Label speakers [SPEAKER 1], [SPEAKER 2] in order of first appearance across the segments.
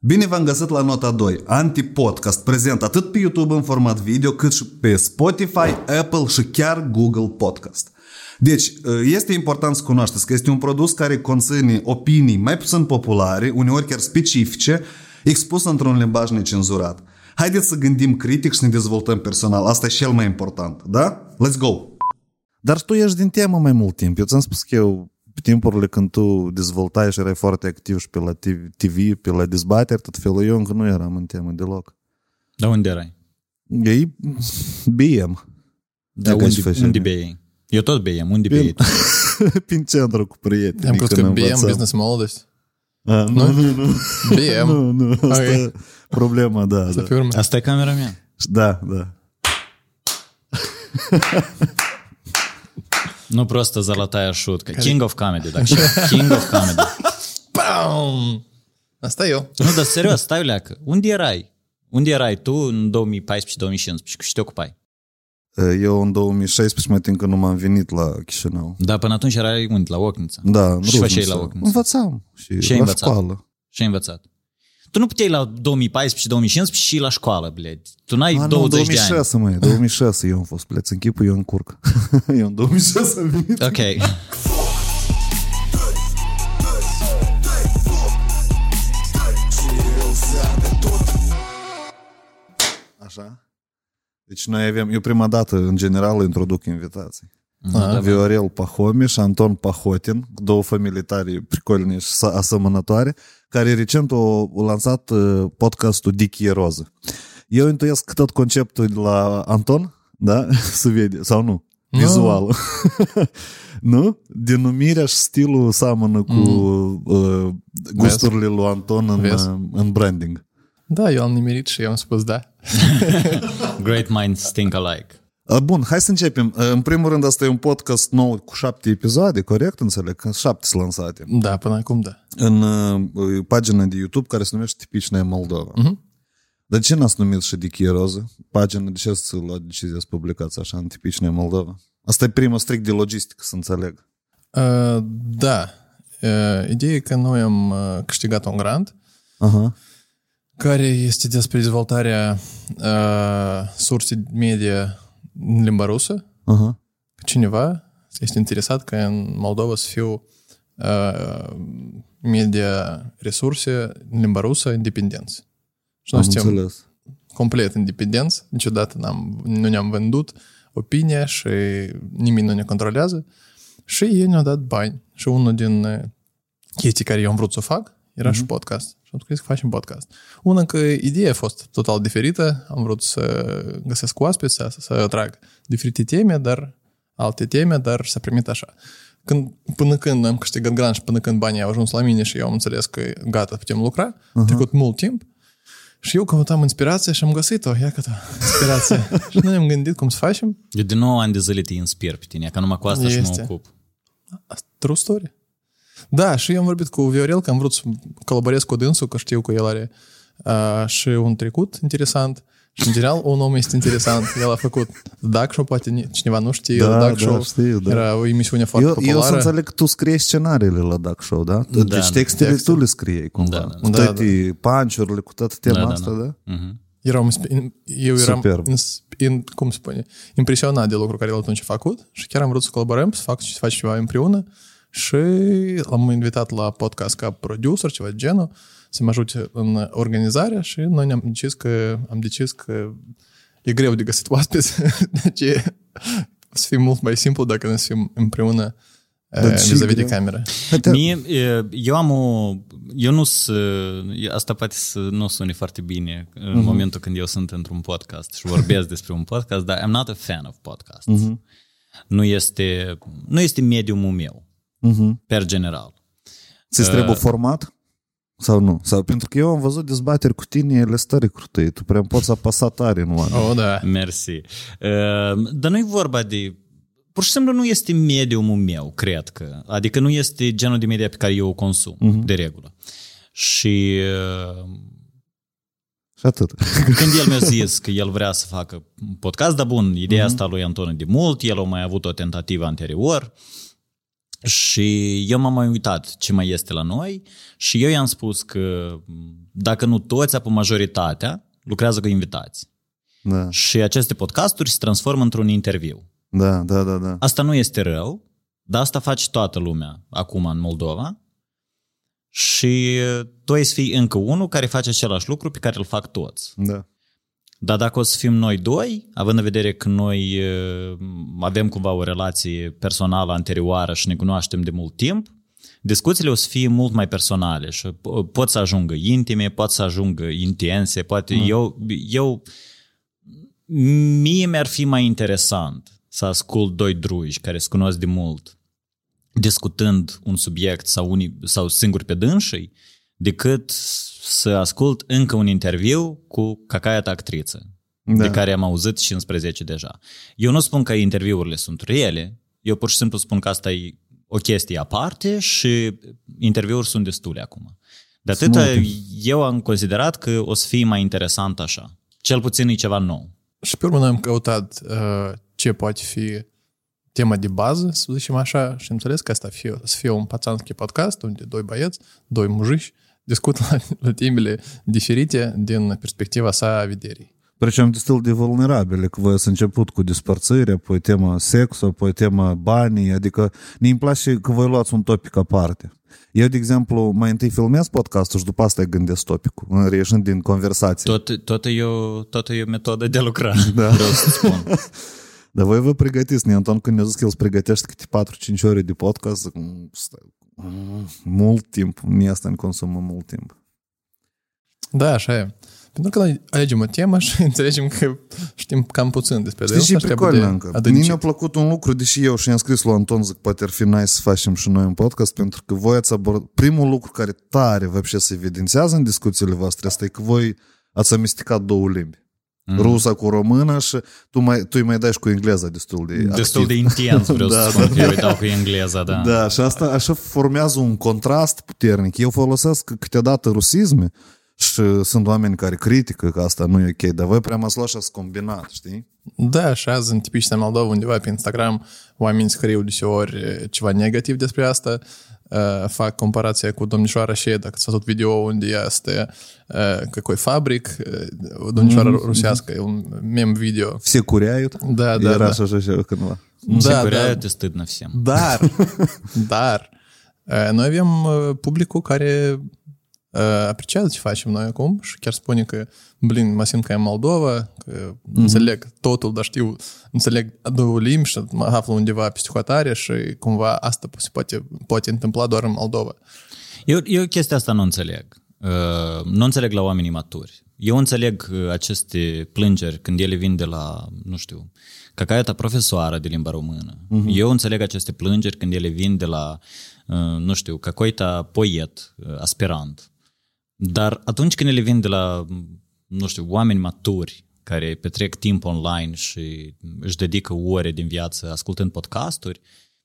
[SPEAKER 1] Bine v-am găsit la nota 2, Anti-Podcast, prezent atât pe YouTube în format video, cât și pe Spotify, Apple și chiar Google Podcast. Deci, este important să cunoașteți că este un produs care conține opinii mai puțin populare, uneori chiar specifice, expus într-un limbaj necenzurat. Haideți să gândim critic și să ne dezvoltăm personal. Asta e cel mai important, da? Let's go!
[SPEAKER 2] Dar tu ești din temă mai mult timp. Eu ți-am spus că eu, pe timpurile când tu dezvoltai și erai foarte activ și pe la TV, pe la dezbateri, tot felul, eu încă nu eram în temă deloc.
[SPEAKER 3] Dar unde erai?
[SPEAKER 2] Ei, BM.
[SPEAKER 3] Da, adică unde, unde bei? Eu tot BM, unde bei?
[SPEAKER 2] Prin centru cu prieteni.
[SPEAKER 4] Am crezut că BM, Business Modest.
[SPEAKER 2] Deci- A, nu, nu, nu.
[SPEAKER 4] BM.
[SPEAKER 2] Nu, nu, asta
[SPEAKER 4] okay.
[SPEAKER 2] e problema, da.
[SPEAKER 4] Asta,
[SPEAKER 2] da.
[SPEAKER 3] Asta e camera mea.
[SPEAKER 2] Da, da.
[SPEAKER 3] Nu просто золотая шутка. King of comedy, так что King of comedy.
[SPEAKER 4] Bam! Asta e eu.
[SPEAKER 3] Nu, dar serios, stai leacă. Unde erai? Unde erai tu în 2014-2015? Cu ce te ocupai?
[SPEAKER 2] Eu în 2016 mai timp că nu m-am venit la Chișinău.
[SPEAKER 3] Da, până atunci erai unde? La Ochnița.
[SPEAKER 2] Da, în
[SPEAKER 3] Și făceai
[SPEAKER 2] Ruznița.
[SPEAKER 3] la Ochnița?
[SPEAKER 2] Învățam. Și
[SPEAKER 3] Ce ai
[SPEAKER 2] la
[SPEAKER 3] învățat?
[SPEAKER 2] școală.
[SPEAKER 3] Și ai învățat. Tu nu puteai la 2014-2015 și la școală, bled. Tu n-ai
[SPEAKER 2] A, nu,
[SPEAKER 3] 20 de ani.
[SPEAKER 2] 2006, măi, 2006 eu am fost, pleț în chipul, eu în curc. eu în 2006 am venit.
[SPEAKER 3] Ok.
[SPEAKER 2] Așa. Deci noi avem, eu prima dată, în general, introduc invitații.
[SPEAKER 4] A,
[SPEAKER 2] Viorel Pahome și Anton Pahotin, două familii tare pricolne și sa- asemănătoare, care recent au, au lansat uh, podcastul Dichie Roză. Eu intuiesc că tot conceptul de la Anton, da, se vede, sau nu,
[SPEAKER 4] Nu.
[SPEAKER 2] vizual. nu? Denumirea și stilul seamănă cu uh, gusturile lui Anton în,
[SPEAKER 4] Vezi?
[SPEAKER 2] uh, în branding.
[SPEAKER 4] Da, eu am nimerit și eu am spus da.
[SPEAKER 3] Great minds think alike.
[SPEAKER 2] Uh, Bun, hai să începem. Uh, În primul rând, asta e un podcast nou cu șapte episoade, corect? Înțeleg că șapte sunt lansate.
[SPEAKER 4] Da, până acum da.
[SPEAKER 2] În uh, pagina de YouTube care se numește Tipicnea Moldova.
[SPEAKER 4] Mhm.
[SPEAKER 2] Dar ce n-ați numit și Dichie Roză? Pagina, de ce să lua decizia să publicați așa în Tipicnea Moldova? Asta e prima strict de logistică, să înțeleg.
[SPEAKER 4] Uh, da. Uh, ideea e că noi am uh, câștigat un grant
[SPEAKER 2] Aha.
[SPEAKER 4] care este despre dezvoltarea uh, surse media în limba rusă.
[SPEAKER 2] Aha.
[SPEAKER 4] Cineva este interesat ca în Moldova să fiu uh, media resurse în limba rusă independenți. Și noi
[SPEAKER 2] Am
[SPEAKER 4] suntem
[SPEAKER 2] înțeles.
[SPEAKER 4] complet independenți, niciodată n-am, nu ne-am vândut opinia și nimeni nu ne controlează și ei ne-au dat bani. Și unul din uh, chestii care eu am vrut să o fac era și podcast. Și am zis că facem podcast. Una că ideea a fost total diferită, am vrut să găsesc oaspeți, să, să atrag diferite teme, dar alte teme, dar s-a primit așa. Când, până când am câștigat grant și până când banii au ajuns la mine și eu am înțeles că gata, putem lucra, a trecut mult timp și eu căutam inspirație și am găsit-o, ia că inspirație. și noi am gândit cum să facem.
[SPEAKER 3] Eu de 9 ani de zile te inspir pe tine, că numai cu asta și mă
[SPEAKER 4] Este.
[SPEAKER 3] ocup.
[SPEAKER 4] True story. Da, și eu am vorbit cu Viorel, că am vrut să colaborez cu dânsul, că știu că el are uh, și un trecut interesant. Și, în general, un om este interesant. El a făcut Duck Show, poate ni- cineva nu știe,
[SPEAKER 2] Da,
[SPEAKER 4] Duck
[SPEAKER 2] da,
[SPEAKER 4] Show.
[SPEAKER 2] știu, da.
[SPEAKER 4] Era o emisiune foarte
[SPEAKER 2] Eu, eu să
[SPEAKER 4] populară.
[SPEAKER 2] înțeleg că tu scrii scenariile la Duck Show, da? Deci
[SPEAKER 3] da.
[SPEAKER 2] textele
[SPEAKER 4] Texte.
[SPEAKER 2] tu le scriei cumva.
[SPEAKER 3] Da, da.
[SPEAKER 2] Cu
[SPEAKER 4] Da,
[SPEAKER 2] toate punch-urile, cu toată tema
[SPEAKER 3] Da, da,
[SPEAKER 2] asta,
[SPEAKER 3] da.
[SPEAKER 2] da?
[SPEAKER 3] Mhm.
[SPEAKER 4] Eram, insp- eu eram,
[SPEAKER 2] Superb.
[SPEAKER 4] ins- in, cum spune, impresionat de lucru care el atunci a făcut și chiar am vrut să colaborăm, să, fac, să facem ceva împreună și l-am invitat la podcast ca producer, ceva de genul, să mă ajute în organizarea și noi ne-am decis că, am decis că e greu de găsit oaspeți, deci o să fie mult mai simplu dacă ne să fim împreună
[SPEAKER 2] Dar
[SPEAKER 4] uh,
[SPEAKER 2] și
[SPEAKER 4] vis-a-vis de
[SPEAKER 2] greu.
[SPEAKER 4] cameră.
[SPEAKER 2] Haide,
[SPEAKER 3] Mie, e, eu am o... Eu nu sunt... Asta poate să nu sune foarte bine în momentul când eu sunt într-un podcast și vorbesc despre un podcast, dar I'm not a fan of podcasts. Nu este, nu este mediumul meu,
[SPEAKER 2] Mhm.
[SPEAKER 3] per general.
[SPEAKER 2] Ți-ți trebuie format? Sau nu? Sau pentru că eu am văzut dezbateri cu tine, ele stări crutăi. Tu prea poți apăsa tare în oameni.
[SPEAKER 4] Oh, da.
[SPEAKER 3] Mersi. Uh, Dar nu e vorba de... Pur și simplu nu este mediumul meu, cred că. Adică nu este genul de media pe care eu o consum, de regulă. Și uh,
[SPEAKER 2] Și atât.
[SPEAKER 3] când el mi-a zis că el vrea să facă un podcast, dar bun, ideea asta lui Anton e de mult, el a mai avut o tentativă anterior Și eu m-am mai uitat ce mai este la noi și eu i-am spus că dacă nu toți, apă majoritatea, lucrează cu invitați.
[SPEAKER 2] Da,
[SPEAKER 3] Și aceste podcasturi se transformă într-un interviu.
[SPEAKER 2] da, da, da, da.
[SPEAKER 3] Asta nu este rău, dar asta face toată lumea acum în Moldova. Și tu ai să fii încă unul care face același lucru pe care îl fac toți.
[SPEAKER 2] da.
[SPEAKER 3] Dar dacă o să fim noi doi, având în vedere că noi uh, avem cumva o relație personală anterioară și ne cunoaștem de mult timp, discuțiile o să fie mult mai personale și po- pot să ajungă intime, pot să ajungă intense, poate mm. eu, eu mie mi-ar fi mai interesant să ascult doi druși care se cunosc de mult discutând un subiect sau, unii, sau singur pe dânsii, decât să ascult încă un interviu cu cacaiata actriță, da. de care am auzit 15 deja. Eu nu spun că interviurile sunt rele, eu pur și simplu spun că asta e o chestie aparte și interviuri sunt destule acum. De atât eu am considerat că o să fie mai interesant așa. Cel puțin e ceva nou.
[SPEAKER 4] Și pe urmă noi am căutat uh, ce poate fi tema de bază, să zicem așa, și am înțeles că asta fie, să fie un pațanski podcast unde doi băieți, doi mujici discută la, la temele diferite din perspectiva sa a vederii.
[SPEAKER 2] Pricem destul de vulnerabile, că voi ați început cu despărțire, apoi tema sex, apoi tema banii, adică ne îmi place că voi luați un topic aparte. Eu, de exemplu, mai întâi filmez podcastul și după asta gândesc topicul, reieșind din conversație.
[SPEAKER 3] Tot, tot, e o, tot e o metodă de a lucra, da. vreau să spun.
[SPEAKER 2] Dar voi vă pregătiți, ne Anton, când ne-a zis că el îți pregătește câte 4-5 ore de podcast, zic, mult timp. nu asta îmi consumă mult timp.
[SPEAKER 4] Da, așa e. Pentru că noi alegem o temă și înțelegem că știm cam puțin despre
[SPEAKER 2] Știi ce
[SPEAKER 4] pricolă
[SPEAKER 2] încă?
[SPEAKER 4] Adâncit.
[SPEAKER 2] mi-a plăcut un lucru, deși eu și am scris lui Anton, zic, poate ar fi nice să facem și noi un podcast, pentru că voi ați abordat... Primul lucru care tare, văbșe, se evidențiază în discuțiile voastre, asta e că voi ați amestecat două limbi. Mm. Rusa cu română și tu, mai, tu îi mai dai și cu engleza destul de
[SPEAKER 3] Destul de
[SPEAKER 2] activ.
[SPEAKER 3] intens, vreau
[SPEAKER 2] Da,
[SPEAKER 3] să spun
[SPEAKER 2] da,
[SPEAKER 3] că eu îi dau cu engleza, da.
[SPEAKER 2] Da, și asta așa formează un contrast puternic. Eu folosesc câteodată rusisme și sunt oameni care critică că asta nu e ok, dar voi prea m-ați luat și ați combinat, știi?
[SPEAKER 4] Da, și azi în tipiști în Moldova, undeva pe Instagram, oamenii scriu deseori eh, ceva negativ despre asta, uh, fac comparația cu domnișoara și dacă ați văzut video unde este uh, какой fabric, uh, o domnișoară mm-hmm. rusească, e un mem video.
[SPEAKER 2] Все куряют.
[SPEAKER 4] Da, da,
[SPEAKER 2] Era
[SPEAKER 4] da.
[SPEAKER 2] așa și așa cândva.
[SPEAKER 3] Se
[SPEAKER 4] Da,
[SPEAKER 3] curea,
[SPEAKER 4] da.
[SPEAKER 3] te stâdnă всем.
[SPEAKER 4] Dar, dar, uh, noi avem uh, publicul care uh, apreciază ce facem noi acum și chiar spune că, blin, mă simt ca în Moldova, că mm-hmm. înțeleg totul, dar știu, înțeleg două limbi și mă aflu undeva peste hotare și cumva asta se poate, poate întâmpla doar în Moldova.
[SPEAKER 3] Eu, eu chestia asta nu înțeleg. Uh, nu înțeleg la oamenii maturi. Eu înțeleg uh, aceste plângeri când ele vin de la, nu știu, cacaiata profesoară de limba română. Uh-huh. Eu înțeleg aceste plângeri când ele vin de la, uh, nu știu, cacoita poet, uh, aspirant. Dar atunci când ele vin de la, nu știu, oameni maturi care petrec timp online și își dedică ore din viață ascultând podcasturi,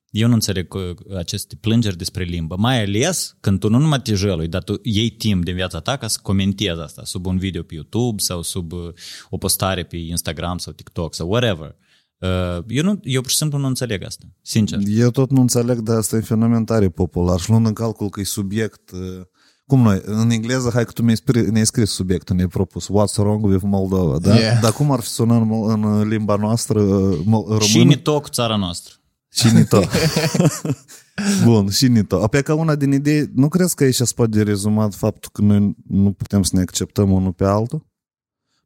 [SPEAKER 3] eu nu înțeleg uh, aceste plângeri despre limbă, mai ales când tu nu numai te jălui, dar tu iei timp din viața ta ca să comentezi asta sub un video pe YouTube sau sub uh, o postare pe Instagram sau TikTok sau whatever. Uh, Eu, nu, eu pur și simplu nu înțeleg asta, sincer.
[SPEAKER 2] Eu tot nu înțeleg, dar asta e un fenomen tare popular și luând în calcul că e subiect... uh, Cum noi, în engleză, hai că tu mi-ai, scris, ne-ai scris subiectul, ne-ai propus What's wrong with Moldova, da?
[SPEAKER 4] Yeah.
[SPEAKER 2] Dar cum ar fi sunat în, mol- în limba noastră uh, mol- română?
[SPEAKER 3] Și ni tot cu țara noastră.
[SPEAKER 2] Și nito. Bun, și nito. Apoi ca una din idei, nu crezi că aici se poate rezumat faptul că noi nu putem să ne acceptăm unul pe altul?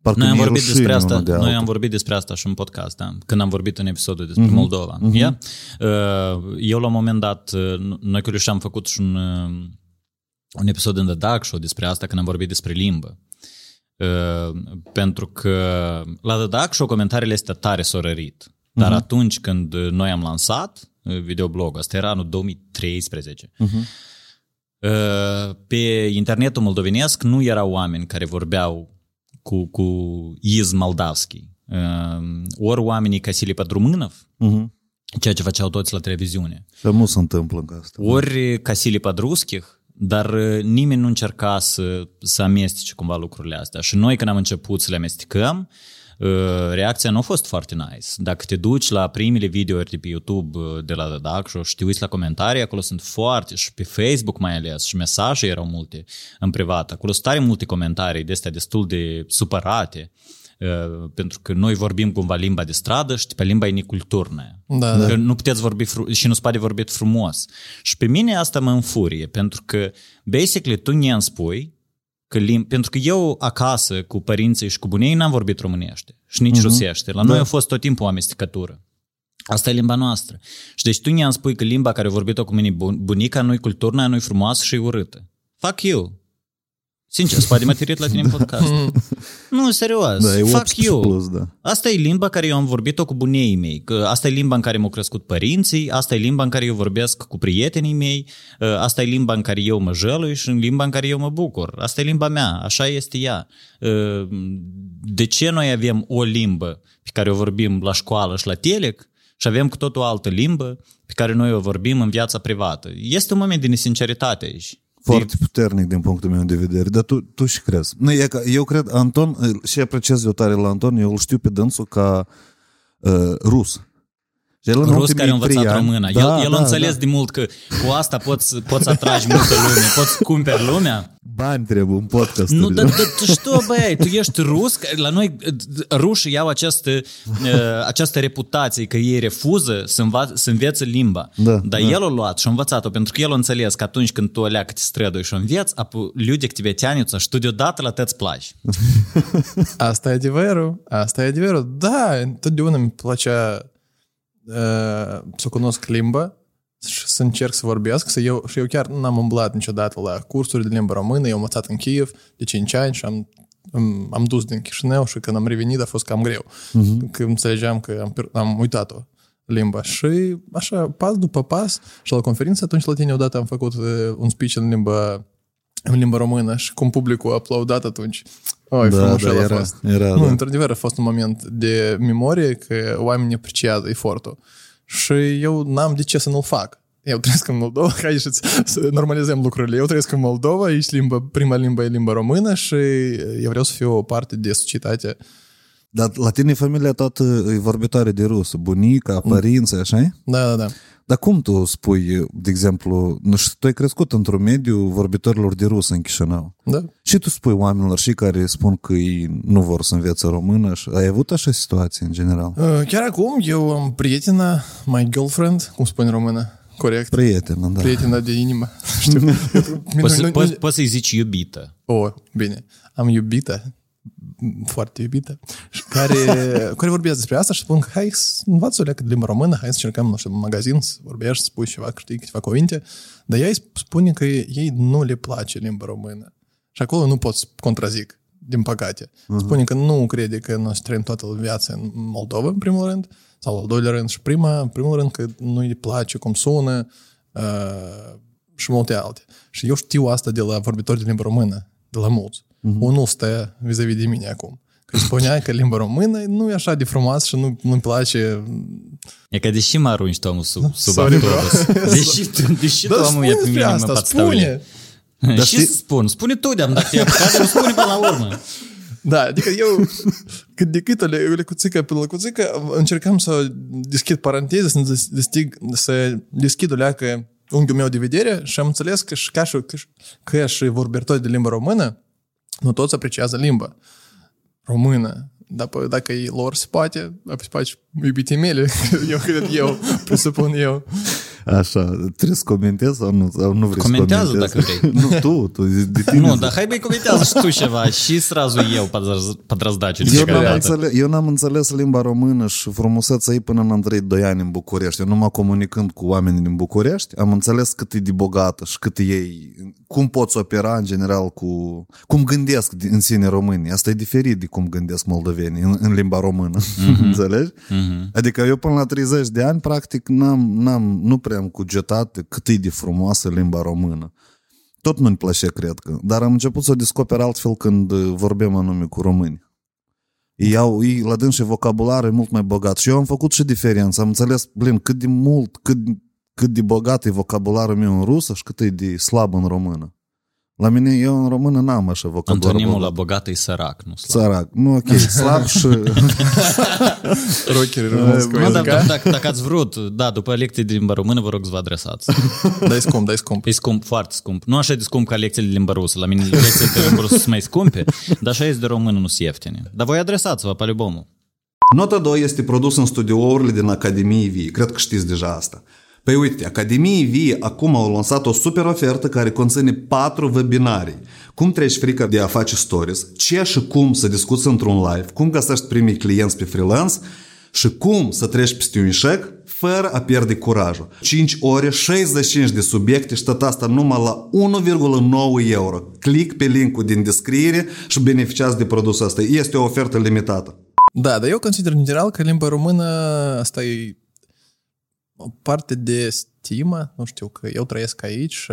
[SPEAKER 2] Parcă
[SPEAKER 3] Noi am,
[SPEAKER 2] ne-e
[SPEAKER 3] vorbit
[SPEAKER 2] rușine
[SPEAKER 3] despre asta,
[SPEAKER 2] unul de
[SPEAKER 3] noi
[SPEAKER 2] altul.
[SPEAKER 3] am vorbit despre asta și în podcast, da? când am vorbit în episodul despre mm-hmm. Moldova. Mm-hmm. Yeah? Uh, Eu la un moment dat, uh, noi cu Iuliu am făcut și un, uh, un episod în The Dark Show despre asta când am vorbit despre limbă. Uh, Pentru că la The Dark Show comentariile astea tare s-au rărit. Dar uh-huh. atunci când noi am lansat uh, videoblogul, asta era anul 2013, uh-huh. pe internetul moldovenesc nu erau oameni care vorbeau cu, cu iz moldavski. Uh, Ori oamenii ca Silip Drumânov,
[SPEAKER 2] Mhm.
[SPEAKER 3] ceea ce făceau toți la televiziune.
[SPEAKER 2] Și nu se întâmplă în asta.
[SPEAKER 3] Ori Casili Padruschich, dar uh, nimeni nu încerca să, să amestece cumva lucrurile astea. Și noi când am început să le amestecăm, uh, reacția nu a fost foarte nice. Dacă te duci la primele videouri de pe YouTube uh, de la Dac și te uiți la comentarii, acolo sunt foarte, și pe Facebook mai ales, și mesaje erau multe în privat. Acolo sunt tare multe comentarii de astea destul de supărate. Uh, pentru că noi vorbim cumva limba de stradă și pe limba e neculturnă.
[SPEAKER 4] Da, da.
[SPEAKER 3] Că nu puteți vorbi fru- și nu se poate vorbit frumos. Și pe mine asta mă înfurie, pentru că basically tu ne îmi spui că lim- pentru că eu acasă cu părinții și cu bunii n-am vorbit românește și nici uh-huh. rusește. La noi a fost tot timpul o amestecătură. Asta e limba noastră. Și deci tu ne-am spui că limba care a vorbit-o cu mine bun- bunica nu-i culturna, nu-i frumoasă și e urâtă. Fuck you. Sincer, spate mă tirit la tine în podcast. nu, serios.
[SPEAKER 2] Da, e
[SPEAKER 3] Fuck
[SPEAKER 2] 18
[SPEAKER 3] you.
[SPEAKER 2] plus, da.
[SPEAKER 3] Asta e limba care eu am vorbit-o cu bunii mei, că asta e limba în care m-au crescut părinții, asta e limba în care eu vorbesc cu prietenii mei, ă, asta e limba în care eu mă jălui și în limba în care eu mă bucur. Asta e limba mea, așa este ea. Ă, De ce noi avem o limbă pe care o vorbim la școală și la telec și avem cu totul o altă limbă pe care noi o vorbim în viața privată? Este un moment de nesinceritate aici.
[SPEAKER 2] Foarte puternic din punctul meu de vedere, dar tu, tu și crezi. Nu, e că eu cred, Anton, și apreciez eu tare la Anton, eu îl știu pe dânsul ca uh, rus. Și el în
[SPEAKER 3] Rus
[SPEAKER 2] ultimii
[SPEAKER 3] care a învățat
[SPEAKER 2] trei ani-
[SPEAKER 3] română.
[SPEAKER 2] Da,
[SPEAKER 3] el el
[SPEAKER 2] da,
[SPEAKER 3] a înțeles
[SPEAKER 2] da.
[SPEAKER 3] de mult că cu asta poți, poți atragi multă lume, poți cumperi lumea.
[SPEAKER 2] Bani trebuie un podcast.
[SPEAKER 3] Nu, dar da, tu știu, băi, tu ești rus, că la noi uh, rușii iau această, uh, această reputație că ei refuză să, înva- să învețe limba.
[SPEAKER 2] Da,
[SPEAKER 3] Dar
[SPEAKER 2] da.
[SPEAKER 3] el a luat și a învățat-o, pentru că el a înțeles că atunci când tu aleagă te strădui și o înveți, apoi люди к тебе тянутся, și tu deodată la te-ți place.
[SPEAKER 4] Asta e adevărul, asta e adevărul. Da, întotdeauna îmi plăcea uh, să cunosc limba și să încerc să vorbesc. Să eu, și eu chiar n-am umblat niciodată la cursuri de limba română. Eu am învățat în Kiev de 5 ani și am, am, am dus din Chișinău și când am revenit a fost cam greu. Uh-huh. Când înțelegeam că am, pier- am uitat-o limba. Și așa, pas după pas, și la conferință atunci la tine odată am făcut uh, un speech în limba în limba română și cum publicul a aplaudat atunci. Oi,
[SPEAKER 2] Da,
[SPEAKER 4] frumos
[SPEAKER 2] da,
[SPEAKER 4] a
[SPEAKER 2] era-
[SPEAKER 4] fost.
[SPEAKER 2] era,
[SPEAKER 4] nu,
[SPEAKER 2] da.
[SPEAKER 4] într-adevăr, a fost un moment de memorie că oamenii apreciază efortul. Și eu n-am de ce să nu-l fac. Eu trăiesc în Moldova, hai să, să normalizăm lucrurile. Eu trăiesc în Moldova, aici limba, prima limba e limba română și eu vreau să fiu o parte de societate.
[SPEAKER 2] Dar la tine familia toată e vorbitoare de rusă, bunica, părinții, așa -i?
[SPEAKER 4] Da, da, da.
[SPEAKER 2] Dar cum tu spui, de exemplu, nu știu, tu ai crescut într-un mediu vorbitorilor de rusă în Chișinău.
[SPEAKER 4] da.
[SPEAKER 2] Și tu spui oamenilor și care spun că ei nu vor să învețe română și ai avut așa situație în general?
[SPEAKER 4] Uh, Chiar acum eu am prietena, my girlfriend, cum spune în română, corect?
[SPEAKER 2] Prietenă, da.
[SPEAKER 4] Prietena de inimă. Știu.
[SPEAKER 3] Poți,
[SPEAKER 4] Nu- nu-
[SPEAKER 3] poți, poți să-i zici iubită.
[SPEAKER 4] O, bine. Am iubită, foarte iubită, și care, care vorbesc despre asta și spun că hai să învață o leacă de limba română, hai să încercăm, nu știu, în magazin să vorbești, să spui ceva, știi, câteva cuvinte, dar ea îi spune că ei nu le place limba română. Și acolo nu pot să contrazic, din păcate. Spune că nu crede că noi trăim toată viața în Moldova, în primul rând, sau al doilea rând, și prima, în primul rând că nu îi place cum sună, uh, și multe alte. Și eu știu asta de la vorbitori de limba română, de la mulți. Uh-huh. Unul stă vis-a-vis de mine acum. Că spunea că limba română nu e așa de frumoasă și nu, nu-mi place.
[SPEAKER 3] E că deși mă arunci tu omul sub, sub
[SPEAKER 4] Sorry,
[SPEAKER 3] autobuz,
[SPEAKER 4] bro.
[SPEAKER 3] deși, tu, deși tu
[SPEAKER 4] Dar
[SPEAKER 3] omul
[SPEAKER 4] spune
[SPEAKER 3] e pe
[SPEAKER 4] despre
[SPEAKER 3] mine mă
[SPEAKER 4] asta,
[SPEAKER 3] podstavile.
[SPEAKER 4] spune!
[SPEAKER 3] Și
[SPEAKER 2] știi-
[SPEAKER 3] să spun, spune tu de-am dacă te apucat, îmi spune până la urmă.
[SPEAKER 4] Da, adică eu cât de cât o le- o lecuțică pe lecuțică încercam să deschid paranteze, să, deschid, să deschid o leacă unghiul meu de vedere și am înțeles că și ca și, că, și- că și vorbitori de limba română nu toți apreciază limba română. Dar pă- dacă e lor se poate, apoi poate iubitei mele, eu cred eu, presupun eu.
[SPEAKER 2] Așa, trebuie să comentez sau nu, sau nu vrei
[SPEAKER 3] Comentează
[SPEAKER 2] să
[SPEAKER 3] dacă vrei.
[SPEAKER 2] nu, tu, tu de tine.
[SPEAKER 3] Nu, dar hai mai comentează și tu ceva și srazu eu padrazdaciu.
[SPEAKER 2] Eu, n-am înțeles, eu n-am înțeles limba română și frumusețea ei până n-am trăit 2 ani în București. Eu numai comunicând cu oamenii din București am înțeles cât e de bogată și cât ei, cum poți opera în general cu, cum gândesc în sine românii. Asta e diferit de cum gândesc moldovenii în, în limba română. Mm-hmm. înțelegi? Mm-hmm. Adică eu până la 30 de ani practic n-am, n-am, nu prea am cugetat cât e de frumoasă limba română. Tot nu-mi place, cred că. Dar am început să o descoper altfel când uh, vorbeam anume cu români. Ei au, ei, la dâns și vocabular e mult mai bogat. Și eu am făcut și diferență. Am înțeles, blin, cât de mult, cât, cât de bogat e vocabularul meu în rusă și cât e de slab în română. La mine, eu în română n-am așa vocabular.
[SPEAKER 3] Antonimul la bogat e sărac, nu slab.
[SPEAKER 2] Țărac. Nu, ok, slab și...
[SPEAKER 4] Rockeri românesc
[SPEAKER 3] Nu, dar dacă, dacă, dacă ați vrut, da, după lecții de limba română, vă rog să vă adresați.
[SPEAKER 4] Dai scump, dai scump.
[SPEAKER 3] E scump, foarte scump. Nu așa de scump ca lecțiile de limba rusă. La mine lecțiile de limba rusă sunt mai scumpe, dar așa este de română, nu sunt ieftine. Dar voi adresați-vă, pe albumul.
[SPEAKER 1] Nota 2 este produs în studiourile din Academiei Vie. Cred că știți deja asta. Păi uite, Academiei Vie acum au lansat o super ofertă care conține patru webinarii. Cum treci frica de a face stories, ce și cum să discuți într-un live, cum găsești primii clienți pe freelance și cum să treci peste un eșec fără a pierde curajul. 5 ore, 65 de subiecte și tot asta numai la 1,9 euro. Click pe linkul din descriere și beneficiați de produsul ăsta. Este o ofertă limitată.
[SPEAKER 4] Da, dar eu consider în general că limba română asta e o parte de stimă, nu știu, că eu trăiesc aici și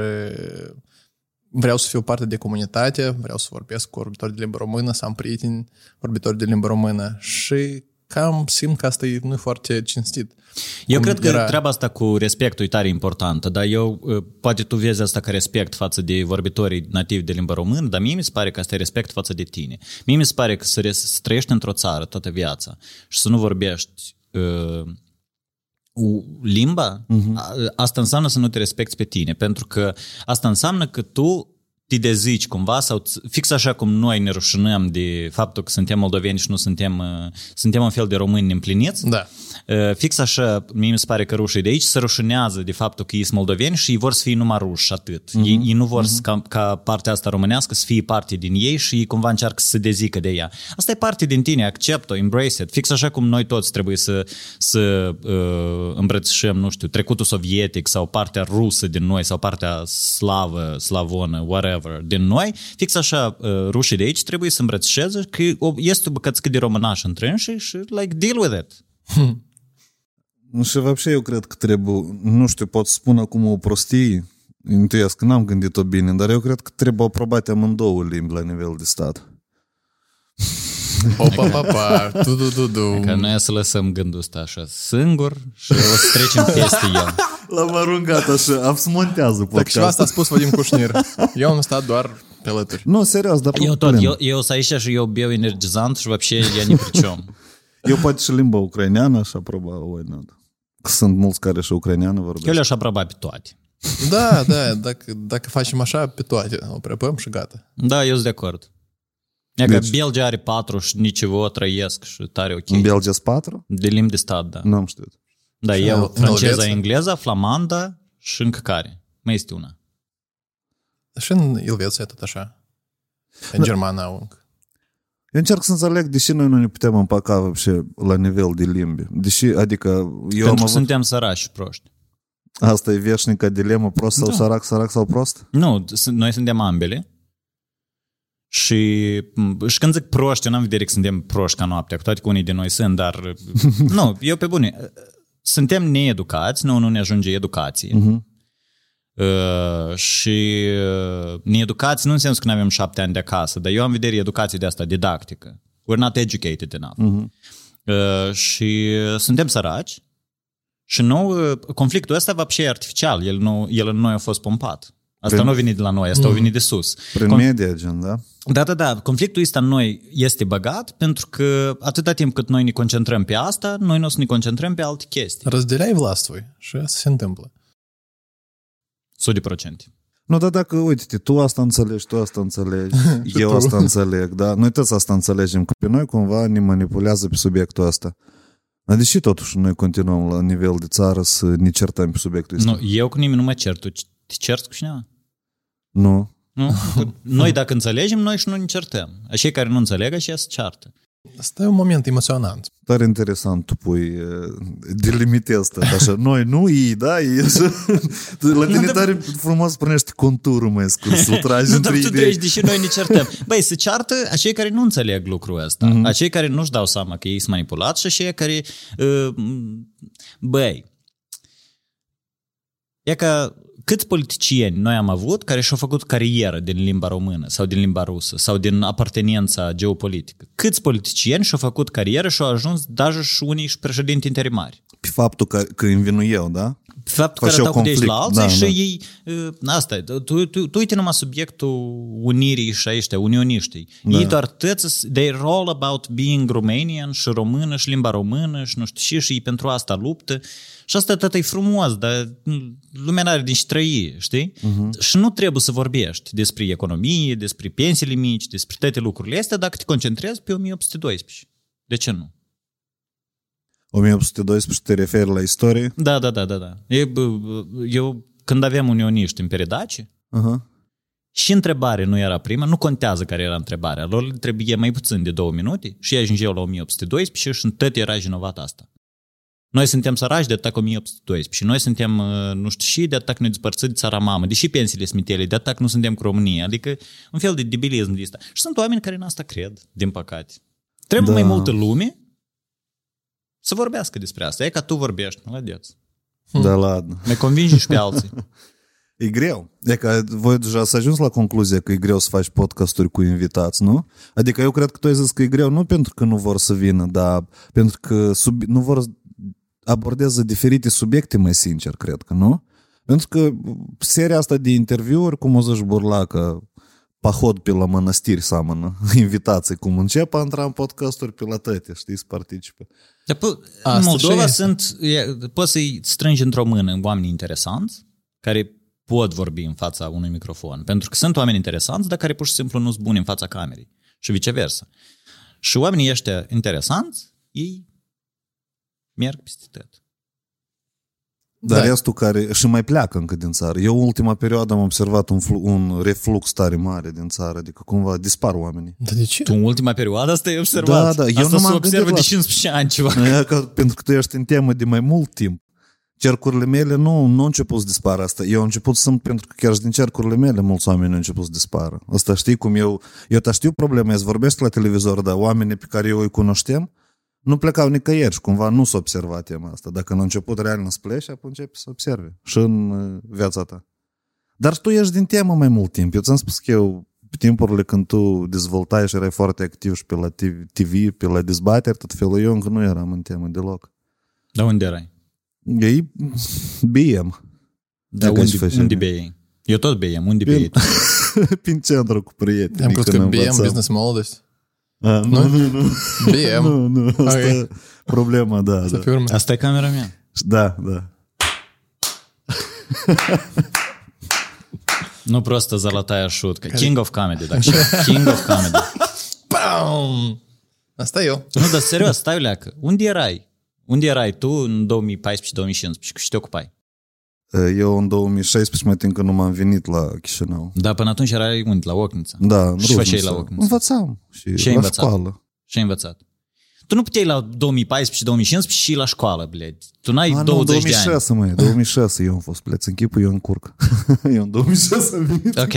[SPEAKER 4] vreau să fiu parte de comunitate, vreau să vorbesc cu vorbitori de limba română, să am prieteni vorbitori de limba română și cam simt că asta e nu e foarte cinstit.
[SPEAKER 3] Eu
[SPEAKER 4] Cum
[SPEAKER 3] cred că
[SPEAKER 4] era-
[SPEAKER 3] treaba asta cu respectul e tare importantă, dar eu, uh, poate tu vezi asta ca respect față de vorbitorii nativi de limba română, dar mie mi se pare că asta e respect față de tine. Mie mi se pare că să, res- să trăiești într-o țară toată viața și să nu vorbești uh, u- limba, uh-huh. asta înseamnă să nu te respecti pe tine, pentru că asta înseamnă că tu te dezici cumva sau ți- fix așa cum noi ne rușinăm de faptul că suntem moldoveni și nu suntem, uh, suntem un fel de români neîmpliniți,
[SPEAKER 4] Da.
[SPEAKER 3] Uh, Fix așa, mie mi se pare că rușii de aici se rușinează de faptul că ei sunt moldoveni și ei vor să fie numai ruși și atât. Uh-huh. Ei, ei nu vor uh-huh. ca, ca partea asta românească să fie parte din ei și ei cumva încearcă să se dezică de ea. Asta e parte din tine, accept-o, embrace it. Fix așa cum noi toți trebuie să, să uh, îmbrățișăm, nu știu, trecutul sovietic sau partea rusă din noi sau partea slavă, slavonă, whatever, din noi. Fix așa, uh, rușii de aici trebuie să îmbrățișeze că o- este o bucățică de românaș între și, și like, deal with it.
[SPEAKER 2] Și вообще eu cred că trebuie, nu știu, pot spune acum o prostie, intuiesc că n-am gândit-o bine, dar eu cred că trebuie aprobate amândouă limbi la nivel de stat.
[SPEAKER 4] Opa, pa, pa, tu, tu, tu, tu.
[SPEAKER 3] Ca noi să lăsăm gândul ăsta așa singur și o să trecem peste el.
[SPEAKER 2] L-am aruncat așa, absmontează
[SPEAKER 4] Dacă ceva asta a spus Vadim Cușnir. Eu am stat doar pe alături.
[SPEAKER 2] Nu, serios, dar
[SPEAKER 3] Eu tot, eu, eu sunt aici și eu beau energizant și вообще я ни при чем.
[SPEAKER 2] Eu poate și limba ucraineană și aproba, oi, nu. Că Sunt mulți care și ucraineană vorbesc.
[SPEAKER 3] Eu le-aș aproba pe toate.
[SPEAKER 4] Da, da, dacă, dacă facem așa, pe toate o prepăm și gata.
[SPEAKER 3] Da, eu sunt de acord. E
[SPEAKER 2] deci,
[SPEAKER 3] Belgia are patru și nicio trăiesc și tare ok.
[SPEAKER 2] În Belgia sunt patru?
[SPEAKER 3] De limbi de stat, da.
[SPEAKER 2] Nu am știut.
[SPEAKER 3] Da,
[SPEAKER 4] și
[SPEAKER 3] eu franceza, engleza, flamanda și încă care. Mai este una.
[SPEAKER 4] Și în Elveția tot așa. În da. germană au încă.
[SPEAKER 2] Eu încerc să înțeleg de noi nu ne putem împăca vopșe la nivel de limbi. Deși, adică... Eu
[SPEAKER 3] Pentru am că
[SPEAKER 2] avut...
[SPEAKER 3] suntem sărași proști.
[SPEAKER 2] Asta e veșnica dilemă, prost sau
[SPEAKER 3] da.
[SPEAKER 2] sărac, sărac sau prost?
[SPEAKER 3] Nu, noi suntem ambele. Și, și când zic proști, eu n-am vedere că suntem proști ca noaptea, cu toate că unii de noi sunt, dar nu, eu pe bune, suntem needucați, nu, nu ne ajunge educație. Uh-huh. Uh, și uh, needucați nu în sensul că nu avem șapte ani de acasă, dar eu am vedere educație de asta didactică. We're not educated enough. Uh-huh. Uh, și suntem săraci și nou, uh, conflictul ăsta va e artificial, el, nu, el în noi a fost pompat. Asta
[SPEAKER 2] Prin-
[SPEAKER 3] nu a venit de la noi, asta a venit de sus.
[SPEAKER 2] Prin
[SPEAKER 3] Con-
[SPEAKER 2] media, gen, da?
[SPEAKER 3] da, da, da. Conflictul ăsta în noi este băgat pentru că atâta timp cât noi ne concentrăm pe asta, noi nu o să ne concentrăm pe alte chestii.
[SPEAKER 4] Разделяй властвуй. Și asta se întâmplă.
[SPEAKER 3] 100%.
[SPEAKER 2] Nu, dar dacă, uite tu asta înțelegi, tu asta înțelegi, eu
[SPEAKER 4] tu.
[SPEAKER 2] asta înțeleg, da? Noi toți asta înțelegem, că pe noi cumva ne manipulează pe subiectul ăsta. Dar deși totuși noi continuăm la nivel de țară să ne certăm pe subiectul ăsta?
[SPEAKER 3] Nu, eu cu nimeni nu mă cer. Tu te ceri cu cineva?
[SPEAKER 2] Nu.
[SPEAKER 3] Nu? Noi dacă înțelegem, noi și nu ne certăm. Cei care nu înțeleg, așa se ceartă.
[SPEAKER 4] Asta e un moment emoționant.
[SPEAKER 2] Tare interesant tu pui, eh, delimitezi tot așa. Noi nu, ei, da? Ei, așa. La tine tare frumos punești conturul mai scurs, să tragi
[SPEAKER 3] Nu,
[SPEAKER 2] între
[SPEAKER 3] dar tu
[SPEAKER 2] idei.
[SPEAKER 3] treci, deși noi ne certăm. Băi, se ceartă acei care nu înțeleg lucrul ăsta.
[SPEAKER 2] Mhm.
[SPEAKER 3] Mm-hmm. Acei care nu-și dau seama că ei sunt manipulați și acei care... Uh, băi, e că câți politicieni noi am avut care și-au făcut carieră din limba română sau din limba rusă sau din apartenența geopolitică? Câți politicieni și-au făcut carieră și-au ajuns, dar și unii și președinti interimari?
[SPEAKER 2] Pe faptul că, că învinu eu, da?
[SPEAKER 3] Faptul că
[SPEAKER 2] Făceau
[SPEAKER 3] arătau cu de aici la
[SPEAKER 2] conflict,
[SPEAKER 3] alții
[SPEAKER 2] da,
[SPEAKER 3] și
[SPEAKER 2] da.
[SPEAKER 3] ei, uh, asta e, tu, tu, tu, tu uite numai subiectul unirii și ăștia, unioniștii. Da. Ei doar tăți, they're all about being Romanian și română și limba română și nu știu și, și ei pentru asta luptă. Și asta tot e frumos, dar lumea n-are din ce trăi, știi? Uh-huh. Și nu trebuie să vorbești despre economie, despre pensiile mici, despre toate lucrurile astea dacă te concentrezi pe 1812. De ce nu?
[SPEAKER 2] 1812 te referi la istorie?
[SPEAKER 3] Da, da, da, da, da. E, bă, bă, Eu, când aveam unioniști în Peredace,
[SPEAKER 2] Aha.
[SPEAKER 3] și întrebare nu era prima, nu contează care era întrebarea, lor le trebuie mai puțin de două minute și ei ajungeau la 1812 și în tot era vinovat asta. Noi suntem săraci de atac 1812 și noi suntem, uh, nu știu și, de atac ne despărțit de țara mamă, deși pensiile sunt mitele, de atac nu suntem cu România, adică un fel de debilism de asta. Și sunt oameni care în asta cred, din păcate. Trebuie
[SPEAKER 2] Da.
[SPEAKER 3] mai multă lume să vorbească despre asta. E ca tu vorbești, mălădeț.
[SPEAKER 2] Da, ladă.
[SPEAKER 3] Mai convingi și pe alții.
[SPEAKER 2] E greu. E că voi deja ați ajuns la concluzia că e greu să faci podcasturi cu invitați, nu? Adică eu cred că tu ai zis că e greu nu pentru că nu vor să vină, dar pentru că sub, nu vor abordează diferite subiecte mai sincer, cred că, nu? Pentru că seria asta de interviuri, cum o zici Burlacă, pahod pe la mănăstiri seamănă, invitații, cum încep a intra în podcasturi pe la tăte, știi, să participe.
[SPEAKER 3] Dar po- în
[SPEAKER 4] Asta
[SPEAKER 3] Moldova
[SPEAKER 4] și
[SPEAKER 3] sunt, e, poți să-i strângi într-o mână oameni interesanți care pot vorbi în fața unui microfon. Pentru că sunt oameni interesanți, dar care pur și simplu nu sunt buni în fața camerei. Și viceversa. Și oamenii ăștia interesanți, ei merg peste tot.
[SPEAKER 2] Dar
[SPEAKER 4] Da.
[SPEAKER 2] restul care și mai pleacă încă din țară. Eu ultima perioadă am observat un, flu, un reflux tare mare din țară, adică cumva dispar oamenii.
[SPEAKER 4] Dar de ce?
[SPEAKER 3] Tu în ultima perioadă asta ai observat.
[SPEAKER 2] Da, da, eu
[SPEAKER 3] asta
[SPEAKER 2] nu
[SPEAKER 3] se
[SPEAKER 2] m-am
[SPEAKER 3] observă
[SPEAKER 2] gândit
[SPEAKER 3] de
[SPEAKER 2] la-
[SPEAKER 3] 15 ani ceva.
[SPEAKER 2] E că, pentru că tu ești în temă de mai mult timp. Cercurile mele nu, nu au început să dispară asta. Eu am început să sunt, pentru că chiar și din cercurile mele mulți oameni au început să dispară. Asta știi cum eu, eu te știu problema, îți vorbesc la televizor, dar oamenii pe care eu îi cunoșteam nu plecau nicăieri și cumva nu s-a observat tema asta. Dacă nu a început real să pleci, apoi începi să observe și în uh, viața ta. Dar tu ești din temă mai mult timp. Eu ți-am spus că eu, pe timpurile când tu dezvoltai și erai foarte activ și pe la TV, pe la dezbateri, tot felul, eu încă nu eram în temă deloc.
[SPEAKER 3] Dar unde erai?
[SPEAKER 2] Ei, BM.
[SPEAKER 3] Dar
[SPEAKER 2] Dacă aș
[SPEAKER 3] unde,
[SPEAKER 2] face-
[SPEAKER 3] unde bei? Eu tot beiem. Unde bei tu?
[SPEAKER 2] Prin centru cu prieteni.
[SPEAKER 4] Am crezut că
[SPEAKER 2] când
[SPEAKER 4] BM,
[SPEAKER 2] învățam.
[SPEAKER 4] Business А,
[SPEAKER 2] ну, ну, ну, ну.
[SPEAKER 4] BM.
[SPEAKER 2] Ну,
[SPEAKER 4] ну,
[SPEAKER 2] okay.
[SPEAKER 4] Проблема, да.
[SPEAKER 3] да. А стай камерами?
[SPEAKER 2] Да, да.
[SPEAKER 3] Ну, просто золотая шутка. King of Comedy, так King of Comedy.
[SPEAKER 4] Пам! Настаю.
[SPEAKER 3] Nu, dar serios, stai leacă. Unde erai? Unde erai tu în 2014-2015? Și te ocupai?
[SPEAKER 2] Eu în 2016 mai timp că nu m-am venit la Chișinău.
[SPEAKER 3] Da, până atunci erai unde? La Ochnița.
[SPEAKER 2] Da, în
[SPEAKER 3] Și făceai
[SPEAKER 2] Ruznița.
[SPEAKER 3] la Ochnița?
[SPEAKER 2] Învățam. Și,
[SPEAKER 3] Ce ai
[SPEAKER 2] la
[SPEAKER 3] învățat?
[SPEAKER 2] școală.
[SPEAKER 3] Și ai învățat. Tu nu puteai la 2014-2015 și la școală, bled. Tu n-ai
[SPEAKER 2] A, nu,
[SPEAKER 3] 20 de ani.
[SPEAKER 2] 2006, măi, 2006 eu am fost, pleț în chipul, eu în curc. eu în 2006 am venit.
[SPEAKER 3] Ok.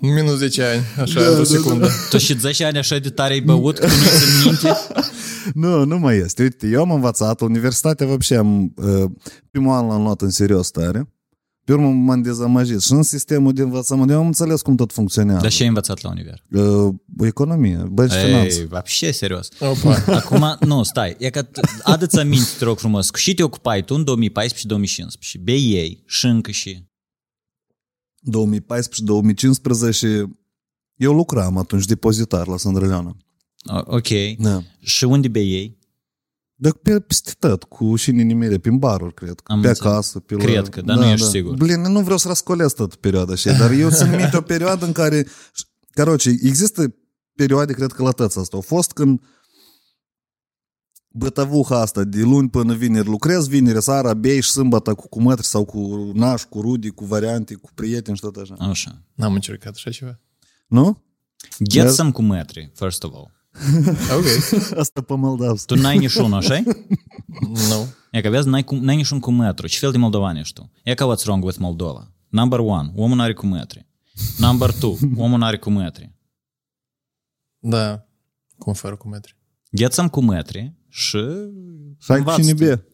[SPEAKER 4] Minus 10 ani, așa, într-o secundă.
[SPEAKER 3] Tu și 10 ani așa de tare ai băut că nu ți minte?
[SPEAKER 2] Nu, nu mai este. Uite, eu am învățat, universitatea, вообще, am, uh, primul an l-am luat în serios tare. Pe urmă m-am dezamăgit. Și în sistemul de învățământ, eu am înțeles cum tot funcționează.
[SPEAKER 3] Dar ce ai învățat la univers?
[SPEAKER 2] Uh, economie, băi și finanțe.
[SPEAKER 3] Ei, вообще serios.
[SPEAKER 4] Opa.
[SPEAKER 3] Acum, nu, stai, e că t- adu-ți aminte, te rog frumos, cu și te ocupai tu în 2014-2015, BA și încă și...
[SPEAKER 2] 2014-2015 eu lucram atunci depozitar la Sândrăleana.
[SPEAKER 3] O- Ok.
[SPEAKER 2] Da.
[SPEAKER 3] Și unde BA?
[SPEAKER 2] Dar pe peste tot, cu și nimere, prin baruri, cred.
[SPEAKER 3] Am
[SPEAKER 2] pe
[SPEAKER 3] înțeles.
[SPEAKER 2] acasă, pe la...
[SPEAKER 3] Cred că, dar nu ești sigur.
[SPEAKER 2] Blin, nu vreau să răscolesc tot perioada așa, dar eu țin minte o perioadă în care... Caroce, există perioade, cred că la tăți asta. Au fost când bătăvuha asta, de luni până vineri lucrez, vineri, seara, bei și sâmbătă cu cumătri sau cu naș, cu rudi, cu variante, cu prieteni și tot așa.
[SPEAKER 3] Așa.
[SPEAKER 4] N-am încercat așa ceva.
[SPEAKER 2] Nu?
[SPEAKER 3] Get
[SPEAKER 2] Yes.
[SPEAKER 3] some cu metri, first of all.
[SPEAKER 4] Ok.
[SPEAKER 2] Asta pe moldavscă.
[SPEAKER 3] Tu n-ai niciun, așa
[SPEAKER 4] Nu.
[SPEAKER 3] E că vezi, n-ai, cum, n-ai niciun cu metru. Ce fel de moldovan ești tu? E ca what's wrong with Moldova. Number one, omul n-are cu metri. Number two, omul n-are cu metri.
[SPEAKER 4] Da. Cum fără cu metri.
[SPEAKER 3] Get some cu metri și
[SPEAKER 2] Și ai cu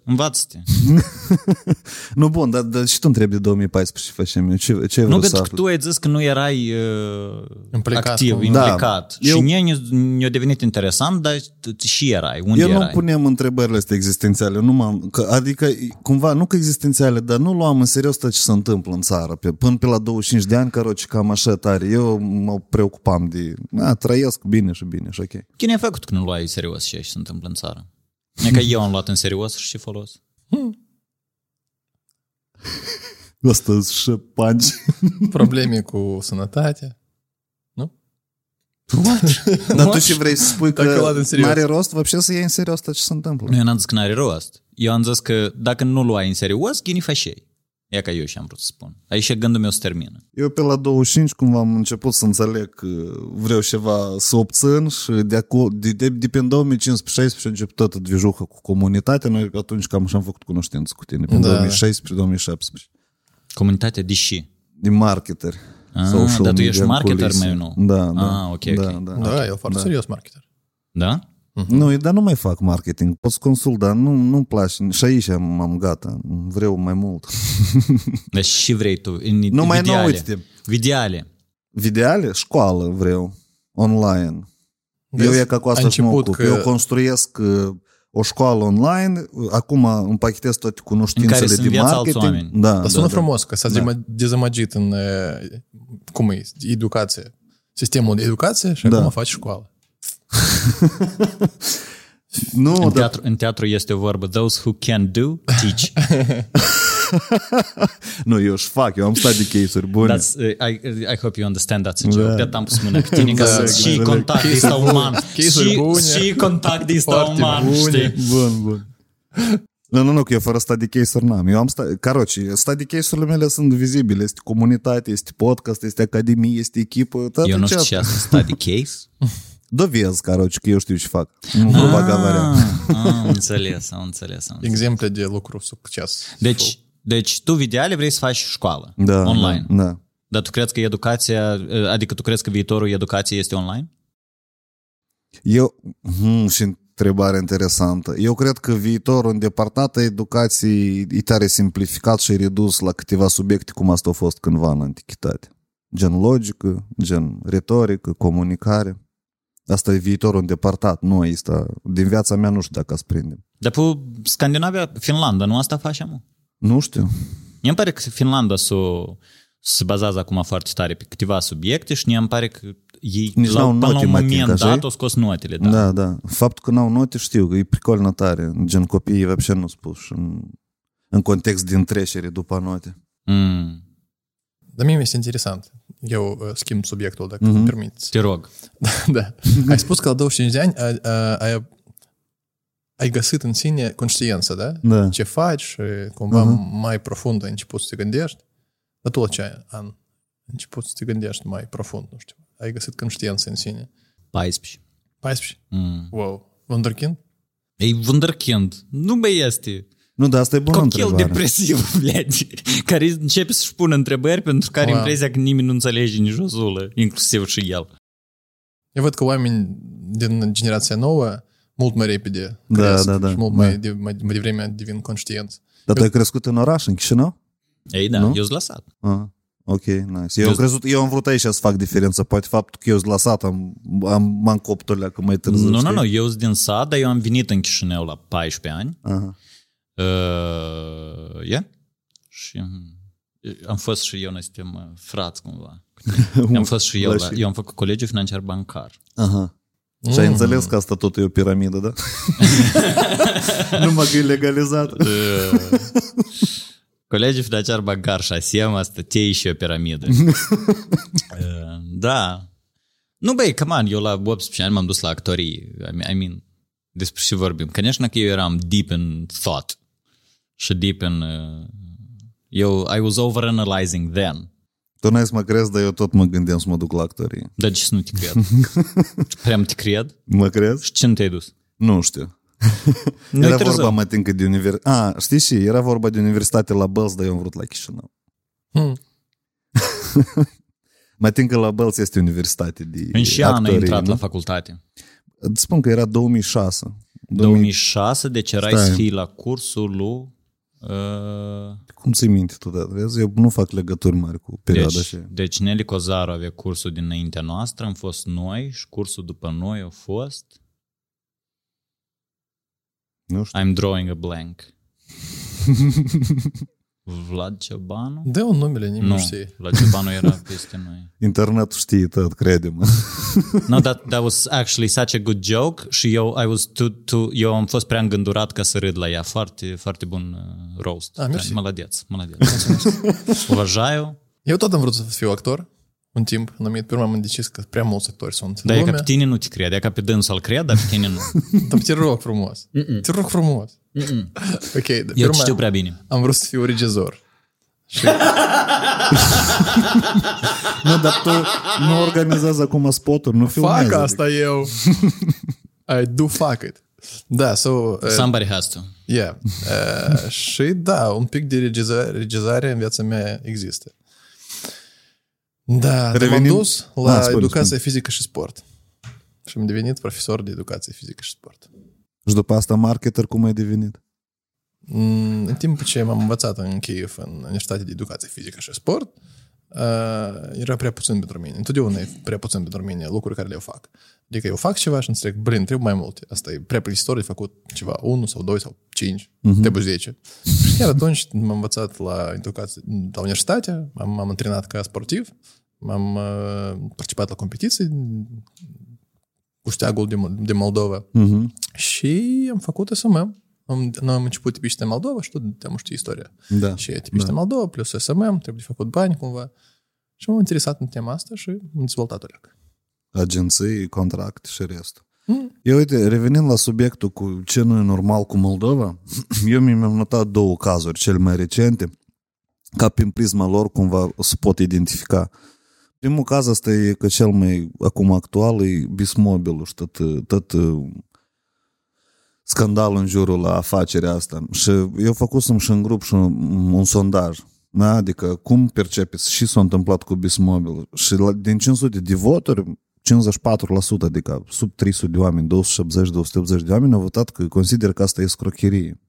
[SPEAKER 3] învață-te.
[SPEAKER 2] cine bea.
[SPEAKER 3] învață-te.
[SPEAKER 2] Nu, bun, dar, dar și tu întrebi de 2014 ce facem eu. Ce, ce ai
[SPEAKER 3] Nu
[SPEAKER 2] vrut să
[SPEAKER 3] pentru că
[SPEAKER 2] afli?
[SPEAKER 3] tu ai zis că nu erai uh,
[SPEAKER 4] Implicat
[SPEAKER 3] activ,
[SPEAKER 4] cu-
[SPEAKER 3] implicat.
[SPEAKER 2] Da.
[SPEAKER 3] Și
[SPEAKER 2] Eu-
[SPEAKER 3] mie ne- ne-a devenit interesant, dar tu și erai. Unde
[SPEAKER 2] Eu nu
[SPEAKER 3] erai?
[SPEAKER 2] punem întrebările astea existențiale, nu m-am, că, adică cumva, nu că existențiale, dar nu luam în serios tot ce se întâmplă în țară. Pe, până pe la 25 de ani, căroci, cam așa tare. Eu mă preocupam de, a, trăiesc bine și bine și ok.
[SPEAKER 3] Cine a făcut că nu luai în serios ce se întâmplă în țară? E că eu am luat în serios și ce folos.
[SPEAKER 2] Ăsta și panci.
[SPEAKER 4] Probleme cu sănătatea.
[SPEAKER 2] Dar tu ce vrei să spui
[SPEAKER 4] Dacă
[SPEAKER 2] că
[SPEAKER 4] luat în serios.
[SPEAKER 2] n-are rost, вообще să iei în serios tot ce se întâmplă?
[SPEAKER 3] Nu, eu n-am zis că n-are rost. Eu am zis că dacă nu luai în serios, ghini fașei. E ca eu și am vrut să spun. Aici gândul meu se termină.
[SPEAKER 2] Eu pe la 25 cumva am început să înțeleg că vreau ceva să obțin și de, acolo, de, de, de pe 2015-16 a început toată dvijuха cu comunitatea. Noi atunci cam și-am făcut cunoștință cu tine, pe
[SPEAKER 4] Da.
[SPEAKER 2] 2016-2017.
[SPEAKER 3] Comunitatea de și.
[SPEAKER 2] De marketeri.
[SPEAKER 3] Ah,
[SPEAKER 2] social
[SPEAKER 3] dar tu
[SPEAKER 2] media
[SPEAKER 3] ești
[SPEAKER 2] în
[SPEAKER 3] marketer
[SPEAKER 2] culise.
[SPEAKER 3] mai nou.
[SPEAKER 2] Da, da.
[SPEAKER 3] Ah, ok,
[SPEAKER 2] da,
[SPEAKER 3] ok.
[SPEAKER 2] Da,
[SPEAKER 4] Da, el foarte serios marketer.
[SPEAKER 3] Da?
[SPEAKER 2] Nu, dar nu mai fac marketing. Pot să consult, dar nu, nu-mi place. Și aici am gata. Vreau mai mult.
[SPEAKER 3] Deci și vrei tu. În,
[SPEAKER 2] Nu mai
[SPEAKER 3] videale.
[SPEAKER 2] nou, uite.
[SPEAKER 3] Videale.
[SPEAKER 2] Videale, școală vreau. Online. Eu
[SPEAKER 4] Vezi,
[SPEAKER 2] e ca cu asta
[SPEAKER 4] a
[SPEAKER 2] să mă
[SPEAKER 4] început
[SPEAKER 2] ocup.
[SPEAKER 4] că-
[SPEAKER 2] Eu construiesc uh, o școală online, acum împachetez toate
[SPEAKER 3] În care
[SPEAKER 2] cunoștințele
[SPEAKER 3] să
[SPEAKER 2] de
[SPEAKER 3] înveți alți
[SPEAKER 2] marketing.
[SPEAKER 3] oameni.
[SPEAKER 2] Da,
[SPEAKER 4] Dar
[SPEAKER 2] da,
[SPEAKER 4] sună
[SPEAKER 2] da.
[SPEAKER 4] frumos că s-a
[SPEAKER 2] Da.
[SPEAKER 4] da. dezamăgit în, e, cum e, educație. Sistemul de educație și
[SPEAKER 2] Da.
[SPEAKER 4] acum faci școală.
[SPEAKER 2] Nu,
[SPEAKER 3] În
[SPEAKER 2] dar
[SPEAKER 3] teatru, în teatru este o vorbă, those who can do, teach.
[SPEAKER 2] nu, eu își fac, eu am stat de case-uri bune.
[SPEAKER 3] That's, uh, I, I hope you understand that's a joke.
[SPEAKER 2] Da.
[SPEAKER 3] De am pus mâna pe tine ca
[SPEAKER 4] Da,
[SPEAKER 3] să
[SPEAKER 4] exact.
[SPEAKER 3] și contact de ăsta uman.
[SPEAKER 4] Case-uri
[SPEAKER 3] Și,
[SPEAKER 4] bune.
[SPEAKER 3] și contact de ăsta
[SPEAKER 4] Foarte
[SPEAKER 3] uman,
[SPEAKER 4] bune.
[SPEAKER 3] știi?
[SPEAKER 2] Bun, bun. Nu, nu, nu, că eu fără study case-uri n-am. Eu am sta... Caroci, study case-urile mele sunt vizibile. Este comunitate, este podcast, este academie, este echipă. Tot
[SPEAKER 3] Eu nu știu
[SPEAKER 2] ce-
[SPEAKER 3] ce asta, study case?
[SPEAKER 2] Dovezi, caroci, că eu știu ce fac. Nu vă bagaverea.
[SPEAKER 3] Ah, am înțeles, am înțeles, am înțeles.
[SPEAKER 4] Exemple de lucru succes.
[SPEAKER 3] Deci, deci tu videale vrei să faci școală
[SPEAKER 2] Da,
[SPEAKER 3] online.
[SPEAKER 2] Da, da.
[SPEAKER 3] Dar tu crezi că educația, adică tu crezi că viitorul educației este online?
[SPEAKER 2] Eu, hmm, și întrebare interesantă. Eu cred că viitorul îndepărtat a educației e tare simplificat și redus la câteva subiecte cum asta a fost cândva în antichitate. Gen logică, gen retorică, comunicare. Asta e viitorul îndepărtat, nu asta. Din viața mea nu știu dacă ați prindem.
[SPEAKER 3] Dar pe Scandinavia, Finlanda, nu asta face, mă?
[SPEAKER 2] Nu știu.
[SPEAKER 3] Mie îmi pare că Finlanda s-o, se bazează acum foarte tare pe câteva subiecte și mie îmi pare că ei
[SPEAKER 2] Nici
[SPEAKER 3] la,
[SPEAKER 2] n-au
[SPEAKER 3] până la
[SPEAKER 2] note
[SPEAKER 3] un
[SPEAKER 2] matic,
[SPEAKER 3] moment
[SPEAKER 2] așa-i?
[SPEAKER 3] dat au scos notele, da.
[SPEAKER 2] Da. da, da. Faptul că n-au note știu, că e pricolnă tare. Gen copiii вообще nu spus în, în context din trecere după note.
[SPEAKER 3] Mm,
[SPEAKER 4] Dar mie mi-este interesant. Eu uh, schimb subiectul, dacă
[SPEAKER 2] Mhm.
[SPEAKER 4] mm-hmm. îmi permiteți.
[SPEAKER 3] te rog.
[SPEAKER 4] da. Ai spus că la 25 de ani ai, ai, ai găsit în sine conștiință, da?
[SPEAKER 2] Da.
[SPEAKER 4] Ce faci și cumva uh-huh. mai profund ai început să te gândești. Dar tu la ce an ai început să te gândești mai profund, nu știu. Ai găsit conștiință în sine.
[SPEAKER 3] 14.
[SPEAKER 4] 14?
[SPEAKER 3] Mm.
[SPEAKER 4] Wow. Wunderkind?
[SPEAKER 3] E wunderkind. Nu mai este.
[SPEAKER 2] Nu, dar asta e bună
[SPEAKER 3] Copil
[SPEAKER 2] întrebare.
[SPEAKER 3] depresiv, blядь, care începe să-și pună întrebări pentru care
[SPEAKER 4] Wow.
[SPEAKER 3] impresia că nimeni nu înțelege nici o zulă, inclusiv și el.
[SPEAKER 4] Eu văd că oameni din generația nouă mult mai repede
[SPEAKER 2] Da,
[SPEAKER 4] cresc
[SPEAKER 2] da, da.
[SPEAKER 4] și mult
[SPEAKER 2] Da.
[SPEAKER 4] mai, de, mai, mai devreme devin conștienți.
[SPEAKER 2] Dar tu ai crescut în oraș, în Chișinău?
[SPEAKER 3] Ei, da,
[SPEAKER 2] Nu?
[SPEAKER 3] eu sunt lăsat.
[SPEAKER 2] Ah, ok, nice. Eu,
[SPEAKER 3] Eu-
[SPEAKER 2] am crezut, eu am vrut aici să fac diferență. Poate faptul că eu sunt lăsat, am, am, m-am coptul că mai târziu.
[SPEAKER 3] Nu, nu,
[SPEAKER 2] știi?
[SPEAKER 3] nu, eu sunt din sat, dar eu am venit în Chișinău la 14 ani.
[SPEAKER 2] Aha.
[SPEAKER 3] Uh, yeah? Și um, am fost și eu, noi suntem uh, frați cumva. Am fost și eu,
[SPEAKER 2] La
[SPEAKER 3] la,
[SPEAKER 2] și-
[SPEAKER 3] eu am făcut colegiul financiar bancar.
[SPEAKER 2] Aha. Și ai înțeles că asta tot e o piramidă, da? Numai că e legalizat.
[SPEAKER 3] Uh, Colegiul financiar bancar și asem, asta te și o piramidă. Uh, da. Nu, băi, come on, eu la 18 ani m-am dus la actorie. I mean, I mean despre ce vorbim. Конечно că eu eram deep in thought. Și deep in... Uh, eu, I was overanalyzing then.
[SPEAKER 2] Tu n-ai să mă crezi, dar eu tot mă gândeam să mă duc la actorie.
[SPEAKER 3] Dar ce să nu te cred? Prea te cred?
[SPEAKER 2] Mă crezi?
[SPEAKER 3] Și ce nu te-ai dus?
[SPEAKER 2] Nu știu.
[SPEAKER 3] Nu
[SPEAKER 2] era vorba, mă tincă, de universitate. A, știi și? Era vorba de universitate la Bălți, dar eu am vrut la Chișinău.
[SPEAKER 4] Hmm.
[SPEAKER 2] Mă tincă la Bălți este universitate de
[SPEAKER 3] În ce an ai
[SPEAKER 2] actorie,
[SPEAKER 3] intrat
[SPEAKER 2] nu?
[SPEAKER 3] la facultate?
[SPEAKER 2] Îți spun că era 2006.
[SPEAKER 3] 2006, deci erai
[SPEAKER 2] Stai.
[SPEAKER 3] să fii la cursul lui... Uh,
[SPEAKER 2] Cum ți minte tu, da? Vezi? Eu nu fac legături mari cu perioada
[SPEAKER 3] deci,
[SPEAKER 2] și...
[SPEAKER 3] deci Nelly Cozaru avea cursul dinaintea noastră, am fost noi și cursul după noi a fost...
[SPEAKER 2] Nu știu.
[SPEAKER 3] I'm drawing a blank. Vlad Ciobanu?
[SPEAKER 4] Dă un numele, nimeni
[SPEAKER 3] Nu,
[SPEAKER 4] nu știe.
[SPEAKER 3] Vlad Ciobanu era peste noi.
[SPEAKER 2] Internetul știe tot, crede-mă.
[SPEAKER 3] No, that, that was actually such a good joke și eu, I was too, too, eu am fost prea îngândurat ca să râd la ea. Foarte, foarte bun uh, roast.
[SPEAKER 4] Ah, mersi.
[SPEAKER 3] Молодец, молодец. Уважаю.
[SPEAKER 4] Eu tot am vrut să fiu actor un timp anumit. Pe urmă am decis că prea mulți actori sunt
[SPEAKER 3] Dar
[SPEAKER 4] în
[SPEAKER 3] e ca
[SPEAKER 4] lume.
[SPEAKER 3] pe tine nu te cred, e ca pe dânsul îl cred, dar pe tine nu.
[SPEAKER 4] Dar te rog frumos. Te rog frumos. Ok, de pe
[SPEAKER 3] Eu
[SPEAKER 4] urmă
[SPEAKER 3] te știu prea bine.
[SPEAKER 4] am vrut să fiu regizor. Și
[SPEAKER 2] nu, dar tu nu organizează acum spoturi, nu filmezi.
[SPEAKER 4] fac asta eu. I do fuck it. Da, so, uh,
[SPEAKER 3] Somebody has to.
[SPEAKER 4] yeah. Uh, și da, un pic de regizare, regizare în viața mea există. Da, Revenim... m-am
[SPEAKER 2] Revenim-
[SPEAKER 4] dus la
[SPEAKER 2] Ah, spune,
[SPEAKER 4] educație
[SPEAKER 2] spune.
[SPEAKER 4] fizică și sport. Și am devenit profesor de educație fizică și sport.
[SPEAKER 2] Și după asta marketer cum ai devenit?
[SPEAKER 4] Mm, În timpul ce m-am învățat în Kiev, în Universitatea de Educație Fizică și Sport, uh, era prea puțin pentru mine. Întotdeauna e prea puțin pentru mine lucruri care le fac. Adică eu fac ceva și înțeleg, blin, trebuie mai multe. Asta e prea plictisitor de făcut ceva, 1 sau 2 sau 5, uh-huh. trebuie 10. Și chiar atunci m-am învățat la, educație, la universitate, m-am, m-am antrenat ca sportiv, m-am uh, participat la competiții cu steagul de, Mo- de Moldova.
[SPEAKER 2] Uh-huh.
[SPEAKER 4] Și am făcut SMM. Am, noi am început tipiște în Moldova și tot te-am ști istoria.
[SPEAKER 2] Da.
[SPEAKER 4] Și tipiște în Moldova plus SMM, trebuie de făcut bani cumva. Și m-am interesat în tema asta și am dezvoltat-o leac.
[SPEAKER 2] Agenții, contract și restul.
[SPEAKER 4] Mm.
[SPEAKER 2] Eu, uite, revenind la subiectul cu ce nu e normal cu Moldova, eu mi-am notat două cazuri, cele mai recente, ca prin prisma lor cumva să pot identifica. Primul caz ăsta e că cel mai acum actual e Bismobilul și tot, tot uh, scandalul în jurul la afacerea asta. Și eu făcusem și în grup și un, un sondaj. Da? Adică cum percepeți și s-a întâmplat cu Bismobil. Și la, din 500 de voturi, 54%, adică sub 300 de oameni, 270-280 de oameni au votat că consider că asta e scrocherie.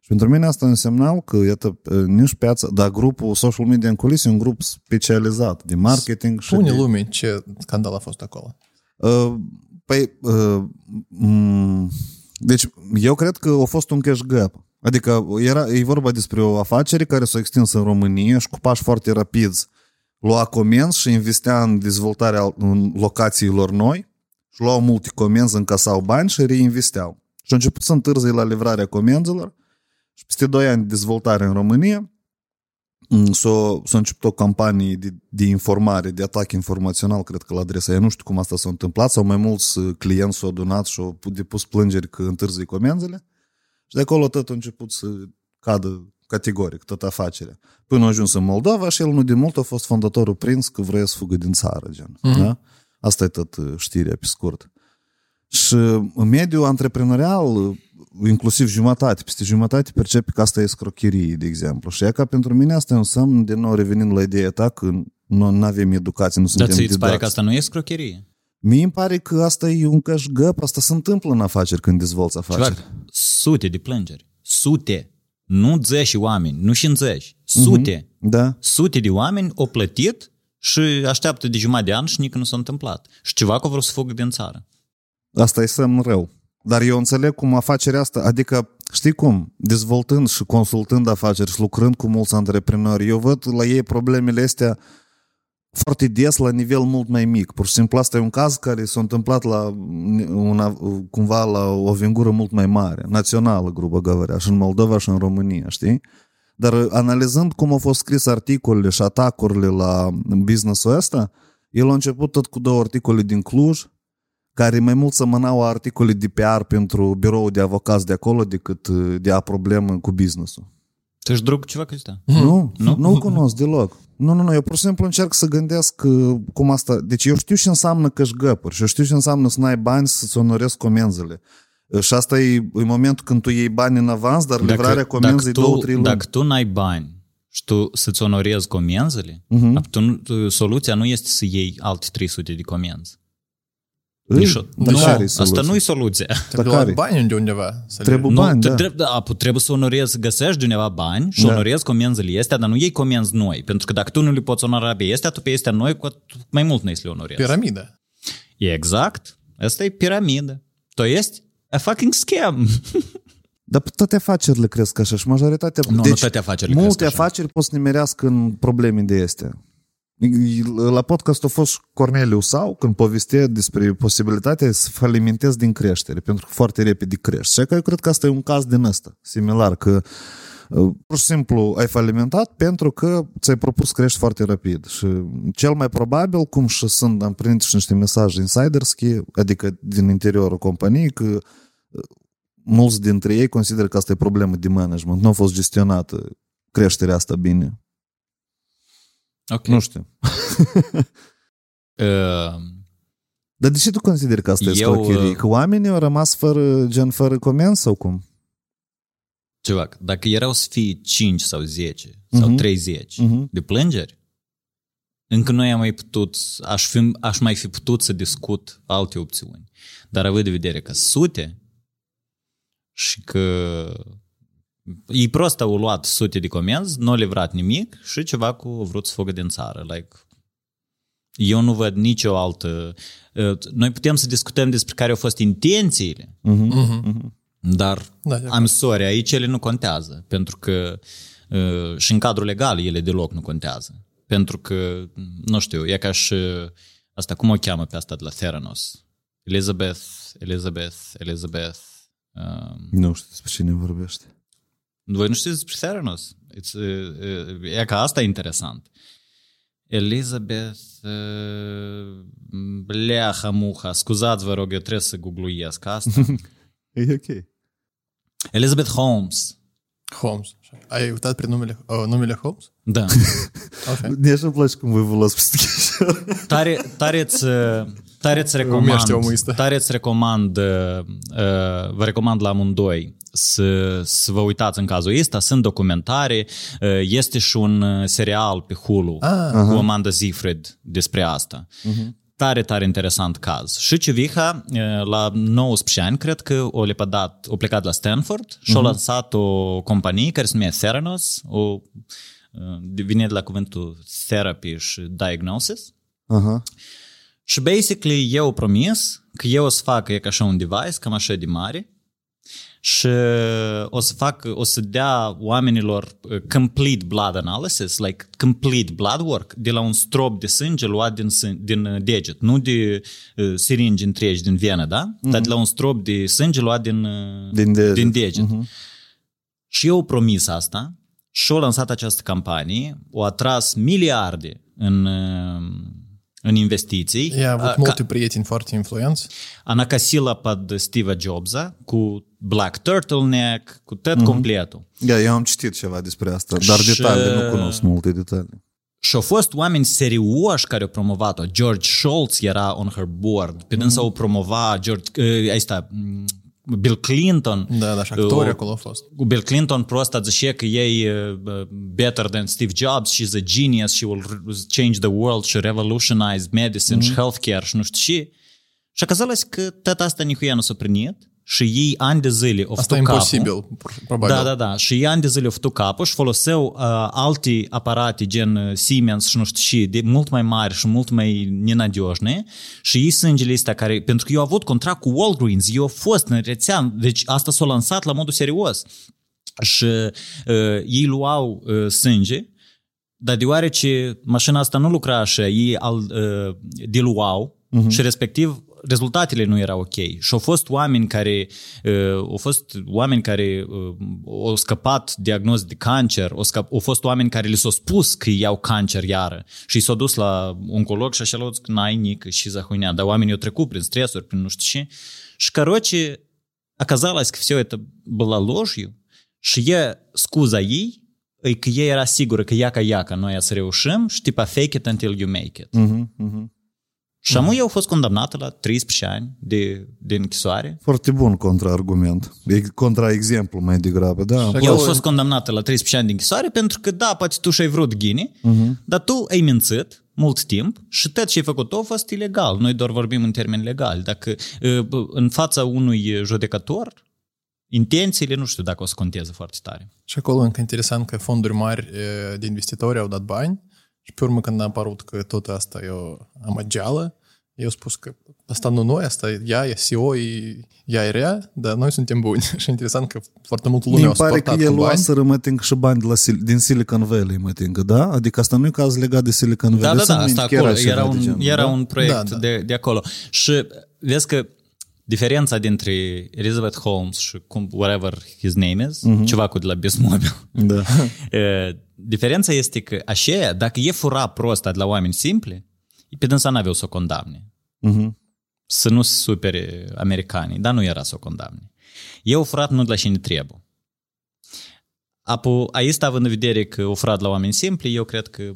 [SPEAKER 2] Și pentru mine asta însemna că, iată, nici piața, dar grupul social media în culise e un grup specializat de marketing și
[SPEAKER 4] Spune
[SPEAKER 2] de...
[SPEAKER 4] lumii ce scandal a fost acolo.
[SPEAKER 2] Uh, Păi, uh, m- deci eu cred că a fost un cash gap. Adică era, e vorba despre o afacere care s-a extins în România și cu pași foarte rapizi lua comenzi și investea în dezvoltarea în locațiilor noi și luau multe comenzi, încasau bani și reinvesteau. Și au început să întârzie la livrarea comenzilor și peste 2 ani de dezvoltare în România mm, s-a, s-a început o campanie de, de informare, de atac informațional, cred că la adresa ei. Nu știu cum asta s-a întâmplat, sau mai mulți uh, clienți s-au adunat și au depus plângeri că întârzie comenzile. Și de acolo tot a început să cadă categoric tot afacerea. Până a ajuns în Moldova și el nu de mult a fost fondatorul prins că vrea să fugă din țară. Gen. Mm-hmm. Da? Asta e tot uh, știrea pe scurt. Și în mediul antreprenorial, uh, inclusiv jumătate, peste jumătate percepe că asta e scrocherie, de exemplu. Și e ca pentru mine asta înseamnă, din nou revenind la ideea ta, că nu avem educație, nu
[SPEAKER 3] Dar
[SPEAKER 2] suntem
[SPEAKER 3] ți îți pare
[SPEAKER 2] didați.
[SPEAKER 3] că asta nu e scrocherie?
[SPEAKER 2] Mie îmi pare că asta e un cash gap, asta se întâmplă în afaceri când dezvolți afaceri.
[SPEAKER 3] Ceva, sute de plângeri. Sute. Nu zeci oameni, nu și zeci. Sute.
[SPEAKER 2] Da?
[SPEAKER 3] Sute de oameni au plătit și așteaptă de jumătate de an și nici nu s-a întâmplat. Și ceva că vreau să fugă din țară.
[SPEAKER 2] Asta e semn rău. Dar eu înțeleg cum afacerea asta, adică, știi cum, dezvoltând și consultând afaceri și lucrând cu mulți antreprenori, eu văd la ei problemele astea foarte des la nivel mult mai mic. Pur și simplu asta e un caz care s-a întâmplat la una, cumva la o vengură mult mai mare, națională, grubă găvărea, și în Moldova și în România, știi? Dar analizând cum au fost scris articolele și atacurile la business-ul ăsta, el a început tot cu două articole din Cluj, care mai mult semănau articole de PR pentru biroul de avocați de acolo decât uh, de a problemă cu business-ul.
[SPEAKER 3] Tu ești drug ceva că ăsta?
[SPEAKER 2] Nu,
[SPEAKER 3] Nu?
[SPEAKER 2] nu-l cunosc deloc. Nu, nu, nu, eu pur și simplu încerc să gândesc uh, cum asta... Deci eu știu ce înseamnă cășgăpuri și eu știu ce înseamnă să n-ai bani să-ți onorezi comenzile. Uh, Și asta e, e momentul când tu iei bani în avans, dar livrarea comenzii
[SPEAKER 3] tu,
[SPEAKER 2] două, trei luni.
[SPEAKER 3] dacă tu n-ai bani și tu să-ți onorezi comenzile,
[SPEAKER 2] Mhm.
[SPEAKER 3] uh-huh. tu, tu, soluția nu este să iei alte 300 de comenzi.
[SPEAKER 2] În
[SPEAKER 3] nu, asta nu e soluția.
[SPEAKER 4] Trebuie
[SPEAKER 2] care?
[SPEAKER 4] bani de undeva.
[SPEAKER 2] Trebuie
[SPEAKER 3] le...
[SPEAKER 2] bani, da.
[SPEAKER 3] trebuie, da, trebuie să onorezi, găsești de undeva bani și
[SPEAKER 2] da.
[SPEAKER 3] onorezi comenzile astea, dar nu iei comenzi noi. Pentru că dacă tu nu le poți onora pe astea, tu pe astea noi cu mai mult nu le onorezi.
[SPEAKER 4] Piramida.
[SPEAKER 3] Exact. Asta e piramida. To ești? a fucking scam.
[SPEAKER 2] Dar toate afacerile cresc așa și majoritatea...
[SPEAKER 3] Nu, deci, nu toate afacerile
[SPEAKER 2] Multe afaceri pot să nimerească în probleme de astea. La podcast a fost Corneliu Sau când povestea despre posibilitatea să falimentezi din creștere, pentru că foarte repede crești. Și că eu cred că asta e un caz din ăsta, similar, că uh, pur și simplu ai falimentat pentru că ți-ai propus să crești foarte rapid. Și cel mai probabil, cum și sunt, am prins și niște mesaje insiderski, adică din interiorul companiei, că uh, mulți dintre ei consideră că asta e problemă de management. Nu a fost gestionată creșterea asta bine.
[SPEAKER 3] Ok.
[SPEAKER 2] Nu știu.
[SPEAKER 3] Uh,
[SPEAKER 2] Dar de ce tu consideri că asta e
[SPEAKER 3] Eu,
[SPEAKER 2] scrocherie?
[SPEAKER 3] uh,
[SPEAKER 2] Că oamenii au rămas fără, gen, fără comenzi sau cum?
[SPEAKER 3] Ceva, dacă erau să fie 5 sau 10 sau
[SPEAKER 2] Mhm.
[SPEAKER 3] 30
[SPEAKER 2] Mhm.
[SPEAKER 3] de plângeri, încă nu am mai putut, aș, fi, aș mai fi putut să discut alte opțiuni. Dar având de vedere că sute și că ei prost au luat sute de comenzi, nu au livrat nimic și ceva cu au vrut să fugă din țară. Like, eu nu văd nicio altă... uh, Noi putem să discutăm despre care au fost intențiile,
[SPEAKER 4] Mhm.
[SPEAKER 3] dar
[SPEAKER 4] Da, de
[SPEAKER 3] I'm sorry, aici ele nu contează, pentru că uh, și în cadrul legal ele deloc nu contează. Pentru că, nu știu, e ca și asta, cum o cheamă pe asta de la Theranos? Elizabeth, Elizabeth, Elizabeth. Uh,
[SPEAKER 2] Nu știu despre cine vorbește.
[SPEAKER 3] Voi nu știți despre Theranos? It's, uh, uh, e ca asta e interesant. Elizabeth uh, Bleaha Muha, scuzați vă rog, eu trebuie să googluiesc asta.
[SPEAKER 2] E ok.
[SPEAKER 3] Elizabeth Holmes.
[SPEAKER 4] Holmes. Ai uitat pe numele, uh, numele Holmes?
[SPEAKER 3] Da.
[SPEAKER 4] Ok.
[SPEAKER 2] Mie așa îmi place cum voi vă luați peste chestia.
[SPEAKER 3] Tare, tare îți, tare îți
[SPEAKER 4] Umește
[SPEAKER 3] recomand,
[SPEAKER 4] omul ăsta.
[SPEAKER 3] tare îți recomand, uh, uh, vă recomand la amândoi să, să vă uitați în cazul ăsta. Sunt documentare, uh, este și un uh, serial pe Hulu
[SPEAKER 4] Ah.
[SPEAKER 3] cu Amanda Seyfried despre asta. Tare, tare interesant caz. Și Civiha, uh, la 19 ani, cred că o lepădat, o plecat la Stanford și a lansat o companie care se numea Theranos, o, uh, vine de la cuvântul therapy și diagnosis.
[SPEAKER 2] Aha.
[SPEAKER 3] Și basically eu promis că eu o să fac e ca așa un device, cam așa de mare, și o să fac, o să dea oamenilor uh, complete blood analysis, like complete blood work, de la un strop de sânge luat din, sân- din uh, deget, nu de uh, siringi întregi din venă, da? Mm-hmm. Dar de la un strop de sânge luat din, uh,
[SPEAKER 2] Din deget.
[SPEAKER 3] din deget. Mm-hmm. Și eu promis asta și au lansat această campanie, o atras miliarde în, uh, în investiții.
[SPEAKER 4] I-a avut
[SPEAKER 3] A-
[SPEAKER 4] multe prieteni foarte influenți.
[SPEAKER 3] Она косила под Стива Джобса cu Black Turtleneck, cu tot mm-hmm. completul.
[SPEAKER 2] Ia, eu am citit ceva despre asta, dar
[SPEAKER 3] Și-
[SPEAKER 2] detalii, nu cunosc multe detalii.
[SPEAKER 3] Și au fost oameni serioși care au promovat-o. George Shultz era on her board. Pe dânsa o promova George, uh, asta, mm, Bill Clinton.
[SPEAKER 4] Da, da, și actori
[SPEAKER 3] Uh,
[SPEAKER 4] acolo au fost.
[SPEAKER 3] Cu Bill Clinton просто zice că ei uh, better than Steve Jobs, she's a genius, she will r- change the world, she revolutionize medicine și healthcare și nu știu ce. Și оказалось că tot asta nicuia nu s-a primit și ei ani de zile au
[SPEAKER 4] Asta e
[SPEAKER 3] făcut capul.
[SPEAKER 4] imposibil, probabil.
[SPEAKER 3] Da, da, da. Și ei ani de zile au făcut capul și foloseau uh, alte aparate gen uh, Siemens și nu știu și, de mult mai mari și mult mai nenadioșne și ei sângele astea care, pentru că eu au avut contract cu Walgreens, eu au fost în rețea, deci asta s-a lansat la modul serios. Și uh, ei luau uh, sânge, dar deoarece mașina asta nu lucra așa, ei al, uh, diluau uh-huh. și respectiv rezultatele nu erau ok. Și au fost oameni care uh, au fost oameni care uh, au scăpat diagnoz de cancer, au, scăp, au fost oameni care li s-au spus că iau cancer iară și s-au dus la oncolog și așa l-au zis că n-ai nic și zahuinea, dar oamenii au trecut prin stresuri, prin nu știu ce. Și короче, оказалось, că все это было ложью, și e scuza ei, e că ei era sigură că iaca iaca noi să reușim și tipa fake it until you make it.
[SPEAKER 2] Mhm, mhm.
[SPEAKER 3] Și amu eu au fost condamnată la 13 ani de, de închisoare.
[SPEAKER 2] Foarte bun contraargument. E contraexemplu mai degrabă, da.
[SPEAKER 4] Și
[SPEAKER 3] Eu au
[SPEAKER 4] acolo-
[SPEAKER 3] fost condamnată la 13 ani de închisoare pentru că, da, poate tu și-ai vrut ghini, uh-huh. dar tu ai mințit mult timp și tot ce ai făcut a fost ilegal. Noi doar vorbim în termeni legali. Dacă uh, în fața unui judecător, intențiile nu știu dacă o să conteze foarte tare.
[SPEAKER 4] Și acolo încă interesant că fonduri mari e, de investitori au dat bani și pe urmă când a apărut că tot asta e o amăgeală, eu spus că asta nu noi, asta ea e CEO, e, ea e rea, dar noi suntem buni. și interesant că foarte mult lume
[SPEAKER 2] Mi
[SPEAKER 4] au
[SPEAKER 2] pare că
[SPEAKER 4] sportat
[SPEAKER 2] el
[SPEAKER 4] cu bani.
[SPEAKER 2] luaseră, mă ting, și bani de la, Sil- din Silicon Valley, mă ting, da? Adică asta nu e caz legat de Silicon
[SPEAKER 3] Da,
[SPEAKER 2] Valley.
[SPEAKER 3] da, da,
[SPEAKER 2] Sunt
[SPEAKER 3] asta
[SPEAKER 2] minte că
[SPEAKER 3] acolo.
[SPEAKER 2] ceva
[SPEAKER 3] Era
[SPEAKER 2] de
[SPEAKER 3] un,
[SPEAKER 2] genul,
[SPEAKER 3] era
[SPEAKER 2] da?
[SPEAKER 3] un proiect
[SPEAKER 4] Da, da.
[SPEAKER 3] De, de acolo. Și vezi că diferența dintre Elizabeth Holmes și cum, whatever his name is, ceva cu de la Bismobil,
[SPEAKER 2] Da.
[SPEAKER 3] E, diferența este că așa, dacă e fura prosta de la oameni simpli, pe dânsa n-aveau să o condamne.
[SPEAKER 2] Mhm.
[SPEAKER 3] Să nu se supere americanii, dar nu era să o condamne. Eu furat nu de la cine trebuie. Apo, aici, având în vedere că o furat la oameni simpli, eu cred că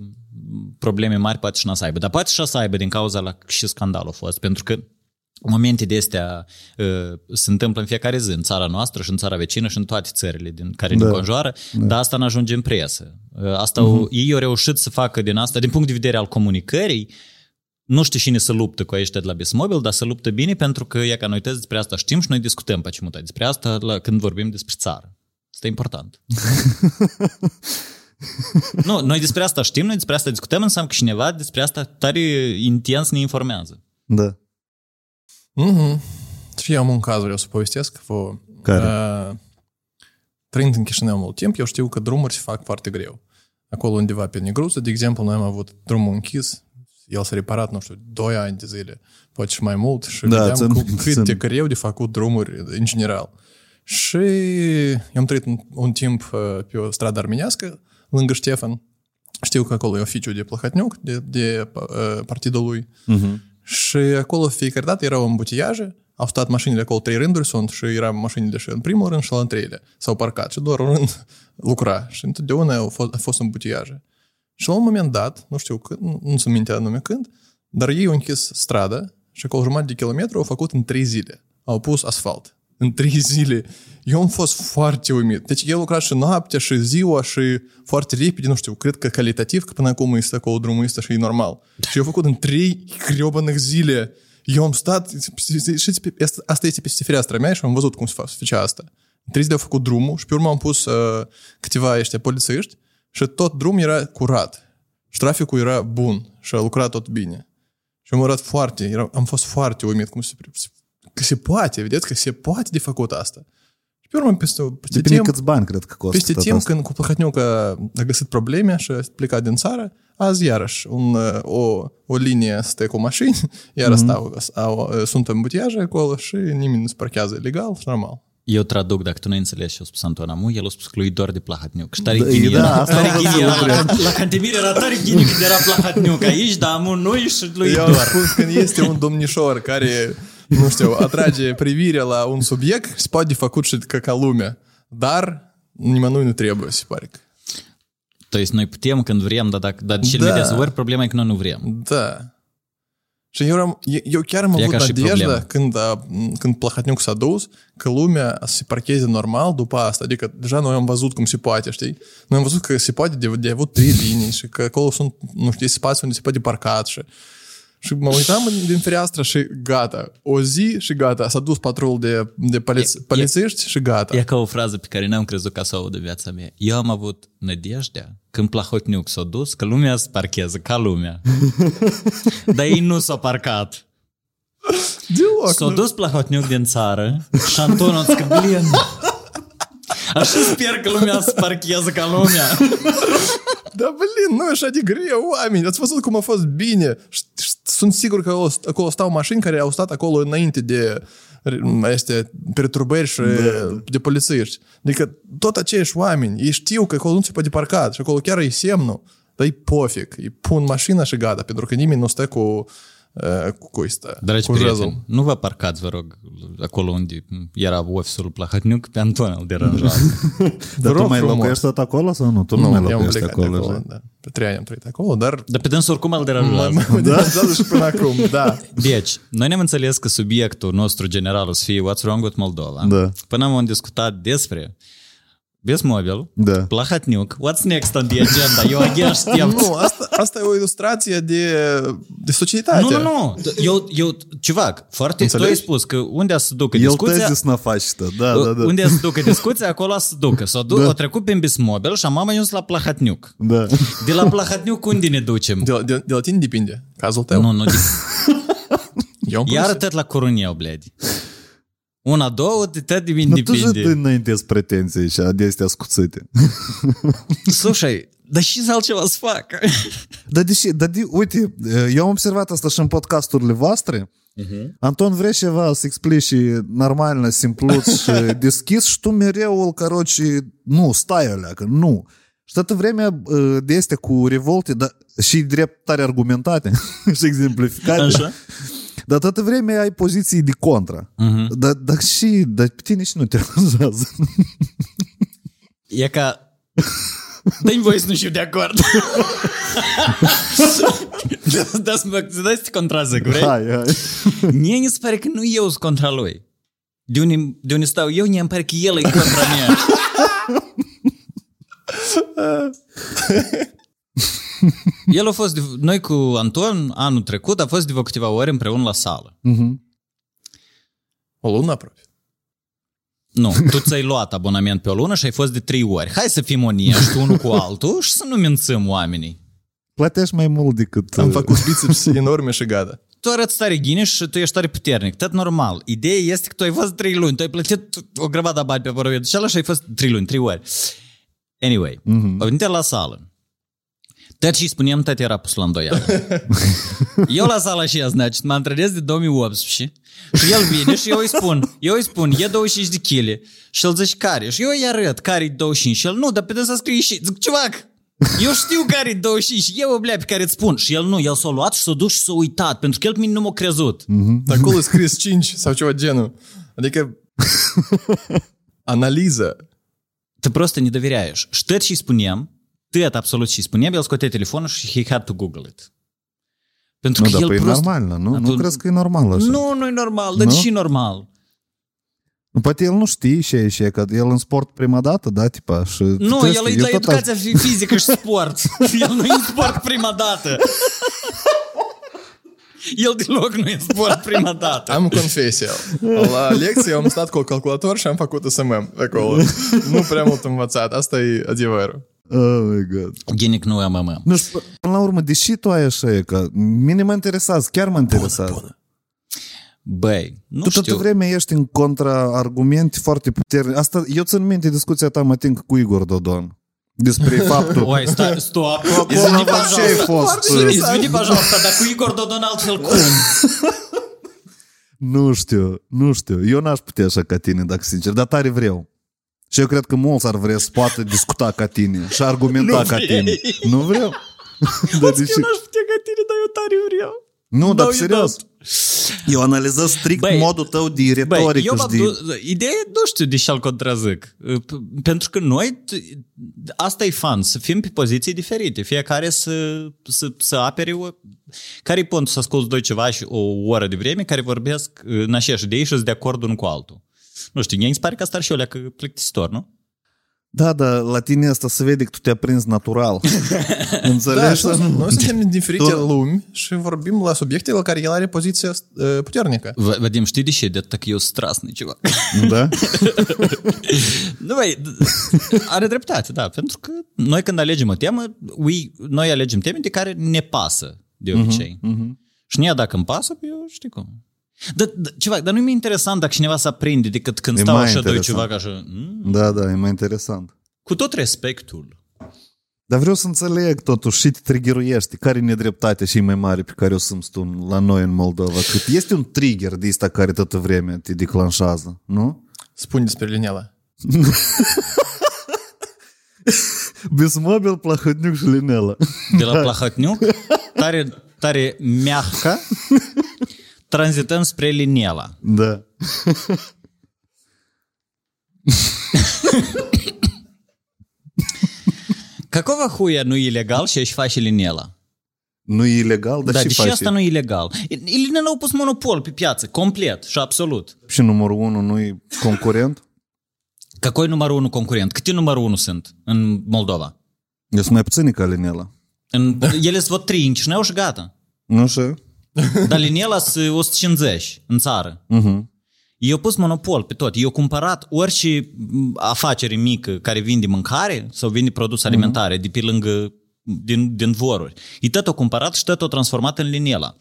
[SPEAKER 3] probleme mari poate și n să aibă. Dar poate și să aibă din cauza la și scandalul a fost. Pentru că momente de astea uh, se întâmplă în fiecare zi în țara noastră și în țara vecină și în toate țările din care da. ne înconjoară, da. dar asta nu ajunge în presă. Uh, asta uh-huh. ei au reușit să facă din asta, din punct de vedere al comunicării, nu știu cine să luptă cu ăștia de la Bismobil, dar să luptă bine pentru că, ia ca noi toți despre asta știm și noi discutăm pe cimuta despre asta la, când vorbim despre țară. Asta e important. nu, noi despre asta știm, noi despre asta discutăm, înseamnă că cineva despre asta tare intens ne informează.
[SPEAKER 2] Da.
[SPEAKER 4] Mhm. Și eu am un caz, vreau să povestesc. Vă,
[SPEAKER 2] Care?
[SPEAKER 4] Uh, trăind în Chișinău mult timp, eu știu că drumuri se fac foarte greu. Acolo undeva pe Negruță, de exemplu, noi am avut drumul închis, el s-a reparat, nu știu, 2 ani de zile, poate și mai mult, și
[SPEAKER 2] Da,
[SPEAKER 4] vedeam
[SPEAKER 2] țin-
[SPEAKER 4] cu cât
[SPEAKER 2] țin.
[SPEAKER 4] de greu de făcut drumuri în general. Și eu am trăit un, un timp uh, pe o stradă armenească, lângă Ștefan. Știu că acolo e oficiu de Plăhătniuc, de, de uh, partidul lui.
[SPEAKER 2] Mhm.
[SPEAKER 4] Și acolo fiecare dată erau îmbutiaje, au stat mașinile acolo, trei rânduri sunt și erau mașinile și în primul rând și la în treilea. S-au parcat și doar un rând lucra și întotdeauna au fost, au fost îmbutiaje. Și la un moment dat, nu știu când, nu, nu se minte anume când, dar ei au închis strada și acolo jumătate de kilometru au făcut în trei zile. Au pus asfalt. În trei zile. Eu am fost foarte uimit. Deci el lucra și noaptea și ziua și foarte repede, nu știu, cred că calitativ, că până acum este acolo drumul ăsta și e normal. Și eu făcut în trei griobănăch zile. Eu am stat, știți, pe- asta- asta este peste fereastra mea și am văzut cum se fa- se făcea asta. În trei zile au făcut drumul și pe urmă am pus uh, câteva ăștia polițiști și tot drumul era curat. Și traficul era bun și a lucrat tot bine. Și am arătat foarte, era, am fost foarte uimit cum se, se, că se poate, vedeți că se poate de făcut asta. Și pe urmă, peste, peste
[SPEAKER 2] Depinde
[SPEAKER 4] timp,
[SPEAKER 2] câți bani cred că costă
[SPEAKER 4] peste
[SPEAKER 2] tot
[SPEAKER 4] timp,
[SPEAKER 2] asta.
[SPEAKER 4] când cu Plăhătniuc a, a găsit probleme și a plecat din țară, azi iarăși un, uh, o, o linie stă cu mașini, iar
[SPEAKER 2] Mhm.
[SPEAKER 4] mm-hmm. stau, au, sunt îmbutiaje acolo și nimeni nu se parchează legal și normal.
[SPEAKER 3] Eu traduc, dacă tu nu înțelegi ce a spus Anton Amu, el a spus că lui doar de Plahatniuc. Și tare
[SPEAKER 2] Da,
[SPEAKER 3] ghini
[SPEAKER 2] da,
[SPEAKER 3] era,
[SPEAKER 2] asta
[SPEAKER 3] tare
[SPEAKER 2] am văzut,
[SPEAKER 3] ghini era,
[SPEAKER 2] cred.
[SPEAKER 3] la, la Cantemir era tare ghini când era Plahatniuc aici, dar Amu nu și lui
[SPEAKER 4] Eu am
[SPEAKER 3] doar.
[SPEAKER 4] spus când este un domnișor care, nu știu, atrage privirea la un subiect, se poate făcut și ca, ca lumea. Dar nimănui nu trebuie, se pare că.
[SPEAKER 3] То есть noi putem când vrem, dar, dacă, dar cel
[SPEAKER 4] Da.
[SPEAKER 3] mai des ori problema e că noi nu vrem.
[SPEAKER 4] Da. Și eu, am, eu chiar am
[SPEAKER 3] E
[SPEAKER 4] avut
[SPEAKER 3] ca și
[SPEAKER 4] nadejda
[SPEAKER 3] problemă.
[SPEAKER 4] când, a, când Plahotniuc s-a dus, că lumea se parcheze normal după asta. Adică deja noi am văzut cum se poate, știi? Noi am văzut că se poate de, de avut trei linii și că acolo sunt, nu știu, spații unde se poate parcat și și mă uitam în- din fereastră și gata. O zi și gata. S-a dus patrul de, de poliț-
[SPEAKER 3] E- e-
[SPEAKER 4] polițiști și gata.
[SPEAKER 3] E ca o frază pe care n-am crezut că să o aud în viața mea. Eu am avut nădejdea când Plahotniuc s-a dus că lumea se parchează ca lumea. dar ei nu s-au parcat.
[SPEAKER 4] Deloc.
[SPEAKER 3] S-a dus Plahotniuc din țară și Anton a zis că, blin, așa sper că lumea se parchează ca lumea.
[SPEAKER 4] Da, blin, nu e așa de greu, oameni. Ați văzut cum a fost bine. Și- și Sunt sigur că acolo, acolo stau mașini care au stat acolo înainte de este perturbări și de polițiști. Adică tot aceiași oameni, ei știu că acolo nu se poate parcat și acolo chiar e semnul. Dar e pofig. Îi pun mașina și gata, pentru că nimeni nu stă cu uh, cu, cu ăsta,
[SPEAKER 3] Dragi
[SPEAKER 4] cu
[SPEAKER 3] prieteni,
[SPEAKER 4] jezul.
[SPEAKER 3] nu vă parcați, vă rog, acolo unde era ofisul Plahotniuc, pe Anton îl deranjează.
[SPEAKER 2] Dar tu
[SPEAKER 4] rog
[SPEAKER 2] mai
[SPEAKER 4] frumos.
[SPEAKER 2] locuiești tot acolo sau nu? Tu nu,
[SPEAKER 4] Nu,
[SPEAKER 2] mai
[SPEAKER 4] eu am
[SPEAKER 2] locuiești
[SPEAKER 4] plecat
[SPEAKER 2] acolo.
[SPEAKER 4] de acolo,
[SPEAKER 2] așa?
[SPEAKER 4] da. Pe trei ani am trăit acolo, dar
[SPEAKER 3] Dar pe dânsul oricum îl
[SPEAKER 4] mă,
[SPEAKER 3] deranjează.
[SPEAKER 4] mă deranjează și până acum, da.
[SPEAKER 3] Deci, noi ne-am înțeles că subiectul nostru general o să fie What's Wrong with Moldova.
[SPEAKER 2] Da.
[SPEAKER 3] Până am discutat despre Bismobil,
[SPEAKER 2] Da.
[SPEAKER 3] Plahatniuc, what's next on the agenda? Eu again știam.
[SPEAKER 4] Nu, asta, asta e o ilustrație de, de societate.
[SPEAKER 3] Nu, nu, nu. Eu, eu, civac, foarte, tu ai
[SPEAKER 4] Înțelegi?
[SPEAKER 3] spus că unde a să ducă
[SPEAKER 2] El
[SPEAKER 3] discuția,
[SPEAKER 2] tezis na faștă, da, da, da.
[SPEAKER 3] unde a să ducă discuția, acolo a să ducă. S-a du-
[SPEAKER 2] Da.
[SPEAKER 3] a trecut prin Bismobil și am ajuns la Plahatniuc.
[SPEAKER 2] Da.
[SPEAKER 3] De la Plahatniuc unde ne ducem?
[SPEAKER 4] De, la- de, de la tine depinde. Cazul tău.
[SPEAKER 3] Nu, nu, de-
[SPEAKER 4] Eu am
[SPEAKER 3] iar
[SPEAKER 4] pus-
[SPEAKER 3] tot la Coruneu, bledi. Una, două, de tot de mine
[SPEAKER 2] Nu tu și tu
[SPEAKER 3] depinde.
[SPEAKER 2] înainte pretenții și de astea scuțite.
[SPEAKER 3] Slушай, dar și altceva să fac.
[SPEAKER 2] Dar deși, dar de, uite, eu am observat asta și în podcasturile voastre. Anton vrea ceva să explici normal, simpluț și deschis și tu mereu îl caroci, nu, stai alea, că nu. Și toată vremea uh, de este cu revolte, dar și drept tare argumentate și exemplificate.
[SPEAKER 3] Așa?
[SPEAKER 2] Dar toată vremea ai poziții de contra. Dar, dar și, dar pe tine și nu te aranjează.
[SPEAKER 3] E ca... Dă-mi voie să nu fiu de acord. da, da, să mă, să dai să te contrazic, vrei?
[SPEAKER 2] Hai, hai.
[SPEAKER 3] Mie mi se pare că nu eu sunt contra lui. De unde, de unde stau eu, mie îmi pare că el e contra mea. el a fost, de, noi cu Anton, anul trecut, a fost de vreo câteva ori împreună la sală.
[SPEAKER 4] O lună aproape.
[SPEAKER 3] Nu, tu ți-ai luat abonament pe o lună și ai fost de trei ori. Hai să fim onești unul cu altul și să nu mințăm oamenii.
[SPEAKER 2] Plătești mai mult decât...
[SPEAKER 4] Am făcut biceps enorme și gata.
[SPEAKER 3] Tu arăți tare ghiniș și tu ești tare puternic. Tot normal. Ideea este că tu ai fost trei luni. Tu ai plătit o grămadă de bani pe abonament. Și ala și ai fost trei luni, trei ori. Anyway, mm-hmm. au venit la sală. Tot și spuneam, tot era pus la îndoială. eu la sala și ea, значит, mă antrenez de 2018 și el vine și eu îi spun, eu îi spun, e 25 de kg și el zice, care? Și eu îi arăt care e 25 și el, nu, dar pe să scrie și, zic, ciuvac, eu știu care e 25 și eu, blea, pe care îți spun. Și el nu, el s-a luat și s-a dus și s-a uitat, pentru că el pe mine nu m-a crezut.
[SPEAKER 4] Dar acolo e scris 5 sau ceva genul. Adică analiză.
[SPEAKER 3] Ты просто не доверяешь. Что și spuneam, tăt absolut și spuneam, el scotea telefonul și he had to google it. Pentru
[SPEAKER 2] Nu,
[SPEAKER 3] că
[SPEAKER 2] dar
[SPEAKER 3] el
[SPEAKER 2] păi e
[SPEAKER 3] prost...
[SPEAKER 2] normal, nu? Nu
[SPEAKER 3] Atunci-
[SPEAKER 2] crezi că e normal așa?
[SPEAKER 3] Nu, nu e normal, dar
[SPEAKER 2] Nu?
[SPEAKER 3] și normal.
[SPEAKER 2] Nu, Poate el nu știe și e și e, că el în sport prima dată, da, tipa, și...
[SPEAKER 3] Nu,
[SPEAKER 2] testi,
[SPEAKER 3] el e
[SPEAKER 2] eu
[SPEAKER 3] la
[SPEAKER 2] tot
[SPEAKER 3] educația fi- fizică și sport. El nu e în sport prima dată. El deloc nu e în sport prima dată.
[SPEAKER 4] Am confesie. La lecție am stat cu calculator și am făcut SMM acolo. Nu prea mult învățat. Asta e adevărul.
[SPEAKER 2] Oh my god.
[SPEAKER 3] Genic nu e MM.
[SPEAKER 2] Nu știu, până la urmă, deși tu ai așa, e că mine mă interesează, chiar mă interesează.
[SPEAKER 3] Băi, nu
[SPEAKER 2] tu toată
[SPEAKER 3] știu.
[SPEAKER 2] vremea ești în contraargumente foarte puternice. Asta, eu țin minte discuția ta, mă ating cu Igor Dodon. Despre faptul...
[SPEAKER 3] Oi, stai, stop.
[SPEAKER 2] Acolo
[SPEAKER 3] Извини,
[SPEAKER 2] ce ai
[SPEAKER 3] пожалуйста.
[SPEAKER 2] fost?
[SPEAKER 3] Извини, пожалуйста, dar cu Igor Dodon altfel cum?
[SPEAKER 2] Nu știu, nu știu. Eu n-aș putea așa ca tine, dacă sincer, dar tare vreau. Și eu cred că mulți ar vrea să poată discuta ca tine și argumenta
[SPEAKER 3] Nu
[SPEAKER 2] ca
[SPEAKER 3] vrei.
[SPEAKER 2] tine. Nu vreau. dar deși...
[SPEAKER 3] Eu n-aș putea ca tine, dar eu tare vreau.
[SPEAKER 2] Nu,
[SPEAKER 3] No,
[SPEAKER 2] dar
[SPEAKER 3] you
[SPEAKER 2] serios. Eu analizez strict
[SPEAKER 3] Băi,
[SPEAKER 2] modul tău de
[SPEAKER 3] Băi,
[SPEAKER 2] retorică
[SPEAKER 3] eu
[SPEAKER 2] și
[SPEAKER 3] m-am
[SPEAKER 2] de...
[SPEAKER 3] dus, ideea e, nu știu de ce îl contrazic. P- Pentru că noi, t- asta e fan, să fim pe poziții diferite. Fiecare să, să, să apere o... Care-i pontul să asculti doi ceva și o oră de vreme care vorbesc în aceeași idei și sunt de acord unul cu altul. Nu știu, mie îmi se pare că asta ar și o leacă plictisitor, nu?
[SPEAKER 2] Da, da, la tine asta se vede că tu te-a prins natural.
[SPEAKER 4] Da,
[SPEAKER 2] Înțelegi?
[SPEAKER 4] și noi suntem din diferite
[SPEAKER 2] Tu-
[SPEAKER 4] lumi și vorbim la subiecte la care el are poziția uh, puternică.
[SPEAKER 3] V- Vadim, știi de ce? De atât că eu sunt strasnic ceva.
[SPEAKER 2] da?
[SPEAKER 3] Nu, băi, d- are dreptate, da, pentru că noi când alegem o temă, we, noi alegem teme de care ne pasă de obicei. Uh-huh, uh-huh. Și mie dacă îmi pasă, păi eu știi cum. Da, da, ceva, dar nu e interesant dacă cineva se aprinde decât când
[SPEAKER 2] E
[SPEAKER 3] stau
[SPEAKER 2] mai
[SPEAKER 3] așa doi
[SPEAKER 2] interesant.
[SPEAKER 3] ceva ca așa. Mm?
[SPEAKER 2] Da, da, e mai interesant.
[SPEAKER 3] Cu tot respectul.
[SPEAKER 2] Dar vreau să înțeleg totuși și te triggeruiește. Care e nedreptatea și mai mare pe care o să-mi stun la noi în Moldova? Cât este un trigger de ăsta care toată vremea te declanșează, nu?
[SPEAKER 4] Spune despre Linela.
[SPEAKER 2] Безмобил, плохотнюк, шленела.
[SPEAKER 3] De la Plahotniuc, tare, tare meahcă, tranzităm spre Linela.
[SPEAKER 2] Да.
[SPEAKER 3] Какого хуя nu e legal și își face Linela?
[SPEAKER 2] Nu e ilegal, dar
[SPEAKER 3] Da,
[SPEAKER 2] și
[SPEAKER 3] deși
[SPEAKER 2] face.
[SPEAKER 3] asta nu e ilegal. Linela a pus monopol pe piață, complet și absolut.
[SPEAKER 2] Și numărul unu nu e concurent?
[SPEAKER 3] Какой numărul unu concurent? Câte numărul unu sunt în Moldova?
[SPEAKER 2] Eu sunt mai puțini ca Linela.
[SPEAKER 3] În, ele sunt vreo trei în Chișinău și gata.
[SPEAKER 2] Nu știu?
[SPEAKER 3] Dar Linela sunt 150 în țară.
[SPEAKER 2] Uh-huh.
[SPEAKER 3] Eu pus monopol pe tot. Eu cumpărat orice m, afacere mică care vinde mâncare sau vinde produse alimentare de pe lângă, din, din dvoruri. E tot o cumpărat și tot o transformat în Linela.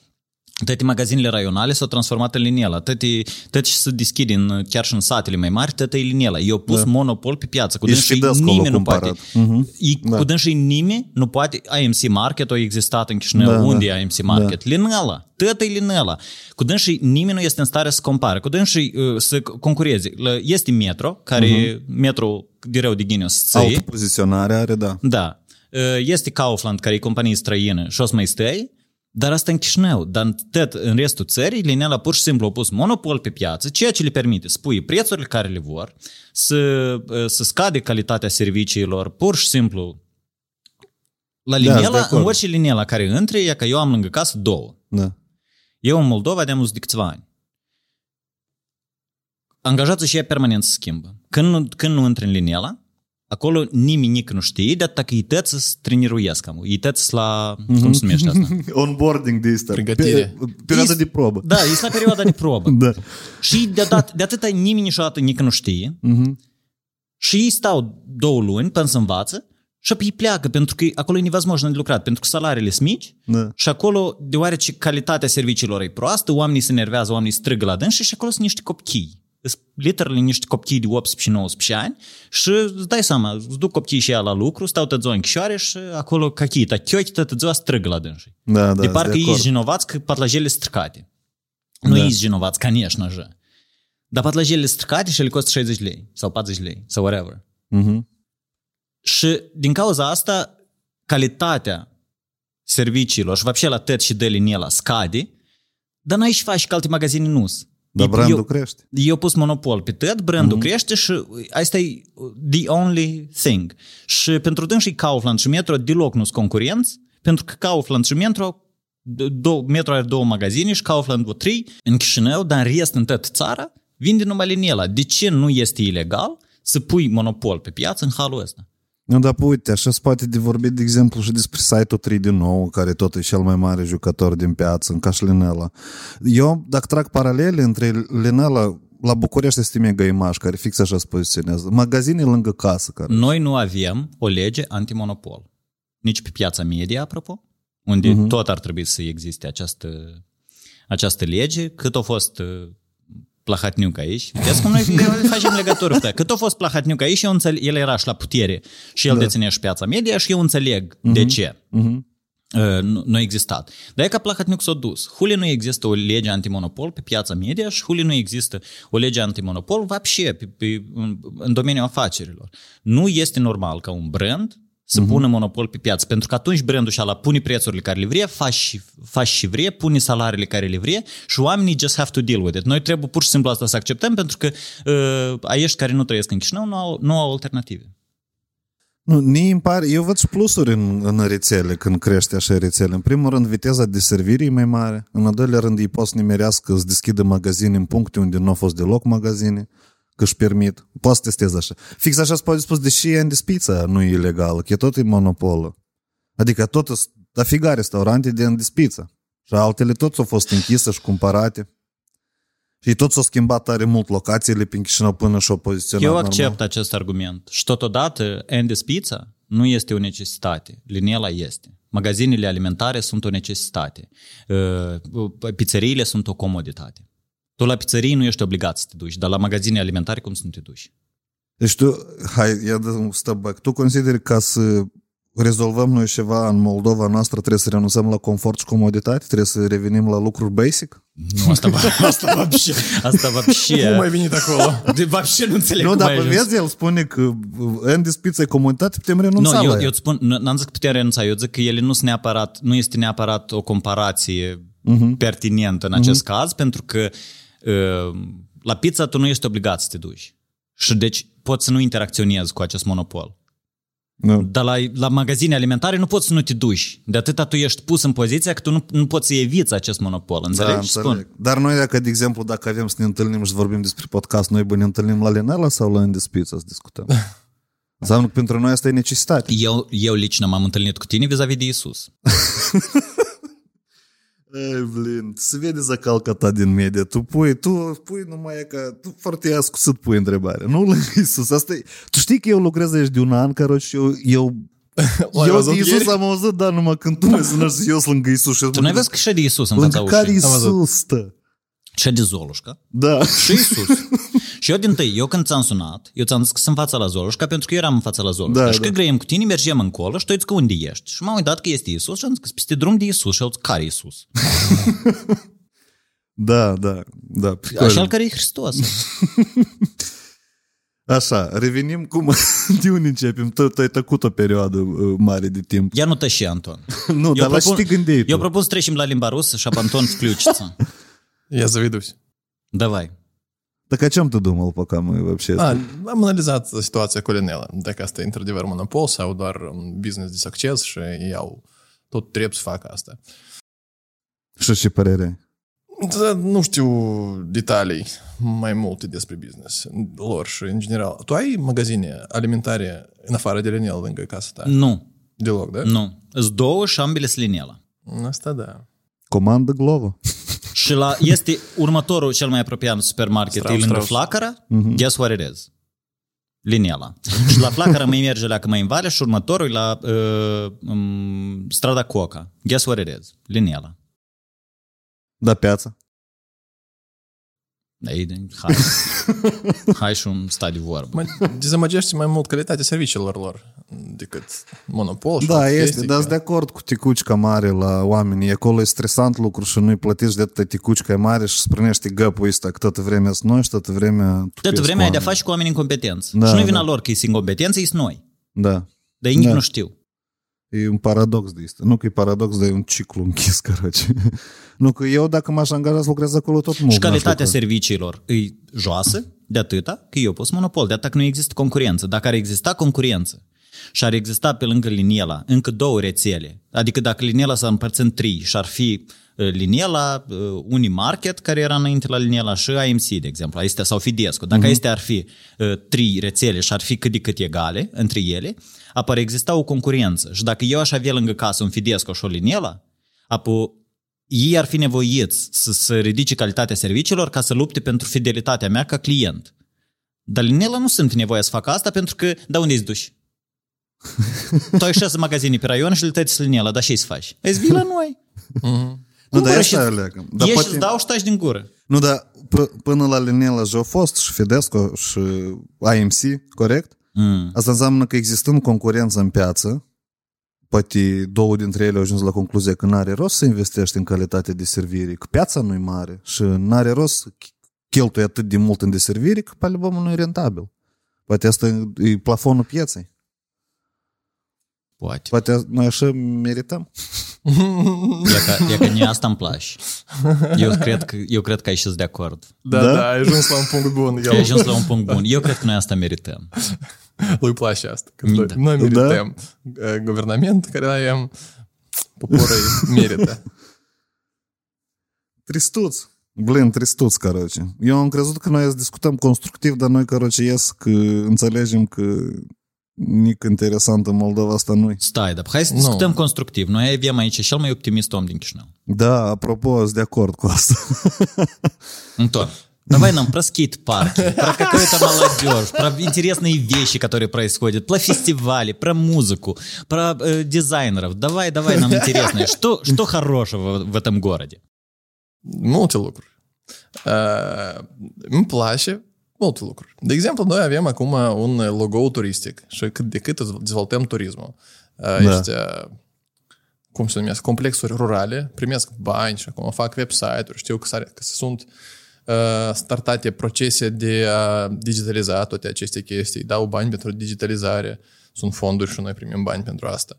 [SPEAKER 3] Toate magazinele raionale s-au transformat în Linela. Toate, toate se deschid în, chiar și în satele mai mari, tot e Linela. Eu pus da. monopol pe piață. Cu
[SPEAKER 2] E
[SPEAKER 3] dânsii
[SPEAKER 2] și Desco l-a
[SPEAKER 3] nimeni nu
[SPEAKER 2] cumpărat.
[SPEAKER 3] poate.
[SPEAKER 2] Mhm.
[SPEAKER 3] E,
[SPEAKER 2] Da.
[SPEAKER 3] Cu dânsii nimeni nu poate. AMC Market a existat în Chișinău.
[SPEAKER 2] Da,
[SPEAKER 3] Unde
[SPEAKER 2] da.
[SPEAKER 3] e AMC Market? Linela. Tot e Linela. Cu dânsii nimeni nu este în stare să compare. Cu dânsii uh, să concureze. La- Este Metro, care metro de rău de ghiniu să ții.
[SPEAKER 2] Autopoziționare are, da.
[SPEAKER 3] Da. Uh, Este Kaufland, care e companie străină și o să mai stai, dar asta în Chișinău. Dar în, tot, în restul țării, Linela pur și simplu a pus monopol pe piață, ceea ce le permite să pui prețurile care le vor, să, uh, să scade calitatea serviciilor, pur și simplu. La
[SPEAKER 2] sunt Da, de
[SPEAKER 3] Linela,
[SPEAKER 2] acord.
[SPEAKER 3] în orice Linela care intre, e că eu am lângă casă două.
[SPEAKER 2] da.
[SPEAKER 3] Eu în Moldova de-am de câțiva ani. Angajații și ea permanent se schimbă. Când nu, când nu intră în Linela, acolo nimic nu știe, de atâta că ei tăți să treniruiesc, ei tăți la, mm-hmm. cum mhm. se numește asta?
[SPEAKER 2] Onboarding de asta.
[SPEAKER 4] Pregătire.
[SPEAKER 2] Perioada de probă.
[SPEAKER 3] Da, e la perioada de probă.
[SPEAKER 2] da.
[SPEAKER 3] Și de, dat, de atâta nimeni niciodată nici nu știe.
[SPEAKER 2] Mm-hmm.
[SPEAKER 3] Și ei stau două luni până să învață și apoi pleacă, pentru că acolo e nevazmojnă de lucrat, pentru că salariile sunt mici
[SPEAKER 2] da.
[SPEAKER 3] și acolo, deoarece calitatea serviciilor e proastă, oamenii se nervează, oamenii strigă la dânsi și acolo sunt niște copchii Sunt literally niște copii de 18-19 ani și îți dai seama, îți duc copiii și ea la lucru, stau tăți o închișoare și acolo какие-то тёти tot ziua strigă la dânsii.
[SPEAKER 2] Da, da.
[SPEAKER 3] de parcă
[SPEAKER 2] sunt
[SPEAKER 3] ei
[SPEAKER 2] acord.
[SPEAKER 3] sunt vinovați că patlajelele stricate. Nu
[SPEAKER 2] Da.
[SPEAKER 3] ei sunt vinovați, конечно же. Dar patlajelele stricate și le costă 60 lei sau 40 lei sau whatever.
[SPEAKER 2] Mhm.
[SPEAKER 3] Și din cauza asta, calitatea serviciilor și вообще la tot și de linela scade, dar n-ai și faci că alte magazine nu sunt.
[SPEAKER 2] Dar
[SPEAKER 3] E-
[SPEAKER 2] brandul
[SPEAKER 3] eu,
[SPEAKER 2] crește.
[SPEAKER 3] eu pus monopol pe tot, brandul mm-hmm. crește și asta e the only thing. Și pentru dânsii Kaufland și Metro deloc nu sunt concurenți, pentru că Kaufland și Metro două, Metro are două magazine și Kaufland vreo trei în Chișinău, dar în rest în toată țara vinde numai Linela. De ce nu este ilegal să pui monopol pe piață în halul ăsta?
[SPEAKER 2] Nu, dar uite, așa se poate de vorbit, de exemplu, și despre site-ul 3 din nou, care tot e cel mai mare jucător din piață, în caș și Linela. Eu, dacă trag paralele între Linela, la București este mega imaj, care fix așa se poziționează. Magazine lângă casă, care...
[SPEAKER 3] Noi nu avem o lege antimonopol. Nici pe piața media, apropo, unde uh-huh. tot ar trebui să existe această, această lege, cât a fost uh, Plahatniuc aici. Vezi cum noi facem legătură cu Cât a fost Plahatniuc aici, eu înțeleg, el era și la putere și el da. deținea și piața media și eu înțeleg uh-huh. de ce.
[SPEAKER 2] Mhm.
[SPEAKER 3] Uh, nu, nu a existat. Dar e ca Plahatniuc s-a dus. Huli nu există o lege antimonopol pe piața media și huli nu există o lege antimonopol вообще pe, pe, în, în domeniul afacerilor. Nu este normal ca un brand să uh-huh. pună monopol pe piață, pentru că atunci brandul și ala pune prețurile care le vrea, faci și, faci și vrea, pune salariile care le vrea și oamenii just have to deal with it. Noi trebuie pur și simplu asta să acceptăm pentru că uh, aiești care nu trăiesc în Chișinău nu au, nu au alternative.
[SPEAKER 2] Nu, mie îmi pare, eu văd și plusuri în, în rețele când crește așa rețele. În primul rând, viteza de servire e mai mare. În al doilea rând, ei pot să nimerească, să deschidă magazine în puncte unde nu au fost deloc magazine, că își permit. Poți să testezi așa. Fix așa se poate spus, deși Andy's Pizza nu e ilegală, că e tot e monopolă. Adică tot sunt dafiga restaurante de Andy's Pizza. Și altele tot s-au fost închise și cumpărate. Și tot s-au schimbat tare mult locațiile prin Chișinău până și-au poziționat
[SPEAKER 3] Eu
[SPEAKER 2] normal.
[SPEAKER 3] accept acest argument. Și totodată, Andy's Pizza nu este o necesitate. Linela este. Magazinele alimentare sunt o necesitate. Uh, Pizzeriile sunt o comoditate. Tu la pizzerii nu ești obligat să te duci, dar la magazine alimentare cum să nu te duci?
[SPEAKER 2] Deci tu, hai, ia dă un step back. Tu consideri ca să rezolvăm noi ceva în Moldova noastră, trebuie să renunțăm la confort și comoditate? Trebuie să revenim la lucruri basic?
[SPEAKER 3] Nu, asta, asta вообще, asta вообще.
[SPEAKER 4] Cum ai venit acolo?
[SPEAKER 3] De вообще nu înțeleg
[SPEAKER 2] nu,
[SPEAKER 3] cum ai
[SPEAKER 2] dar
[SPEAKER 3] ajuns.
[SPEAKER 2] vezi, el spune că Andy's Pizza e comoditate, putem renunța
[SPEAKER 3] Nu,
[SPEAKER 2] la
[SPEAKER 3] eu,
[SPEAKER 2] ea.
[SPEAKER 3] eu îți spun, n- n-am zis că putem renunța, eu zic că ele nu sunt neapărat, nu este neapărat o comparație uh-huh. pertinentă în acest uh-huh. caz, pentru că uh, la pizza tu nu ești obligat să te duci. Și deci poți să nu interacționezi cu acest monopol.
[SPEAKER 2] Nu.
[SPEAKER 3] Dar la, la magazine alimentare nu poți să nu te duci. De atâta tu ești pus în poziția că tu nu, nu poți să eviți acest monopol. Înțelegi?
[SPEAKER 2] Da,
[SPEAKER 3] Spun.
[SPEAKER 2] înțeleg. Dar noi, dacă, de exemplu, dacă avem să ne întâlnim și să vorbim despre podcast, noi bă, ne întâlnim la Lenela sau la Îndespiță să discutăm? Înseamnă că pentru noi asta e necesitate.
[SPEAKER 3] Eu, eu lično m-am întâlnit cu tine vis-a-vis de Isus.
[SPEAKER 2] Ei, blin, se vede zacalca ta din media. Tu pui, tu pui numai e ca... Tu foarte ascuțit pui întrebare. Nu la Isus. Asta e, tu știi că eu lucrez aici de un an, căroci, și eu, eu
[SPEAKER 4] L-ai
[SPEAKER 2] eu
[SPEAKER 4] văzut
[SPEAKER 2] de Isus
[SPEAKER 4] ieri?
[SPEAKER 2] am auzit, dar numai când tu mă sună și eu sunt lângă Isus. Și eu
[SPEAKER 3] Tu nu ai văzut că și de Isus în fața
[SPEAKER 2] Lângă care
[SPEAKER 3] ușii?
[SPEAKER 2] Isus stă?
[SPEAKER 3] Și de Zolușca.
[SPEAKER 2] Da.
[SPEAKER 3] Și Isus. și eu din tâi, eu când ți-am sunat, eu ți-am zis că sunt în fața la Zolușca pentru că eu eram în fața la Zolușca.
[SPEAKER 2] Da,
[SPEAKER 3] și
[SPEAKER 2] da.
[SPEAKER 3] că grăim cu tine, mergem încolo și tu uiți că unde ești. Și m-am uitat că este Isus și am zis că peste drum de Isus. Și el zis, care Isus?
[SPEAKER 2] Da, da, da. pricol.
[SPEAKER 3] Așa care e Hristos.
[SPEAKER 2] Așa, revenim cum... De unde începem? Tu, tu ai tăcut o perioadă uh, mare de timp.
[SPEAKER 3] Ia nu tăși, Anton.
[SPEAKER 2] Nu, dar la ce te gândeai tu?
[SPEAKER 3] eu propun să trecem la limba rusă și об Антон включится.
[SPEAKER 4] Я заведусь.
[SPEAKER 3] Давай.
[SPEAKER 2] Так о чем ты думал, пока мы вообще...
[SPEAKER 4] A, am analizat situația cu Lenela. Dacă asta e într-adevăr monopol sau doar un business de succes și ei au tot trebuie să facă asta.
[SPEAKER 2] Și ce părere ai?
[SPEAKER 4] Da, nu știu detalii mai multe despre business lor și în general. Tu ai magazine alimentare în afară de Lenel lângă casa ta?
[SPEAKER 3] Nu,
[SPEAKER 4] Deloc, da?
[SPEAKER 3] nu. Îți două și ambele sunt linela.
[SPEAKER 4] Asta da.
[SPEAKER 2] Comandă Glovo.
[SPEAKER 3] Și la, este următorul cel mai apropiat supermarket,
[SPEAKER 4] Strauss,
[SPEAKER 3] e lângă
[SPEAKER 4] Strauss.
[SPEAKER 3] Flacăra, guess what it is? Linela. și la Flacăra mai merge la mai în vale și următorul e la uh, um, strada Coca. Guess what it is? Linela.
[SPEAKER 2] Da, piața.
[SPEAKER 3] Ei, hai. hai și un stai de vorbă.
[SPEAKER 4] Mă dezamăgește mai mult calitatea serviciilor lor decât monopol și
[SPEAKER 2] Da,
[SPEAKER 4] alte
[SPEAKER 2] este,
[SPEAKER 4] chestii,
[SPEAKER 2] dar
[SPEAKER 4] că-
[SPEAKER 2] sunt de acord cu ticucica mare la oameni. Acolo e stresant lucru și nu-i plătești de atâta ticucica e mare și sprânește găpul ăsta că toată vremea sunt noi și toată vremea...
[SPEAKER 3] Toată vremea ai de-a face cu oameni incompetenți.
[SPEAKER 2] Da,
[SPEAKER 3] și nu-i vina
[SPEAKER 2] da.
[SPEAKER 3] lor că e incompetență, e noi.
[SPEAKER 2] Da.
[SPEAKER 3] Dar ei nici
[SPEAKER 2] Da.
[SPEAKER 3] nu știu.
[SPEAKER 2] E un paradox de asta. Nu că e paradox, dar e un ciclu închis, căroce. nu că eu, dacă m-aș angaja să lucrez acolo, tot mult
[SPEAKER 3] Și
[SPEAKER 2] n-aș
[SPEAKER 3] calitatea
[SPEAKER 2] lucra.
[SPEAKER 3] serviciilor e joasă de atâta că eu pus monopol, de atâta că nu există concurență. Dacă ar exista concurență și ar exista pe lângă Liniela încă două rețele, adică dacă Liniela s-ar împărți în trei și ar fi uh, Liniela, uh, Unimarket, care era înainte la Liniela și AMC, de exemplu, este, sau Fidesco. Dacă uh-huh. este ar fi uh, trei rețele și ar fi cât de cât egale între ele, apar exista o concurență. Și dacă eu aș avea lângă casă un Fidesco și o Liniela, apoi ei ar fi nevoiți să, să ridice calitatea serviciilor ca să lupte pentru fidelitatea mea ca client. Dar Linela nu sunt nevoie să facă asta pentru că, da unde îți duci? tu ai șase magazine pe raion și le tăți Linela, dar ce să faci? Îți vii la noi.
[SPEAKER 4] Mhm.
[SPEAKER 2] Nu, dar
[SPEAKER 3] Cumpără
[SPEAKER 2] asta
[SPEAKER 3] și-
[SPEAKER 2] leagă.
[SPEAKER 3] Dar Ieși, îți dau și taci din gură.
[SPEAKER 2] Nu, dar p- până la Linela și au fost și Fidesco și AMC, corect?
[SPEAKER 3] Mm.
[SPEAKER 2] Asta înseamnă că existând concurență în piață, poate două dintre ele au ajuns la concluzia că n-are rost să investești în calitate de servire, că piața nu-i mare și n-are rost să ch- cheltui atât de mult în deservire că pe albumul nu e rentabil. Poate asta e plafonul pieței.
[SPEAKER 3] Poate.
[SPEAKER 2] Poate noi așa merităm.
[SPEAKER 3] E că, e că nie asta îmi place. Eu cred că, eu cred că ai și de acord.
[SPEAKER 4] Da,
[SPEAKER 2] Da?
[SPEAKER 4] da, ai ajuns la un punct bun.
[SPEAKER 3] Că ai ajuns la un punct bun. Eu cred că noi asta merităm.
[SPEAKER 4] lui place asta. Că
[SPEAKER 3] Da.
[SPEAKER 4] noi, merităm uh, guvernament care avem, poporul merită.
[SPEAKER 2] Tristuț. Blin, tristuț, caroce. Eu am crezut că noi să discutăm constructiv, dar noi, caroce, ies că înțelegem că nic interesant în Moldova asta nu
[SPEAKER 3] Stai, dar hai să
[SPEAKER 4] Nu.
[SPEAKER 3] discutăm constructiv. Noi avem aici cel mai optimist om din Chișinău.
[SPEAKER 2] Da, apropo, sunt de acord cu asta.
[SPEAKER 3] Антон, давай нам про скейт-парки, про какую-то молодежь, про интересные вещи, которые происходят, про фестивали, про музыку, про э, дизайнеров. Давай, давай нам интересное. Что, что хорошего в этом gороде?
[SPEAKER 4] Multe lucruri. Uh, îmi place multe lucruri. De exemplu, noi avem acum un logo turistic și cât de cât dezvoltăm turismul. Uh,
[SPEAKER 2] Da.
[SPEAKER 4] Ăștia, cum se numesc, complexuri rurale, primesc bani și acum fac website-uri, știu că, s-are, că sunt uh, startate procese de a digitaliza toate aceste chestii, dau bani pentru digitalizare, sunt fonduri și noi primim bani pentru asta.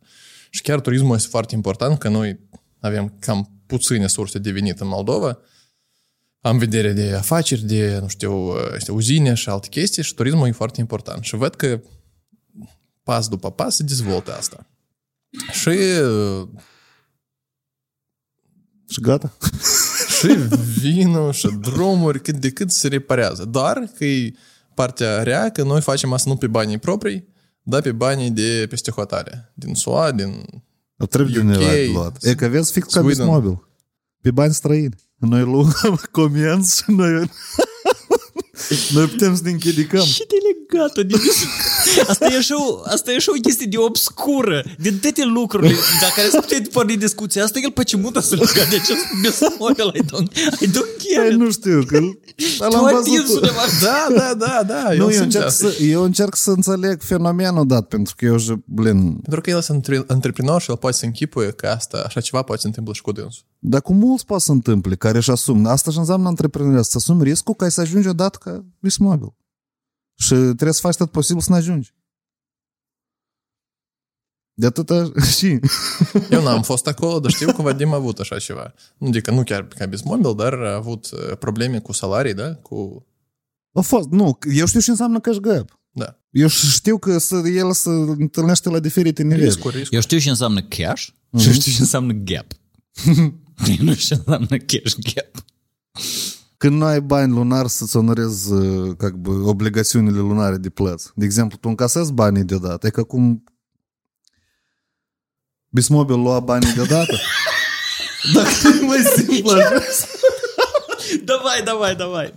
[SPEAKER 4] Și chiar turismul este foarte important, că noi avem cam puține surse de venit în Moldova, am vedere de afaceri, de, nu știu, este uzine și alte chestii și turismul e foarte important. Și văd că pas după pas se dezvoltă asta. Și, uh,
[SPEAKER 2] Și gata.
[SPEAKER 4] și vinul și drumuri cât de cât se reparează. Doar că e partea rea că noi facem asta nu pe banii proprii, dar pe banii de peste hotare. Din SUA, din...
[SPEAKER 2] O trebuie de
[SPEAKER 4] UK,
[SPEAKER 2] undeva de luat. E că vezi fix ca
[SPEAKER 4] Sweden.
[SPEAKER 2] Bismobil. Pe bani străini. Noi luăm comenzi și noi... noi putem să ne închidicăm.
[SPEAKER 3] Și de gata. Deci, asta, e așa asta e așa o chestie de obscură, de toate lucrurile, dacă care se putea porni discuția asta, el pe ce mută să legat de acest besmorel, I don't, I don't care.
[SPEAKER 2] Păi, nu știu, că l-am văzut.
[SPEAKER 4] Da, da, da, da.
[SPEAKER 2] Eu nu, eu, încerc să, eu încerc să înțeleg fenomenul dat, pentru că eu, blin...
[SPEAKER 4] Pentru că el este antreprenor și el poate să închipuie că asta, așa ceva poate să întâmplă și cu dânsul.
[SPEAKER 2] Dar cu mulți poate să întâmple, care își asumă. Asta și înseamnă antreprenoriat, să asumi riscul ca să ajungi odată ca bismobil. Și trebuie să faci tot posibil să ne ajungi. De atâta și...
[SPEAKER 4] Eu n-am fost acolo, dar știu că Vadim a avut așa ceva. Nu, adică nu chiar ca Bismobil, dar a avut uh, probleme cu salarii, da? Cu...
[SPEAKER 2] A fost, nu, eu știu ce înseamnă cash gap.
[SPEAKER 4] Da.
[SPEAKER 2] Eu știu că să, el se întâlnește la diferite nivele.
[SPEAKER 4] Riscuri, riscuri.
[SPEAKER 3] Eu știu ce înseamnă cash și știu ce înseamnă gap. Eu nu știu ce înseamnă cash gap.
[SPEAKER 2] Când nu ai bani lunari să-ți onorezi uh, как бы, obligațiunile lunare de plăți. De exemplu, tu încasezi banii deodată. E ca cum Bismobil lua banii deodată. Dacă e mai simplu așa.
[SPEAKER 3] Давай, давай, давай.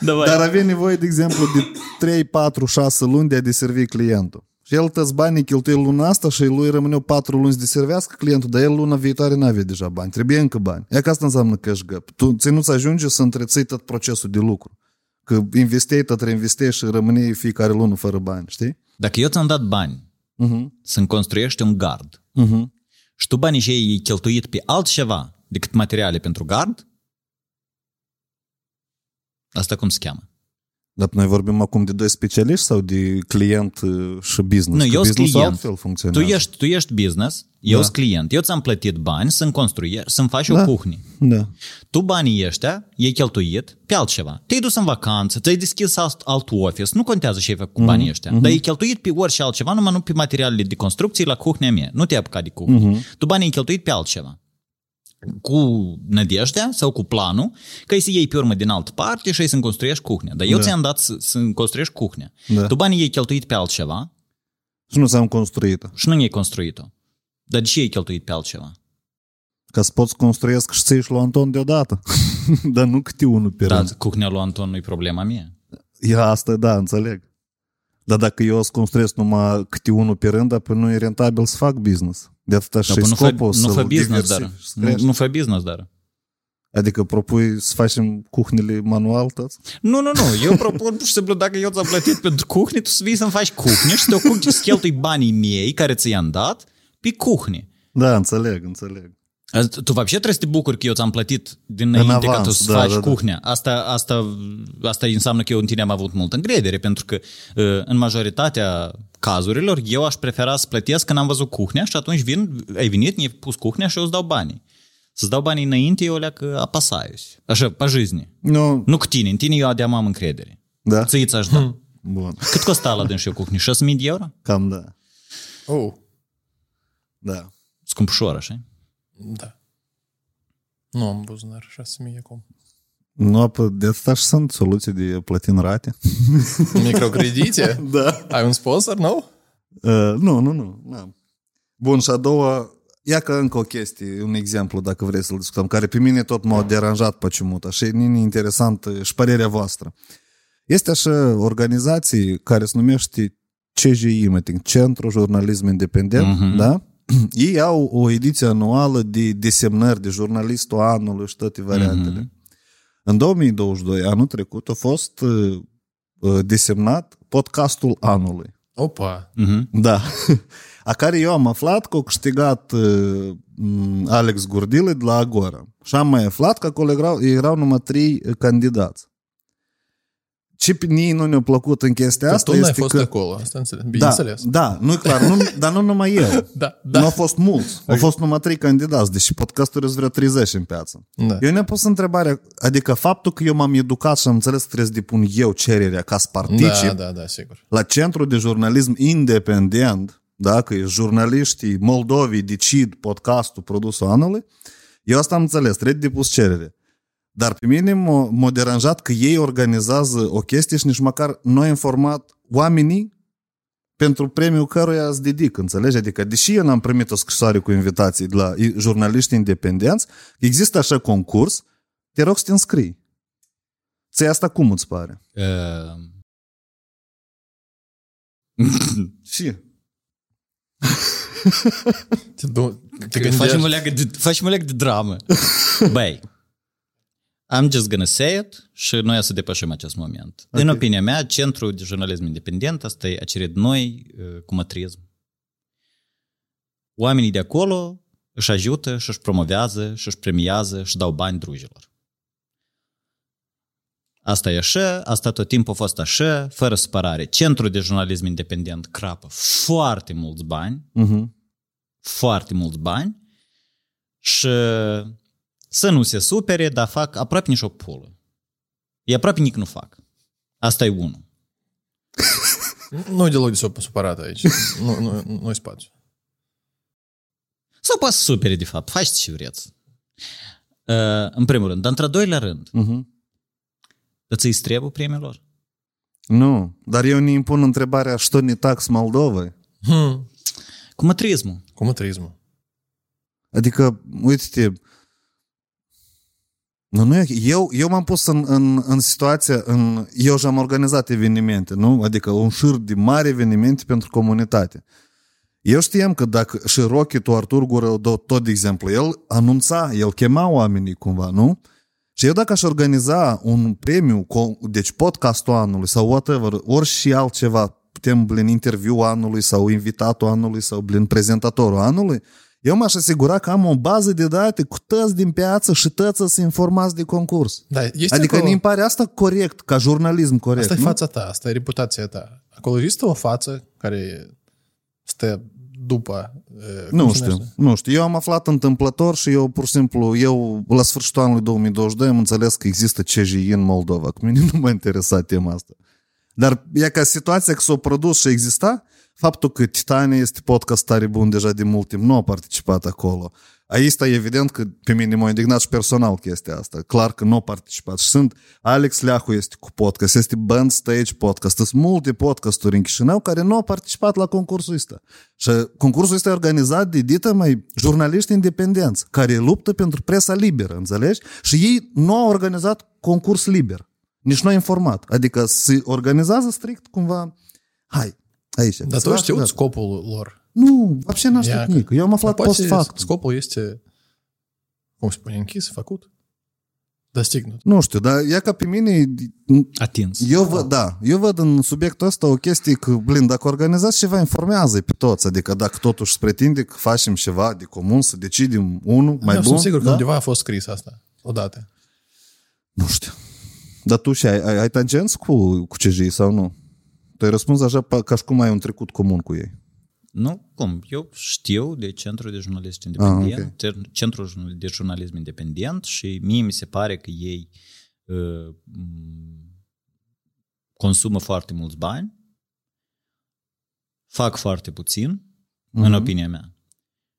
[SPEAKER 3] Давай.
[SPEAKER 2] Dar avea nevoie, de exemplu, de 3, 4, 6 luni de a deservi clientul. Și el tăți banii cheltuie luna asta și lui rămâneau 4 luni să deservească clientul, dar el luna viitoare n-avea deja bani. Trebuie încă bani. E că asta înseamnă cash gap. Tu ți nu-ți ajunge să întreții tot procesul de lucru. Că investei, tot reinvestei și rămâneai fiecare lună fără bani, știi?
[SPEAKER 3] Dacă eu ți-am dat bani
[SPEAKER 2] Uh-huh.
[SPEAKER 3] să-mi construiești un gard
[SPEAKER 2] Uh-huh.
[SPEAKER 3] și tu banii și ei cheltuit pe altceva decât materiale pentru gard, asta cum se cheamă?
[SPEAKER 2] Dar noi vorbim acum de doi specialiști sau de client uh, și business?
[SPEAKER 3] Nu,
[SPEAKER 2] Că
[SPEAKER 3] eu sunt
[SPEAKER 2] business
[SPEAKER 3] client.
[SPEAKER 2] altfel
[SPEAKER 3] Tu
[SPEAKER 2] funcționează.
[SPEAKER 3] ești, tu ești business, eu
[SPEAKER 2] Da.
[SPEAKER 3] sunt client, eu ți-am plătit bani să-mi construiești, să-mi faci
[SPEAKER 2] Da.
[SPEAKER 3] o cuhnie.
[SPEAKER 2] Da.
[SPEAKER 3] Tu banii ăștia i-ai cheltuit pe altceva. Te-ai dus în vacanță, ți-ai deschis alt, alt office, nu contează ce ai făcut cu banii ăștia, dar ai cheltuit pe orice altceva, numai nu pe materialele de construcție la cuhnea mea. Nu te-ai apucat de cuhnie. Tu banii ai cheltuit pe altceva. Cu nădejdea sau cu planul că ai să iei pe urmă din altă parte și ai să-mi construiești cuhnea. Dar eu
[SPEAKER 2] Da.
[SPEAKER 3] ți-am dat să, să-mi construiești cuhnea.
[SPEAKER 2] Da.
[SPEAKER 3] Tu banii ai cheltuit pe altceva
[SPEAKER 2] Și nu ți-am construit-o.
[SPEAKER 3] și nu i-ai construit-o. Dar de ce ai cheltuit pe altceva?
[SPEAKER 2] Ca să poți construiesc și ți lui Anton deodată. Dar nu câte unul pe
[SPEAKER 3] Dar
[SPEAKER 2] rând.
[SPEAKER 3] cuhnea lui Anton nu-i problema mea.
[SPEAKER 2] E asta, da, înțeleg. Dar dacă eu o să construiesc numai câte unul pe rând, apoi nu e rentabil să fac business. De atâta și
[SPEAKER 3] Dar păi nu, fă,
[SPEAKER 2] scopul
[SPEAKER 3] nu
[SPEAKER 2] să-l
[SPEAKER 3] fă business,
[SPEAKER 2] diversifici,
[SPEAKER 3] dar.
[SPEAKER 2] să
[SPEAKER 3] Nu,
[SPEAKER 2] crești.
[SPEAKER 3] nu fă business, dar.
[SPEAKER 2] Adică propui să facem cuhnile manual toți?
[SPEAKER 3] Nu, nu, nu. Eu propun pur și simplu dacă eu ți-am plătit pentru cuhne, tu să vii să-mi faci cuhne și te ocupi să cheltui banii miei care ți i-am dat pe cuhne.
[SPEAKER 2] Da, înțeleg, înțeleg.
[SPEAKER 3] Tu вообще trebuie să te bucuri că eu ți-am plătit dinainte
[SPEAKER 2] avans,
[SPEAKER 3] ca tu să
[SPEAKER 2] da,
[SPEAKER 3] faci
[SPEAKER 2] da, da.
[SPEAKER 3] cuhnea. Asta, asta, asta înseamnă că eu în tine am avut multă încredere, pentru că uh, în majoritatea cazurilor eu aș prefera să plătesc când am văzut cuhnea și atunci vin, ai venit, mi-ai pus cuhnea și eu îți dau banii. Să-ți dau banii înainte, eu le că apasaiuсь. Așa, pe жизни.
[SPEAKER 2] Nu,
[SPEAKER 3] Nu cu tine, în tine eu de am încredere.
[SPEAKER 2] da?
[SPEAKER 3] Ți ți-aș da.
[SPEAKER 2] Bun,
[SPEAKER 3] Cât costa la dâns și o cuhnie? 6.000 de euro?
[SPEAKER 2] cam da.
[SPEAKER 4] Oh,
[SPEAKER 2] Da.
[SPEAKER 3] Scumpușor, așa?
[SPEAKER 4] da. Nu am buzunar 6.000 acum.
[SPEAKER 2] Nu, apă, de atâta și sunt soluții de plăti în rate.
[SPEAKER 4] Microcredite?
[SPEAKER 2] Da.
[SPEAKER 4] Ai un sponsor, nu?
[SPEAKER 2] Uh, nu, nu, nu. n-am. Bun, și a doua, ia că încă o chestie, un exemplu, dacă vrei să-l discutăm, care pe mine tot m-a deranjat pe ciumuta și e interesant uh, și părerea voastră. Este așa organizații care se numește CJI, mă ting, Centru Jurnalism Independent,
[SPEAKER 3] Mhm.
[SPEAKER 2] da? Ei au o ediție anuală de desemnări de jurnalistul anului și toate variantele.
[SPEAKER 3] Mhm.
[SPEAKER 2] În 2022, anul trecut, a fost uh, uh, desemnat podcastul anului.
[SPEAKER 4] Opa!
[SPEAKER 3] Mhm.
[SPEAKER 2] Da. A care eu am aflat că a câștigat uh, m, Alex Gurdile de la Agora. Și am mai aflat că acolo erau, erau numai trei uh, candidați. Ce pe nii nu ne-a plăcut în chestia
[SPEAKER 4] Că
[SPEAKER 2] asta
[SPEAKER 4] tu n-ai
[SPEAKER 2] este
[SPEAKER 4] fost
[SPEAKER 2] că...
[SPEAKER 4] acolo, asta înțeleg.
[SPEAKER 2] Da,
[SPEAKER 4] Bineînțeles.
[SPEAKER 2] da, nu clar, nu, dar nu numai eu.
[SPEAKER 4] Da, da.
[SPEAKER 2] Nu au fost mulți. Au fost numai trei candidați, deși podcastul sunt vreo 30 în piață.
[SPEAKER 4] Da.
[SPEAKER 2] Eu ne-am pus întrebarea, adică faptul că eu m-am educat și am înțeles că trebuie să depun eu cererea ca să particip
[SPEAKER 4] Da, da, da, sigur.
[SPEAKER 2] la Centru de Jurnalism Independent, da, că jurnaliștii Moldovii decid podcastul produsul anului, eu asta am înțeles, trebuie depus cerere. Dar pe mine m-a, m-a deranjat că ei organizează o chestie și nici măcar nu au informat oamenii pentru premiul căruia îți dedic, înțelegi? Adică, deși eu n-am primit o scrisoare cu invitații de la jurnaliști independenți, există așa concurs, te rog să te înscrii. Ți asta cum îți pare?
[SPEAKER 3] Uh,
[SPEAKER 2] Și
[SPEAKER 4] Te, du- te
[SPEAKER 3] Că
[SPEAKER 4] gândești...
[SPEAKER 3] facem o leagă de, facem o leagă de dramă. Băi, I'm just gonna say it și noi o să depășim acest moment. Okay. În opinia mea, Centrul de Jurnalism Independent, asta e acerit noi uh, cu mătrism. Oamenii de acolo își ajută și își promovează și își premiază și dau bani drujilor. Asta e așa, asta tot timpul a fost așa, fără supărare. Centrul de Jurnalism Independent crapă foarte mulți bani,
[SPEAKER 2] uh-huh.
[SPEAKER 3] foarte mulți bani și să nu se supere, dar fac aproape nici o pulă. E aproape nici nu fac. Asta e unul.
[SPEAKER 4] Nu e deloc de sup- supărat aici. nu, nu, nu-i spațiu.
[SPEAKER 3] Sau poate să supere, de fapt. Faceți ce vreți. Uh, în primul rând. Dar într-a doilea rând,
[SPEAKER 2] Uh-huh.
[SPEAKER 3] îți îi trebuie premiilor?
[SPEAKER 2] Nu, dar eu ne impun întrebarea что не так с Moldovei?
[SPEAKER 4] Hmm.
[SPEAKER 3] Cu mătrismul.
[SPEAKER 4] Cum turismul?
[SPEAKER 2] Adică, uite-te, nu, nu e, eu, eu m-am pus în, în, în situația, în, eu și-am organizat evenimente, nu? Adică un șir de mari evenimente pentru comunitate. Eu știam că dacă și Rocky, tu Artur Gură, tot de exemplu, el anunța, el chema oamenii cumva, nu? Și eu dacă aș organiza un premiu, co- deci podcastul anului sau whatever, ori și altceva, putem blin interviu anului sau invitatul anului sau blin prezentatorul anului, eu m-aș asigura că am o bază de date cu tăți din piață și tăți să informați de concurs.
[SPEAKER 4] Da, este
[SPEAKER 2] Adică
[SPEAKER 4] acolo...
[SPEAKER 2] mi pare asta corect, ca jurnalism corect.
[SPEAKER 4] Asta e
[SPEAKER 2] nu?
[SPEAKER 4] fața ta, asta e reputația ta. Acolo există o față care stă după... uh, cum
[SPEAKER 2] Nu
[SPEAKER 4] se
[SPEAKER 2] știu,
[SPEAKER 4] numește?
[SPEAKER 2] nu știu. Eu am aflat întâmplător și eu, pur și simplu, eu, la sfârșitul anului 2022, am înțeles că există CJI în Moldova. Cu mine nu m-a interesat tema asta. Dar e ca situația că s-a produs și exista, faptul că Titania este podcast tare bun deja de mult timp, nu a participat acolo. Aici e evident că pe mine m-a indignat și personal chestia asta. Clar că nu a participat. Și sunt Alex Leahu este cu podcast, este Band Stage Podcast, sunt multe podcasturi în Chișinău care nu au participat la concursul ăsta. Și concursul este organizat de dită mai jurnaliști independenți care luptă pentru presa liberă, înțelegi? Și ei nu au organizat concurs liber. Nici nu au informat. Adică se organizează strict cumva... Hai, aici.
[SPEAKER 4] Dar tu știu scopul lor.
[SPEAKER 2] Nu, вообще n-a știut
[SPEAKER 4] Ia,
[SPEAKER 2] nimic. Eu am aflat
[SPEAKER 4] Dar
[SPEAKER 2] post
[SPEAKER 4] poate
[SPEAKER 2] fact.
[SPEAKER 4] Scopul este, cum se spune, închis, făcut, достигнut.
[SPEAKER 2] Nu știu, dar e ca pe mine...
[SPEAKER 3] Atins.
[SPEAKER 2] Eu văd, da, eu văd în subiectul ăsta o chestie că, blin, dacă organizați ceva, informează pe toți. Adică dacă totuși se pretinde că facem ceva de comun, să decidem unul mai
[SPEAKER 4] Eu
[SPEAKER 2] bun.
[SPEAKER 4] sunt sigur că
[SPEAKER 2] da?
[SPEAKER 4] undeva a fost scris asta, odată.
[SPEAKER 2] Nu știu. Dar tu și ai, ai, ai tangenți cu, cu CJ sau nu? Tu ai răspuns așa pa- ca și cum ai un trecut comun cu ei.
[SPEAKER 3] Nu, cum? Eu știu de Centrul de Jurnalist Independent,
[SPEAKER 2] Ah,
[SPEAKER 3] ah, Centrul de Jurnalism Independent și mie mi se pare că ei uh, m, consumă foarte mulți bani, fac foarte puțin, mm-hmm. în opinia mea.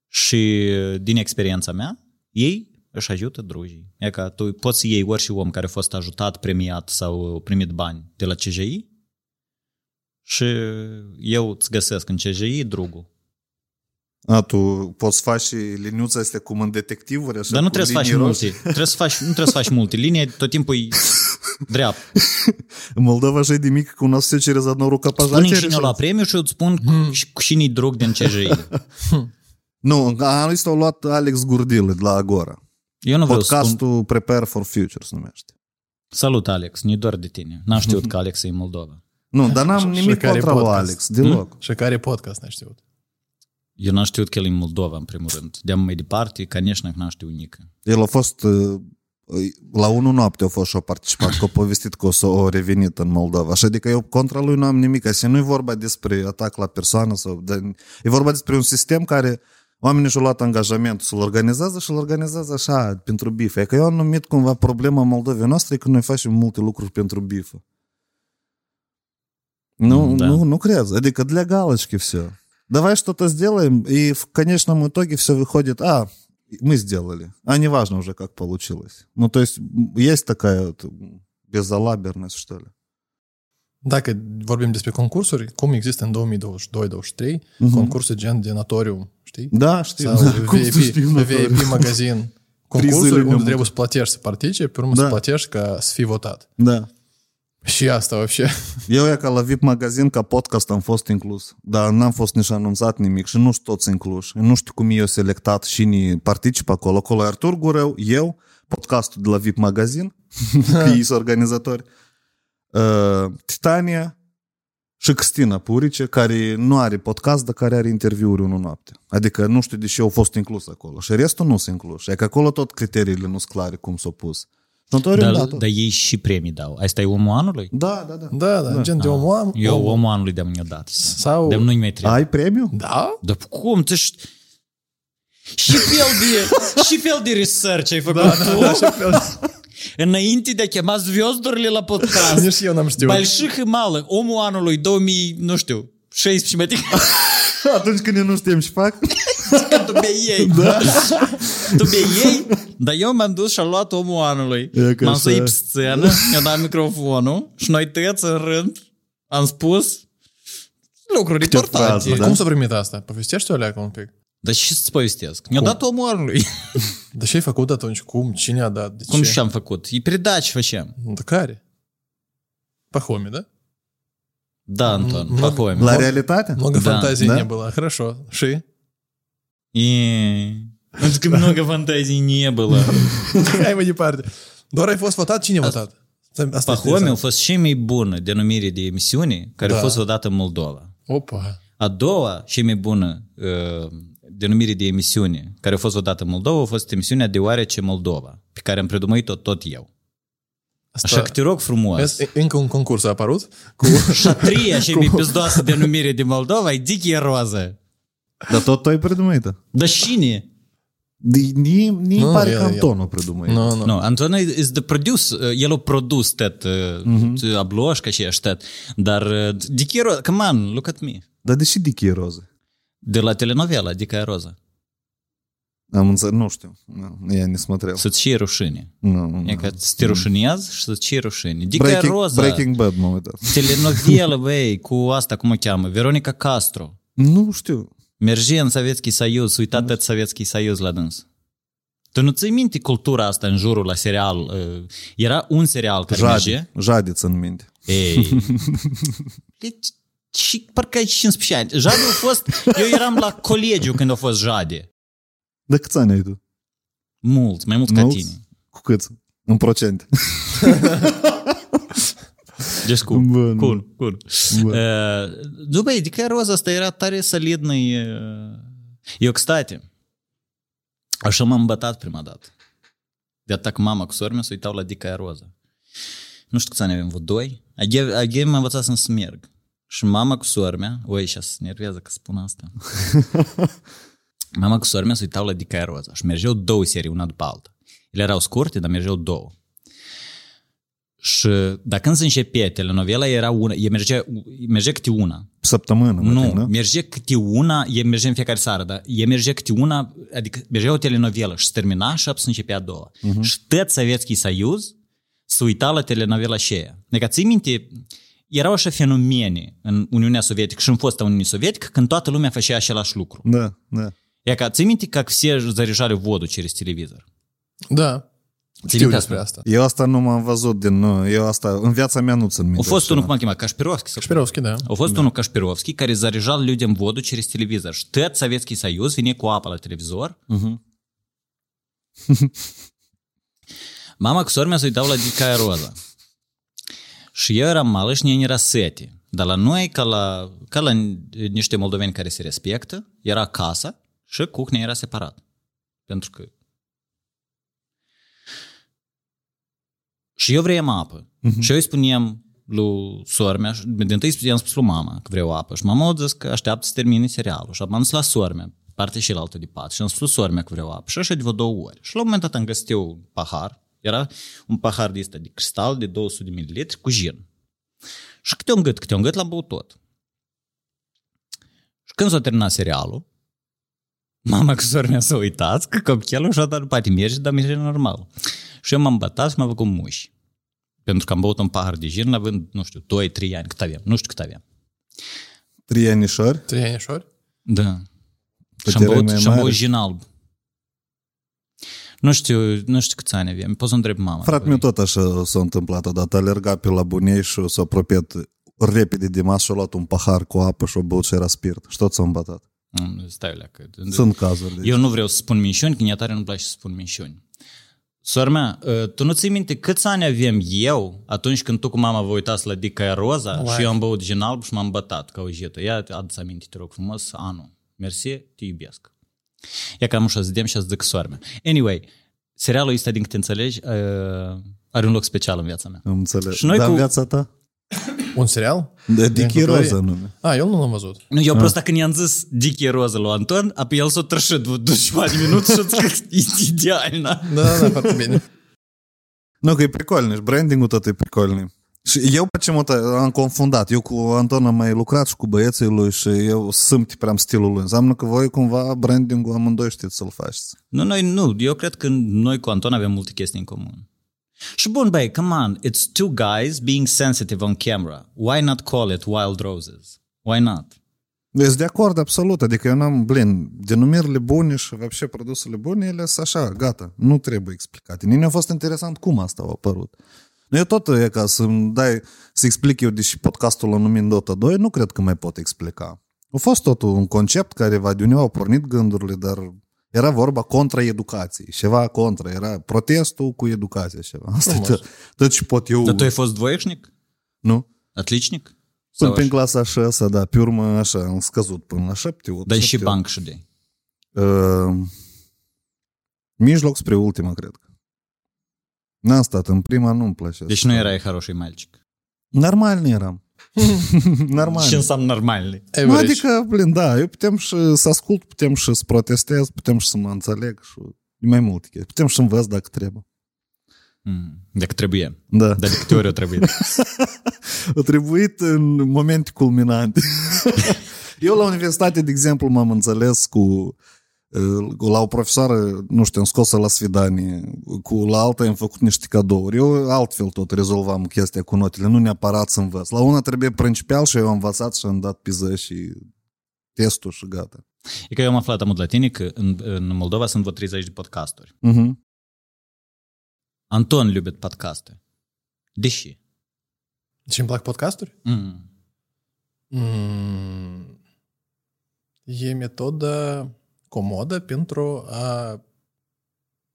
[SPEAKER 3] Și uh, din experiența mea, ei își ajută drujii. E ca tu poți să iei orice om care a fost ajutat, premiat sau primit bani de la CJI și eu îți găsesc în CJI drugul.
[SPEAKER 2] A, tu poți face și liniuța astea cum în detectivuri, așa,
[SPEAKER 3] Dar nu
[SPEAKER 2] cu
[SPEAKER 3] trebuie să faci
[SPEAKER 2] linii
[SPEAKER 3] multe.
[SPEAKER 2] roșii?
[SPEAKER 3] Trebuie să faci, nu trebuie să faci multe. Linie tot timpul e dreaptă.
[SPEAKER 2] În Moldova așa e de mic că у нас все через одну рукопожатие
[SPEAKER 3] Spune cine
[SPEAKER 2] решается.
[SPEAKER 3] la premiu și eu îți spun
[SPEAKER 2] Hmm.
[SPEAKER 3] cu- cu cine drog din CJI.
[SPEAKER 2] Nu, anul ăsta au luat Alex Gurdil de la Agora.
[SPEAKER 3] Eu nu vreau să spun...
[SPEAKER 2] Podcastul Prepare for Future se numește.
[SPEAKER 3] Salut, Alex, nu doar de tine. N-am știut că Alex e în Moldova.
[SPEAKER 2] Nu, dar n-am
[SPEAKER 4] Și- și
[SPEAKER 2] nimic
[SPEAKER 4] care
[SPEAKER 2] contra lui
[SPEAKER 4] podcast?
[SPEAKER 2] Alex, deloc.
[SPEAKER 4] Și care podcast n-ai știut?
[SPEAKER 3] Eu n-am știut că el e în Moldova, în primul rând. De mai departe, конечно, n-am știut nică.
[SPEAKER 2] El a fost uh, la 1 noapte a fost și-o participat, că a povestit că o să o revenit în Moldova. Așa adică eu contra lui nu am nimic. Așa nu e vorba despre atac la persoană sau... De, e vorba despre un sistem care oamenii și-au luat angajamentul să-l organizează și-l organizează așa, pentru bifă. E că eu am numit cumva problema Moldovei noastre că noi facem multe lucruri pentru bifă. Ну,
[SPEAKER 3] Да.
[SPEAKER 2] ну, ну, крез. Adică для галочки все. Давай что-то сделаем, и в конечном итоге все выходит, а, мы сделали. А неважно уже, как получилось. Ну, то есть, есть такая вот безалаберность, что ли.
[SPEAKER 4] Dacă vorbim despre concursuri, cum există în 2022-2023 concursuri gen de natorium, știi?
[SPEAKER 2] Да, știu.
[SPEAKER 4] Sau
[SPEAKER 2] Cum să știu,
[SPEAKER 4] VIP,
[SPEAKER 2] Natalia?
[SPEAKER 4] VIP magazin. Concursuri
[SPEAKER 2] Prizele
[SPEAKER 4] unde
[SPEAKER 2] nemult-
[SPEAKER 4] trebuie să plătești să participi, pe urmă să
[SPEAKER 2] Da.
[SPEAKER 4] plătești ca să fii votat.
[SPEAKER 2] Da.
[SPEAKER 4] Și asta, вообще.
[SPEAKER 2] Eu e ca la VIP magazin, ca podcast am fost inclus, dar n-am fost nici anunțat nimic și nu știu toți incluși. Nu știu cum eu selectat și ni participă acolo. Acolo e Artur Gureu, eu, podcastul de la VIP magazin, că ei sunt organizatori, uh, Titania și Cristina Purice, care nu are podcast, dar care are interviuri unul noapte. Adică nu știu de ce au fost inclus acolo. Și restul nu sunt incluși. E că acolo tot criteriile nu sunt clare cum s-au pus. Notorium, da,
[SPEAKER 3] Dar,
[SPEAKER 2] tot.
[SPEAKER 3] dar ei și premii dau. Asta e omul anului?
[SPEAKER 2] Da, da, da.
[SPEAKER 4] Da, da, gen de om, om,
[SPEAKER 3] Eu
[SPEAKER 4] om.
[SPEAKER 3] omul anului de-am ne dat.
[SPEAKER 4] Sau...
[SPEAKER 3] De nu-i mai trebuie.
[SPEAKER 2] Ai premiu?
[SPEAKER 4] Da?
[SPEAKER 3] Dar cum? Tu ști... Și fel de, și fel de research ai făcut da, tu?
[SPEAKER 4] Da, și fel.
[SPEAKER 3] Înainte de a chema звездуrile la podcast.
[SPEAKER 4] Nici eu n-am știut.
[SPEAKER 3] Больших и малых. Omul anului 2000, nu știu, 16 mai adică
[SPEAKER 2] Atunci când eu nu știm ce fac.
[SPEAKER 3] că tu bei ei. Da. Tu bei ei? Dar eu m-am dus și am luat omul anului.
[SPEAKER 2] E
[SPEAKER 3] M-am suit scenă, mi-a dat microfonul și noi tăiați în rând am spus lucruri importante.
[SPEAKER 2] frază, da?
[SPEAKER 4] Cum s-a primit asta? Povestești o leacă un pic?
[SPEAKER 3] Dar și să-ți povestesc. Mi-a dat omul anului.
[SPEAKER 4] Dar ce ai făcut atunci? Cum? Cine a dat? De
[SPEAKER 3] Cum
[SPEAKER 4] ce?
[SPEAKER 3] și am făcut? E передачи făceam.
[SPEAKER 4] Da care? Пахоми, да?
[SPEAKER 3] Da, Anton,
[SPEAKER 4] Много-
[SPEAKER 3] Пахоми.
[SPEAKER 2] La realitate?
[SPEAKER 4] Много
[SPEAKER 3] Да.
[SPEAKER 4] фантазий
[SPEAKER 2] Да?
[SPEAKER 4] не было. Хорошо. Ши?
[SPEAKER 3] И... Ну, так много фантазий не было.
[SPEAKER 4] Hai mai departe. Doar ai fost votat? Cine a votat? Asta este
[SPEAKER 3] Pahomie a
[SPEAKER 4] interesant.
[SPEAKER 3] fost cea mai bună denumire de emisiune care a
[SPEAKER 4] Da.
[SPEAKER 3] fost odată în Moldova.
[SPEAKER 4] Opa.
[SPEAKER 3] A doua, cea mai bună uh, denumire de emisiune care a fost odată în Moldova a fost emisiunea Deoarece Moldova, pe care am predumăit-o tot eu. Așa că te rog frumos.
[SPEAKER 4] Vezi, Încă un concurs a apărut cu...
[SPEAKER 3] Și a treia cea mai pizdoasă denumire de Moldova e Dichie Roză.
[SPEAKER 2] Dar tot tu ai predumăită.
[SPEAKER 3] Dar cine?
[SPEAKER 2] Ni, ni
[SPEAKER 4] Nu,
[SPEAKER 2] pare
[SPEAKER 4] el-
[SPEAKER 2] că
[SPEAKER 4] el.
[SPEAKER 2] Anton o predumăit.
[SPEAKER 4] Nu, nu.
[SPEAKER 3] No, Anton is the produce, uh, el a produs tet uh, обложка și aștet, dar uh, Dichie Roză, come on, look at me.
[SPEAKER 2] Dar de ce Dicky e roză?
[SPEAKER 3] De la telenovela Dicая Роза.
[SPEAKER 2] Am înțeles, nu știu. Nu, ea ne смотрел.
[SPEAKER 3] Să-ți ceri rușine.
[SPEAKER 2] Nu, nu.
[SPEAKER 3] E că să te rușinează și să-ți ceri rușine. Dicая
[SPEAKER 2] Breaking,
[SPEAKER 3] Роза.
[SPEAKER 2] Breaking Bad m-am uitat.
[SPEAKER 3] Телenovelă, băi, cu asta, cum o cheamă? Veronica Castro.
[SPEAKER 2] Nu știu.
[SPEAKER 3] merge în Sovietski Soyuz, uitat tot Sovietski Soyuz la dâns. Tu nu ții minte cultura asta în jurul la serial? Uh, era un serial care
[SPEAKER 2] Jade, merge... Jadeț în minte.
[SPEAKER 3] Ei. Deci, și parcă ai 15 ani. Jade a fost... Eu eram la colegiu când a fost Jade.
[SPEAKER 2] De câți ani ai tu?
[SPEAKER 3] Mult, mai mult
[SPEAKER 2] Mulți?
[SPEAKER 3] ca tine.
[SPEAKER 2] Cu cât? În procent.
[SPEAKER 3] Deci cool. Cool, cool.
[SPEAKER 2] Bun.
[SPEAKER 3] Uh, nu, băi, Dica Roza asta era tare solidnă. Eh, Eu, căstate, așa m-am bătat prima dată. De atac mama cu sora mea se uitau la Dica Roza. Nu știu câți ani avem, vă doi? Aghe m-a învățat să-mi smerg. Și mama cu sora mea, oi, și se nervează că spun asta. mama cu sora mea se uitau la Dica Roza și mergeau două serii, una după alta. Ele erau scurte, dar mergeau două. Și dacă când se începea telenovela, era una, e mergea, mergea câte una.
[SPEAKER 2] Săptămână, mă
[SPEAKER 3] Nu,
[SPEAKER 2] tem, da?
[SPEAKER 3] merge câte una, e merge în fiecare seară, dar e merge câte una, adică mergea o telenovelă și se termina și se începea a doua. Uh-huh. Și tot Sovietski Союз se uita la telenovela și aia. Adică ții minte, erau așa fenomene în Uniunea Sovietică și în fosta Uniune Sovietică când toată lumea făcea același lucru.
[SPEAKER 2] Da, da.
[SPEAKER 3] E ca, ții minte как все заряжали воду через телевизор?
[SPEAKER 4] Da.
[SPEAKER 3] Ții
[SPEAKER 4] Știu
[SPEAKER 3] minte
[SPEAKER 4] despre
[SPEAKER 3] asta?
[SPEAKER 4] asta.
[SPEAKER 2] Eu asta nu m-am văzut din... Nu, eu asta... În viața mea nu țin minte.
[SPEAKER 3] A fost
[SPEAKER 2] așa.
[SPEAKER 3] unul, cum îl chema, Кашпировский? sau-
[SPEAKER 4] Шпировский, да.
[SPEAKER 3] A fost unul Кашпировский care заряжал людям воду через телевизор. Și tot Советский Союз vine cu apă la televizor. Mama cu sora mea se uitau la Dicaya Роза. Și eu eram mală și ne era sete. Dar la noi, ca la, ca la niște moldoveni care se respectă, era casa și cuhnia era separat. Pentru că Și eu vreau apă. Uh-huh. Și eu îi spuneam lui sora mea, din întâi i-am spus lui mama că vreau apă. Și mama a zis că așteaptă să termine serialul. Și am dus la sora mea, partea și altă de pat. Și am spus sora mea că vreau apă. Și așa de vreo două ori. Și la un moment dat am găsit eu un pahar. Era un pahar de ăsta de cristal de 200 de ml cu gin. Și câte un gât, câte un gât l-am băut tot. Și când s-a terminat serialul, mama cu sora mea s-a uitat că copilul și-a dat poate merge, dar merge normal. Și eu m-am bătat și m-am făcut muși. Pentru că am băut un pahar de gin având, nu știu, 2-3 ani, cât aveam, nu știu cât aveam.
[SPEAKER 2] Trei anișori?
[SPEAKER 4] Trei anișori?
[SPEAKER 3] Da.
[SPEAKER 2] Pe
[SPEAKER 3] Și am
[SPEAKER 2] teren
[SPEAKER 3] băut,
[SPEAKER 2] mai
[SPEAKER 3] și am
[SPEAKER 2] mare.
[SPEAKER 3] băut gin alb. Nu știu, nu știu câți ani aveam. Poți să întreb mama.
[SPEAKER 2] Frate meu tot așa s-a întâmplat odată. Alerga pe la bunei și s-a apropiat repede de masă și a luat un pahar cu apă și a băut și era spirit. Și tot s-a îmbatat.
[SPEAKER 3] Mm, Stai la că...
[SPEAKER 2] Sunt cazuri. Deci.
[SPEAKER 3] Eu nu vreau să spun minciuni, că mie tare nu-mi place să spun minciuni. Sora mea, uh, tu nu ții minte câți ani avem eu atunci când tu cu mama vă uitați la Dica Roza
[SPEAKER 4] Uai.
[SPEAKER 3] și eu am băut gin alb și m-am bătat ca o jetă. Ia adu-ți aminte, te rog frumos, anul. Mersi, te iubesc. Ia cam așa zidem și zic sora mea. Anyway, serialul ăsta, din câte înțelegi, uh, are un loc special în viața mea.
[SPEAKER 2] Îmi înțeleg.
[SPEAKER 3] Și noi
[SPEAKER 2] Dar
[SPEAKER 3] cu-
[SPEAKER 2] în viața ta?
[SPEAKER 4] Un serial?
[SPEAKER 2] De Dicky Roză nume.
[SPEAKER 4] A, ah, eu nu l-am văzut.
[SPEAKER 3] Nu, eu ah. prost dacă i-am zis Dicky Roză lui Anton, apoi el s-a trășit dușma de minut și e idealna.
[SPEAKER 4] Da, da, da, foarte bine.
[SPEAKER 2] Nu, că e pricolnic, brandingul tot e pricolnic. Și eu pe ce mă am confundat. Eu cu Anton am mai lucrat și cu băieții lui și eu sunt prea stilul lui. Înseamnă că voi cumva branding-ul amândoi știți să-l faceți.
[SPEAKER 3] Nu, noi nu. Eu cred că noi cu Anton avem multe chestii în comun. Și bun, băi, come on, it's two guys being sensitive on camera. Why not call it Wild Roses? Why not?
[SPEAKER 2] Deci de acord, absolut. Adică eu n-am, blin, denumirile bune și вообще produsele bune, ele sunt așa, gata, nu trebuie explicate. Nici a fost interesant cum asta a apărut. Eu tot e ca să-mi dai, să explic eu, deși podcastul l-a numit Dota 2, nu cred că mai pot explica. A fost totul un concept care va de uneva au pornit gândurile, dar era vorba contra educației, ceva contra, era protestul cu educația, ceva. Asta
[SPEAKER 4] Frumos.
[SPEAKER 2] tot, tot ce pot eu...
[SPEAKER 3] Dar tu ai fost dvoieșnic?
[SPEAKER 2] Nu.
[SPEAKER 3] Atlicinic?
[SPEAKER 2] Până prin clasa 6, da, pe urmă așa, am scăzut până la 7, 8,
[SPEAKER 3] Dar și banc și de?
[SPEAKER 2] Uh, mijloc spre ultima, cred că. N-am stat în prima, nu-mi place.
[SPEAKER 3] Deci nu erai haroșii malcic?
[SPEAKER 2] Normal eram. normal.
[SPEAKER 3] Ce înseamnă normal?
[SPEAKER 2] Nu, adică, blin, da, eu putem și să ascult, putem și să protestez, putem și să mă înțeleg și mai multe chestii. Putem și să învăț dacă trebuie.
[SPEAKER 3] Mm, dacă trebuie.
[SPEAKER 2] Da.
[SPEAKER 3] Dar de câte ori o trebuie?
[SPEAKER 2] o trebuit în momente culminante. eu la universitate, de exemplu, m-am înțeles cu uh, la o profesoară, nu știu, am scos la svidanie, cu la alta am făcut niște cadouri. Eu altfel tot rezolvam chestia cu notele, nu neapărat să învăț. La una trebuie principial și eu am învățat și am dat piză și testul și gata.
[SPEAKER 3] E că eu am aflat amut la tine că în, în Moldova sunt vreo 30 de podcasturi.
[SPEAKER 2] Uh-huh.
[SPEAKER 3] Anton iubit podcasты. Deși.
[SPEAKER 4] Deci îmi plac podcasturi?
[SPEAKER 3] Mm.
[SPEAKER 4] Mm. E metoda comodă pentru a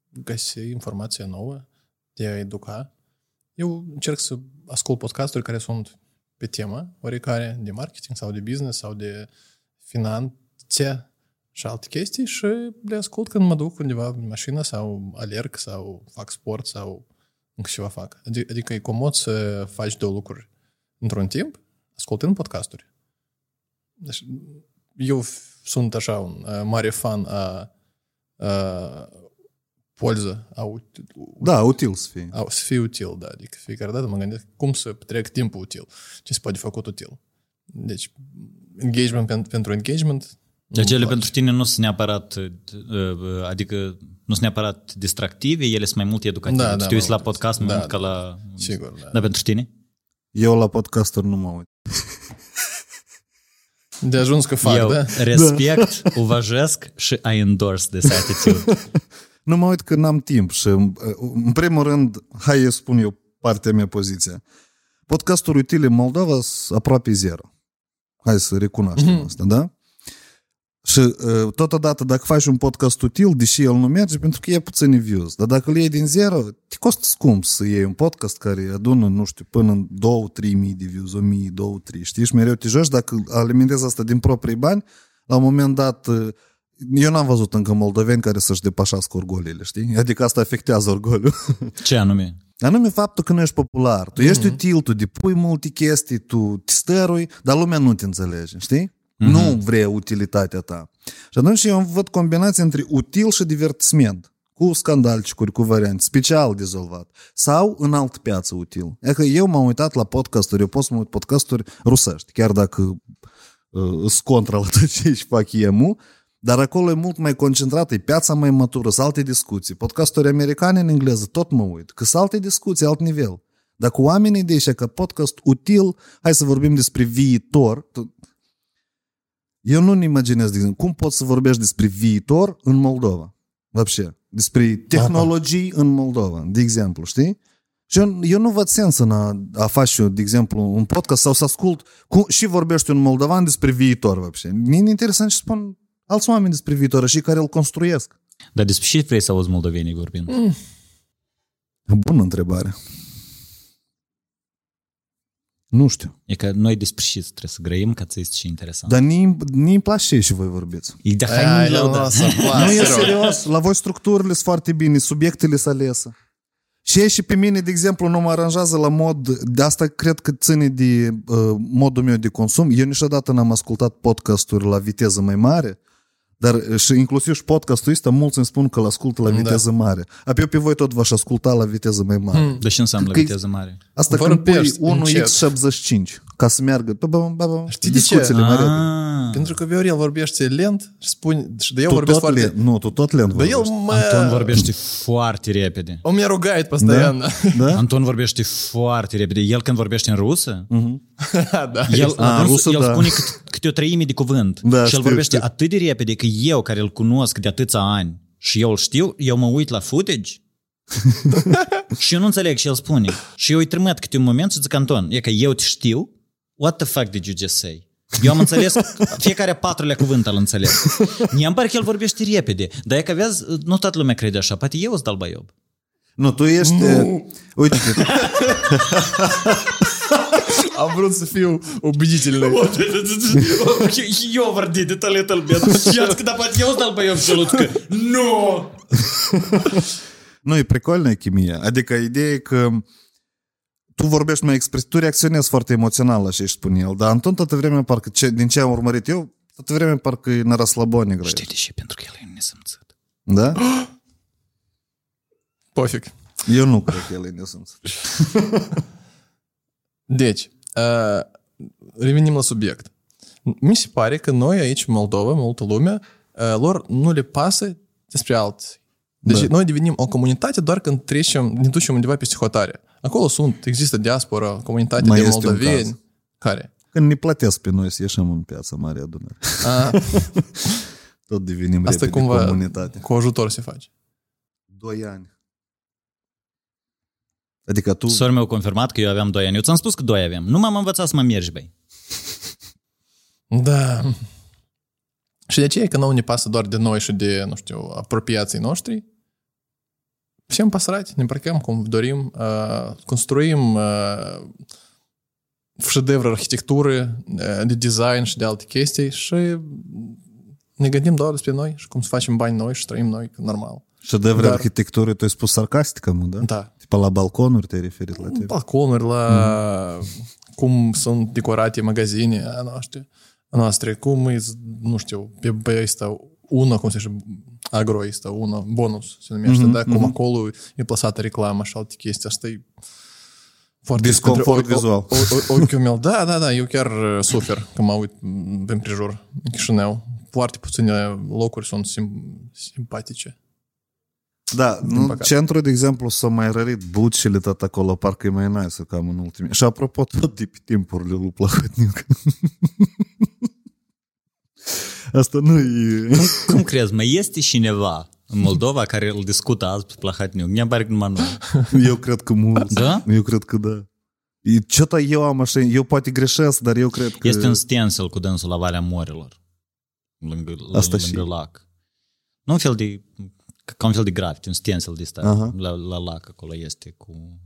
[SPEAKER 4] găsi informație nouă, de a educa. Eu încerc să ascult podcasturi care sunt pe temă, oricare, de marketing sau de business sau de finanțe și alte chestii și le ascult când mă duc undeva în mașină sau alerg sau fac sport sau încă ceva fac. Adi- Adică e comod să faci două lucruri într-un timp, ascultând podcasturi. Deci, eu f- sunt așa un uh, mare fan a, a polză, a, ut-
[SPEAKER 2] Da, util să fie.
[SPEAKER 4] a, să fie util, da. Adică fiecare dată mă gândesc cum să petrec timpul util, ce se poate făcut util. Deci, engagement pen- pentru engagement
[SPEAKER 3] Deci
[SPEAKER 4] nu-mi
[SPEAKER 3] ele
[SPEAKER 4] place.
[SPEAKER 3] pentru tine nu sunt neapărat, uh, adică nu sunt neapărat distractive, ele sunt mai mult educative.
[SPEAKER 4] Da,
[SPEAKER 3] Tu
[SPEAKER 4] da,
[SPEAKER 3] te uiți
[SPEAKER 4] mai
[SPEAKER 3] la
[SPEAKER 4] mult.
[SPEAKER 3] podcast mai
[SPEAKER 4] Da,
[SPEAKER 3] mult ca
[SPEAKER 4] da.
[SPEAKER 3] la...
[SPEAKER 4] Sigur, da.
[SPEAKER 3] Dar pentru tine?
[SPEAKER 2] Eu la podcasturi nu mă uit.
[SPEAKER 4] De ajuns că fac,
[SPEAKER 3] Eu
[SPEAKER 4] da?
[SPEAKER 3] respect, da. uvajesc și I endorse this attitude.
[SPEAKER 2] nu mă uit că n-am timp și, uh, în primul rând, hai să spun eu partea mea poziție. Podcasturi utile în Moldova sunt aproape zero. Hai să recunoaștem
[SPEAKER 4] mm-hmm.
[SPEAKER 2] asta, da? Și uh, totodată, dacă faci un podcast util, deși el nu merge, pentru că e puțini views. Dar dacă îl iei din zero, te costă scump să iei un podcast care adună, nu știu, până în 2-3 mii de views, 1000, 2-3, știi? Și mereu te joci, dacă alimentezi asta din proprii bani, la un moment dat, uh, eu n-am văzut încă moldoveni care să-și depășească orgoliile, știi? Adică asta afectează orgoliul.
[SPEAKER 3] Ce anume?
[SPEAKER 2] Anume faptul că nu ești popular. Tu ești util, tu depui multe chestii, tu te stărui, dar lumea nu te înțelege, știi? Nu vrea utilitatea ta. Și atunci eu văd combinația între util și divertisment. Cu scandalcicuri, cu variante, special dezolvat. Sau în altă piață util. E că eu m-am uitat la podcasturi, eu pot să mă uit podcasturi rusești, chiar dacă uh, sunt contra la tot ce își fac EMU, dar acolo e mult mai concentrat, e piața mai matură, sunt alte discuții. Podcasturi americane în engleză, tot mă uit, că sunt alte discuții, alt nivel. Dar cu oamenii de aici, că podcast util, hai să vorbim despre viitor. Tu- Eu nu-mi imaginez, de exemplu, cum poți să vorbești despre viitor în Moldova. Вообще. Despre tehnologii în Moldova, de exemplu, știi? Și eu, eu nu văd sens în a, a face, de exemplu, un podcast sau să ascult cum, și vorbești un moldovan despre viitor, вообще. Mie e interesant și spun alți oameni despre viitor și care îl construiesc.
[SPEAKER 3] Dar despre ce vrei să auzi moldovenii vorbind? Mm.
[SPEAKER 2] Bună întrebare. Nu știu.
[SPEAKER 3] E că noi despre ce trebuie să grăim ca să este și interesant.
[SPEAKER 2] Dar ni îmi place și voi vorbiți.
[SPEAKER 3] E de hai
[SPEAKER 4] Ai,
[SPEAKER 3] nu
[SPEAKER 4] nu,
[SPEAKER 3] da.
[SPEAKER 4] să
[SPEAKER 2] Nu e
[SPEAKER 4] serios.
[SPEAKER 2] serios. La voi structurile sunt foarte bine, subiectele sunt alese. Și ei și pe mine, de exemplu, nu mă aranjează la mod, de asta cred că ține de uh, modul meu de consum. Eu niciodată n-am ascultat podcasturi la viteză mai mare, dar uh, și inclusiv și podcastul ăsta, mulți îmi spun că îl ascultă la viteză mare. Apoi eu pe voi tot v-aș asculta la viteză mai mare.
[SPEAKER 3] Dar ce înseamnă
[SPEAKER 2] Că-
[SPEAKER 3] viteză mare?
[SPEAKER 2] Asta când pui
[SPEAKER 4] Vorbești încet.
[SPEAKER 2] 1x75 ca să meargă ba, ba, ba, ba,
[SPEAKER 4] Știi de ce?
[SPEAKER 2] discuțiile mai repede.
[SPEAKER 3] Ah,
[SPEAKER 4] Pentru că Viorel vorbește lent și spune, și de eu
[SPEAKER 2] Tu
[SPEAKER 4] vorbesc
[SPEAKER 2] tot
[SPEAKER 4] foarte...
[SPEAKER 2] lent, nu, tu tot lent
[SPEAKER 4] Dar el
[SPEAKER 2] vorbești.
[SPEAKER 3] Anton
[SPEAKER 4] mă...
[SPEAKER 3] vorbește foarte repede.
[SPEAKER 4] Он меня ругает постоянно.
[SPEAKER 2] Da?
[SPEAKER 3] Anton vorbește foarte repede. El când vorbește în rusă,
[SPEAKER 4] Da.
[SPEAKER 3] el,
[SPEAKER 2] A,
[SPEAKER 3] adus,
[SPEAKER 2] rusă,
[SPEAKER 3] el
[SPEAKER 2] da.
[SPEAKER 3] spune cât, câte o treime de cuvânt.
[SPEAKER 2] Da,
[SPEAKER 3] și el
[SPEAKER 2] știu,
[SPEAKER 3] vorbește
[SPEAKER 2] știu.
[SPEAKER 3] atât de repede că eu, care îl cunosc de atâția ani și eu îl știu, eu mă uit la footage și eu nu înțeleg ce el spune. Și eu îi trimit câte un moment și zic, Anton, e că eu te știu, what the fuck did you just say? Eu am înțeles fiecare patrulea cuvânt al înțeles. Mie îmi pare că el vorbește repede, dar e că vezi, nu toată lumea crede așa, poate eu sunt dalbaiob.
[SPEAKER 2] Nu, tu ești... Nu. Uite,
[SPEAKER 4] Am vrut să fiu убедительный.
[SPEAKER 3] Eu vorbi de tale tălbet. Și ați când poate eu sunt dalbaiob și Luțcă. Nu!
[SPEAKER 2] nu, e precolnă chimia. Adică ideea e că tu vorbești mai expres, tu reacționezi foarte emoțional așa ce își spune el, dar Anton toată vremea parcă, ce, din ce am urmărit eu, toată vremea parcă e na răslăbone greu.
[SPEAKER 3] Știi de ce? Pentru că el e nesimțit.
[SPEAKER 2] Da?
[SPEAKER 4] Pofic.
[SPEAKER 2] Eu nu cred că el e nesimțit.
[SPEAKER 4] deci, uh, revenim la subiect. Mi se pare că noi aici, în Moldova, multă lume, uh, lor nu le pasă despre alții. Deci
[SPEAKER 2] da.
[SPEAKER 4] noi devenim o comunitate doar când trecem, ne ducem undeva peste hotare. Acolo sunt, există diaspora, comunitate
[SPEAKER 2] Mai
[SPEAKER 4] de
[SPEAKER 2] este un
[SPEAKER 4] moldoveni.
[SPEAKER 2] caz.
[SPEAKER 4] Care?
[SPEAKER 2] Când ne plătesc pe noi să ieșim în piața Mare Adunare.
[SPEAKER 4] A,
[SPEAKER 2] Tot devenim
[SPEAKER 4] asta
[SPEAKER 2] repede
[SPEAKER 4] cumva
[SPEAKER 2] comunitate.
[SPEAKER 4] cu ajutor se face.
[SPEAKER 2] Doi ani. Adică tu...
[SPEAKER 3] Sora meu a confirmat că eu aveam 2 ani. Eu ți-am spus că 2 aveam. Nu m-am învățat să mă mergi, băi.
[SPEAKER 4] Da. Și de aceea că nouă ne pasă doar de noi și de, nu știu, apropiații noștri, Fim păsărați, ne îmbrăcăm cum dorim, construim ședevre arhitectură, de design și de alte chestii și ne gândim doar despre noi și cum să facem bani noi și trăim noi normal.
[SPEAKER 2] Ședevre
[SPEAKER 4] Dar...
[SPEAKER 2] arhitectură, tu ai spus sarcastic acum, da?
[SPEAKER 4] Da.
[SPEAKER 2] Tipa la balconuri te-ai referit la tine?
[SPEAKER 4] Balconuri, la mm. cum sunt decorate magazine a noastre, a noastre, cum e, nu știu, pe, pe cum se zice, agro ăsta, una, bonus se numește, da? Cum acolo e plasată reclama și alte chestii. Asta e foarte...
[SPEAKER 2] Disconfort
[SPEAKER 4] pentru-
[SPEAKER 2] vizual.
[SPEAKER 4] O, o, ochiul meu, da, da, da, eu chiar uh, sufer că mă uit m, pe împrejur în Chișinău. Foarte puține locuri sunt sim, simpatice.
[SPEAKER 2] Da, în
[SPEAKER 4] păcate.
[SPEAKER 2] centru, de exemplu, s-au mai rărit bucile tot acolo, parcă e mai nice cam în ultimii. Și apropo, tot de pe timpurile lui Plahotniuc. Asta nu e...
[SPEAKER 3] Cum crezi, mai este cineva în Moldova care îl discută azi pe Plahatniuc? Mi-a pare că numai noi.
[SPEAKER 2] Eu cred că mulți.
[SPEAKER 3] Da?
[SPEAKER 2] Eu cred că da. E, ce-to eu am așa, eu poate greșesc, dar eu cred că...
[SPEAKER 3] Este un stencil cu dânsul la Valea Morilor. Lângă,
[SPEAKER 2] Asta
[SPEAKER 3] lângă
[SPEAKER 2] și-
[SPEAKER 3] lac. Nu un fel de... Ca un fel de graffiti, un stencil de ăsta.
[SPEAKER 2] Aha.
[SPEAKER 3] La, la lac acolo este cu,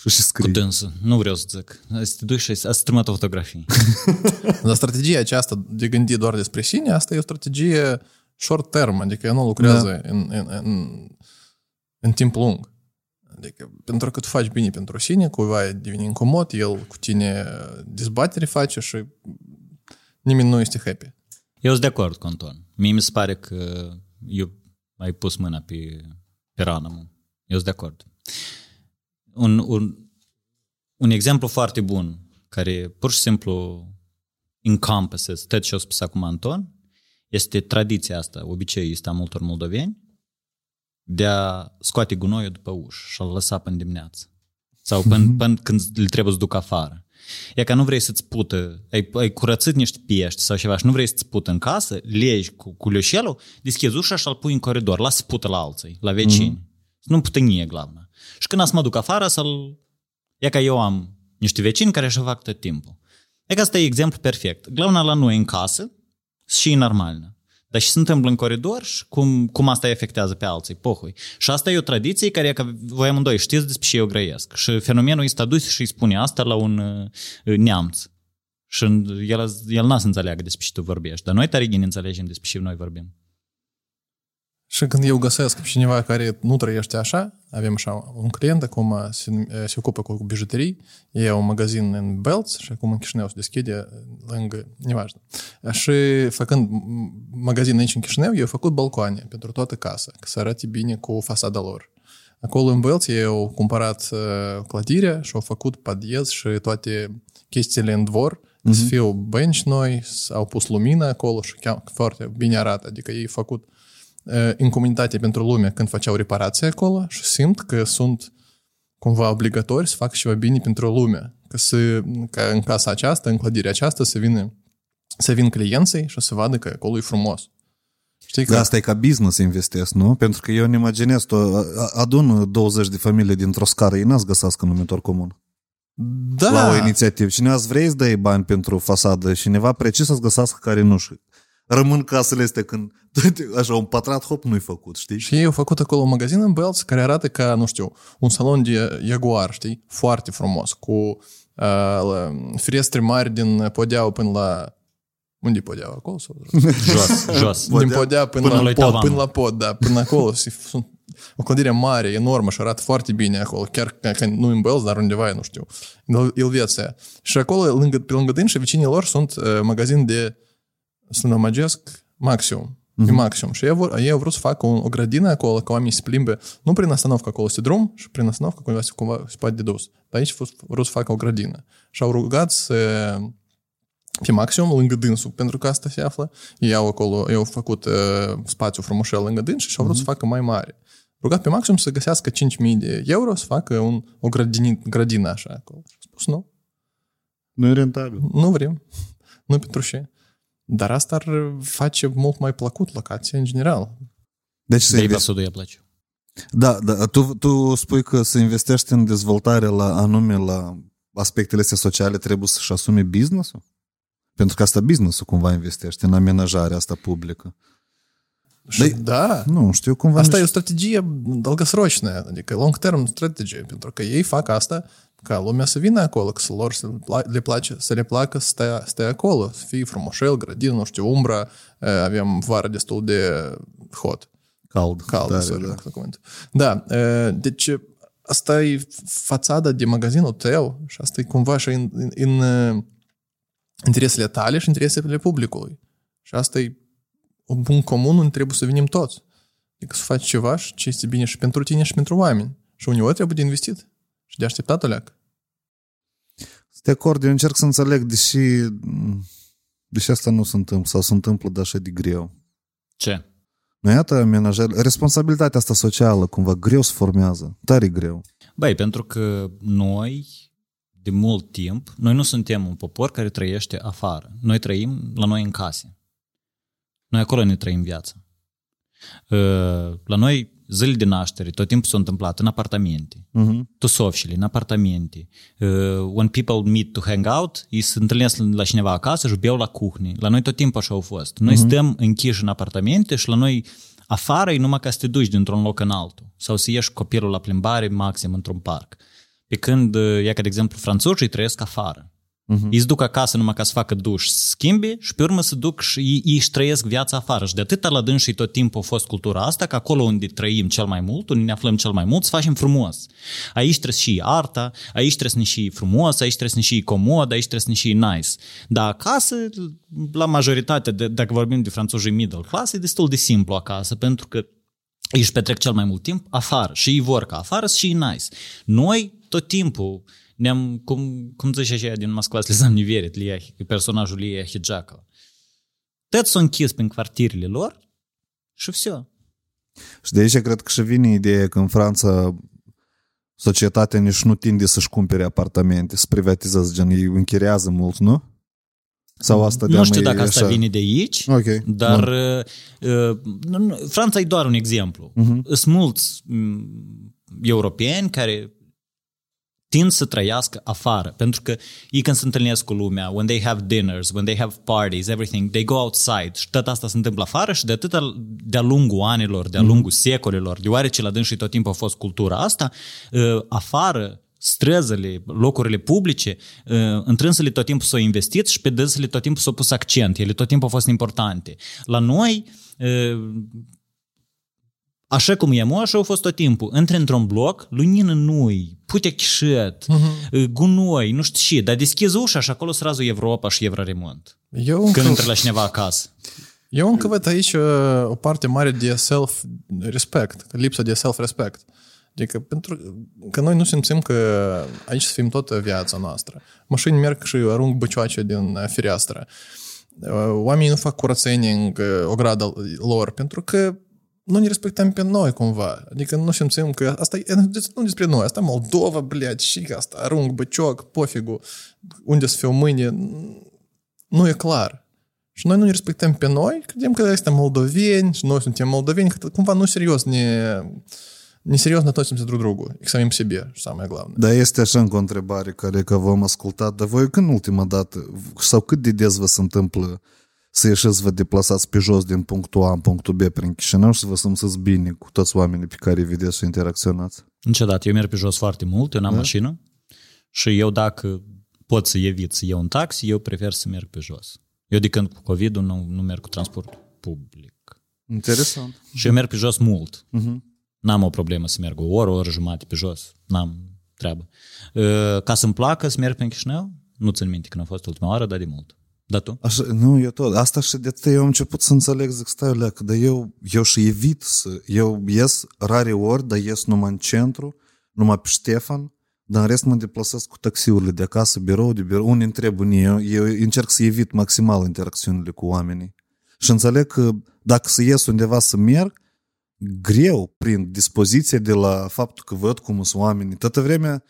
[SPEAKER 2] Și, și
[SPEAKER 3] cu
[SPEAKER 2] scrie.
[SPEAKER 3] dânsul. Nu vreau să zic. Să te duci și să trimit o fotografie.
[SPEAKER 4] Dar strategia aceasta de gândi doar despre sine, asta e o strategie short term, adică ea nu lucrează în, în, în, în timp lung. Adică, pentru că tu faci bine pentru sine, cuiva devine incomod, el cu tine dezbatere face și nimeni nu este happy.
[SPEAKER 3] Eu sunt de acord cu Anton. Mie mi se pare că eu ai pus mâna pe, pe rană. mă. Eu sunt de acord. Un, un, un exemplu foarte bun, care pur și simplu encompasses tot ce a spus acum Anton, este tradiția asta, obiceiul ăsta a multor moldoveni, de a scoate gunoiul după ușă și a-l lăsa până dimineață. Sau până, până când îl trebuie să duc afară. E ca nu vrei să-ți pută, ai, ai curățit niște pești sau ceva și nu vrei să-ți pută în casă, legi cu, cu leșelul, deschizi ușa și îl pui în coridor, lasă pută la alții, la vecini. Mm-hmm. Nu putănie, glavna. Și când să mă duc afară să-l... E ca eu am niște vecini care așa fac tot timpul. E ca asta e exemplu perfect. Glavna la noi în casă și e normală. Dar și se întâmplă în coridor și cum, cum asta îi afectează pe alții, pohui. Și asta e o tradiție care, că voi amândoi știți despre ce eu grăiesc. Și fenomenul ăsta dus și îi spune asta la un uh, neamț. Și el, el n-a să înțeleagă despre ce tu vorbești. Dar noi tare gine înțelegem despre ce noi vorbim.
[SPEAKER 4] Și când eu găsesc pe cineva care nu trăiește așa, avem așa un client acum se, se ocupă cu bijuterii, e un magazin în Belț și acum în Chișinău se deschide lângă, nevažtă. Și făcând magazin aici în Chișinău, eu făcut balcoane pentru toată casa, ca să arate bine cu fasada lor. Acolo în Belț ei au cumpărat uh, clădirea și au făcut padiez și toate chestiile în dvor, mm-hmm. să fiu bench noi, au pus lumină acolo și chiar foarte bine arată, adică ei au făcut în comunitate pentru lume când făceau reparații acolo și simt că sunt cumva obligatori să facă ceva bine pentru lume. Că, să, ca în casa aceasta, în clădirea aceasta, să vină să vin clienții și să vadă că acolo e frumos.
[SPEAKER 2] Știi că... Da, asta e ca business investesc, nu? Pentru că eu îmi imaginez, tu adun 20 de familii dintr-o scară, ei n-ați găsească numitor comun.
[SPEAKER 4] Da.
[SPEAKER 2] La o inițiativă. Cineva îți vrei să dai bani pentru fasadă, cineva precis să-ți găsească care nu știu rămân casele astea când așa un patrat hop nu-i făcut, știi?
[SPEAKER 4] Și ei au făcut acolo un magazin în Belț care arată ca, nu știu, un salon de Jaguar, știi? Foarte frumos, cu uh, ferestre mari din Podeau până la unde Podeau? Acolo sau?
[SPEAKER 3] Jos, jos.
[SPEAKER 4] Din Podea până, până la, la pod, până la pod, da, până acolo. Sunt o clădire mare, enormă și arată foarte bine acolo, chiar că nu în Belz, dar undeva, nu știu, în Elveția. Și acolo, lângă, pe lângă și vecinii lor sunt uh, magazin de să nămăgesc maximum. Mm-hmm. E maximum. Și ei, vor, ei au vrut să facă o, o grădină acolo, ca oamenii să plimbe, nu prin astanovcă acolo este drum, și prin astanovcă cumva se, cumva se poate de dus. Dar aici au vrut să facă o grădină. Și au rugat să pe maximum lângă dânsul, pentru că asta se află. Ei au acolo, ei au făcut uh, spațiu frumușel lângă dâns și au vrut mm-hmm. să facă mai mare. Rugat pe maximum să găsească 5.000 de euro să facă un, o grădină, grădină așa acolo. Și spus nu.
[SPEAKER 2] Nu e rentabil.
[SPEAKER 4] Nu vrem. Nu pentru ce. Dar asta ar face mult mai plăcut locația în general.
[SPEAKER 3] Deci să investi... i place.
[SPEAKER 2] Da, da. Tu, tu spui că să investești în dezvoltare la anume la aspectele astea sociale trebuie să-și asume business-ul? Pentru că asta business-ul cumva investește în amenajarea asta publică.
[SPEAKER 4] Și da.
[SPEAKER 2] Nu, știu cumva...
[SPEAKER 4] Asta nici... e o strategie dolgosročnă, adică long-term strategie, pentru că ei fac asta ca lumea să vină acolo, că să lor să le, place, să le placă să stea, stea acolo, să fie frumoșel, grădină, nu știu, umbra, avem vară destul de hot.
[SPEAKER 2] Cald.
[SPEAKER 4] Cald, da, sorry, da. da, deci asta e fațada de magazinul tău și asta e cumva și în, în, în interesele tale și interesele publicului. Și asta e un punct comun unde trebuie să venim toți. Adică să faci ceva și ce este bine și pentru tine și pentru oameni. Și uneori trebuie de investit. Și de așteptat leac.
[SPEAKER 2] Sunt de acord, eu încerc să înțeleg, deși, deși asta nu se întâmplă, sau se întâmplă de așa de greu.
[SPEAKER 3] Ce?
[SPEAKER 2] Nu iată amenajare, responsabilitatea asta socială cumva greu se formează, tare greu.
[SPEAKER 3] Băi, pentru că noi, de mult timp, noi nu suntem un popor care trăiește afară. Noi trăim la noi în case. Noi acolo ne trăim viața. Uh, la noi zile de naștere, tot timpul s-a întâmplat în apartamente, uh-huh. tusovșile în apartamente. Uh, when people meet to hang out, ei se întâlnesc la cineva acasă și beau la cuhne. La noi tot timpul așa au fost. Noi uh-huh. stăm închiși în apartamente și la noi afară e numai ca să te duci dintr-un loc în altul sau să ieși copilul la plimbare maxim într-un parc. Pe când, e ca de exemplu, franțuzii trăiesc afară. Uh-huh. Ei se duc acasă numai ca să facă duș, să schimbi și pe urmă să duc și ei, ei își trăiesc viața afară. Și de atâta la dâns și tot timpul a fost cultura asta, că acolo unde trăim cel mai mult, unde ne aflăm cel mai mult, să facem frumos. Aici trebuie să și arta, aici trebuie să ne și frumos, aici trebuie să ne și comod, aici trebuie să ne și nice. Dar acasă, la majoritate, de, dacă vorbim de franțuzii middle class, e destul de simplu acasă, pentru că ei își petrec cel mai mult timp afară și ei vor ca afară și nice. Noi tot timpul ne-am, cum, cum zice așa din Moscova, să le am niverit, Lia, personajul Lia Hidjakova. Tot s-au închis prin quartierele lor și все.
[SPEAKER 2] Și de aici cred că și vine ideea că în Franța societatea nici nu tinde să-și cumpere apartamente, să privatizează, gen, ei închiriază mult, nu? Sau asta
[SPEAKER 3] Nu știu dacă asta așa? vine de aici,
[SPEAKER 2] okay.
[SPEAKER 3] dar uh, uh, Franța e doar un exemplu. Uh-huh. Sunt mulți um, europeni care tind să trăiască afară, pentru că ei când se întâlnesc cu lumea, when they have dinners, when they have parties, everything, they go outside și tot asta se întâmplă afară și de atât de-a lungul anilor, de-a lungul mm-hmm. secolelor, deoarece la dânsii tot timpul a fost cultura asta, uh, afară străzile, locurile publice, uh, întrânsele tot timpul s-au investit și pe dânsele tot timpul s-au pus accent, ele tot timpul au fost importante. La noi, uh, Așa cum e așa a fost tot timpul. Între într-un bloc, lumină nu-i, putea chișet, uh-huh. gunoi, nu știu ce, dar deschizi ușa și acolo srazul Europa și Evroremont. Eu încă... Când intră la cineva acasă.
[SPEAKER 4] Eu încă văd aici o parte mare de self-respect, lipsa de self-respect. Adică pentru că noi nu simțim că aici să fim toată viața noastră. Mașini merg și arunc băcioace din fereastră. Oamenii nu fac curățenie în ograda lor pentru că nu ne respectăm pe noi cumva. Adică nu simțim că asta e nu despre noi, asta e Moldova, blядь, și asta, arunc băcioc, pofigu, unde să fiu mâine, nu e clar. Și noi nu ne respectăm pe noi, credem că suntem moldoveni și noi suntem moldoveni, că cumva nu serios ne, не серьезно относимся друг к другу и к самим себе, самое главное.
[SPEAKER 2] Da, este așa încă o întrebare care că v-am ascultat, dar voi când ultima dată, sau cât de des vă se întâmplă să ieșiți să vă deplasați pe jos din punctul A în punctul B prin Chișinău și să vă simțiți bine cu toți oamenii pe care îi vedeți și interacționați?
[SPEAKER 3] Niciodată. Eu merg pe jos foarte mult, eu n-am da? mașină și eu dacă pot să evit să iau un taxi, eu prefer să merg pe jos. Eu de când cu covid nu, nu merg cu transport public.
[SPEAKER 2] Interesant.
[SPEAKER 3] Și eu merg pe jos mult. Uh-huh. N-am o problemă să merg o oră, o oră jumate pe jos. N-am treabă. Ca să-mi placă să merg pe Chișinău, nu țin minte când a fost ultima oară, dar de mult. Da tu?
[SPEAKER 2] Așa, nu, eu tot. Asta și de eu am început să înțeleg, zic, stai leacă, dar eu, eu și evit să... Eu ies rare ori, dar ies numai în centru, numai pe Ștefan, dar în rest mă deplasez cu taxiurile de acasă, birou de birou, unii întreb unii, eu, eu încerc să evit maximal interacțiunile cu oamenii. Și înțeleg că dacă să ies undeva să merg, greu prin dispoziție de la faptul că văd cum sunt oamenii. Toată vremea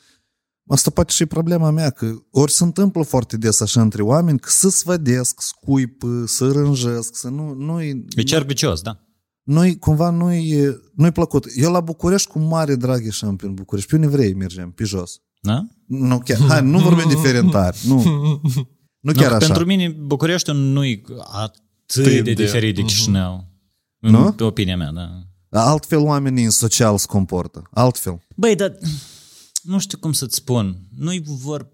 [SPEAKER 2] Asta poate și problema mea, că ori se întâmplă foarte des așa între oameni, că să svădesc, scuip, să rânjesc, să nu... nu-i,
[SPEAKER 3] e cer vicios, da.
[SPEAKER 2] Noi, cumva, nu-i, nu-i plăcut. Eu la București cu mare drag ieșeam pe București. Pe Univrei mergem, pe jos.
[SPEAKER 3] Da?
[SPEAKER 2] Nu chiar. Hai, nu vorbim diferentar. Nu. Nu chiar no, așa.
[SPEAKER 3] Pentru mine București nu-i atât de, de diferit de Chișinău.
[SPEAKER 2] Nu?
[SPEAKER 3] În opinia mea, da.
[SPEAKER 2] Altfel oamenii în social se comportă. Altfel.
[SPEAKER 3] Băi, dar nu știu cum să-ți spun, nu-i vor...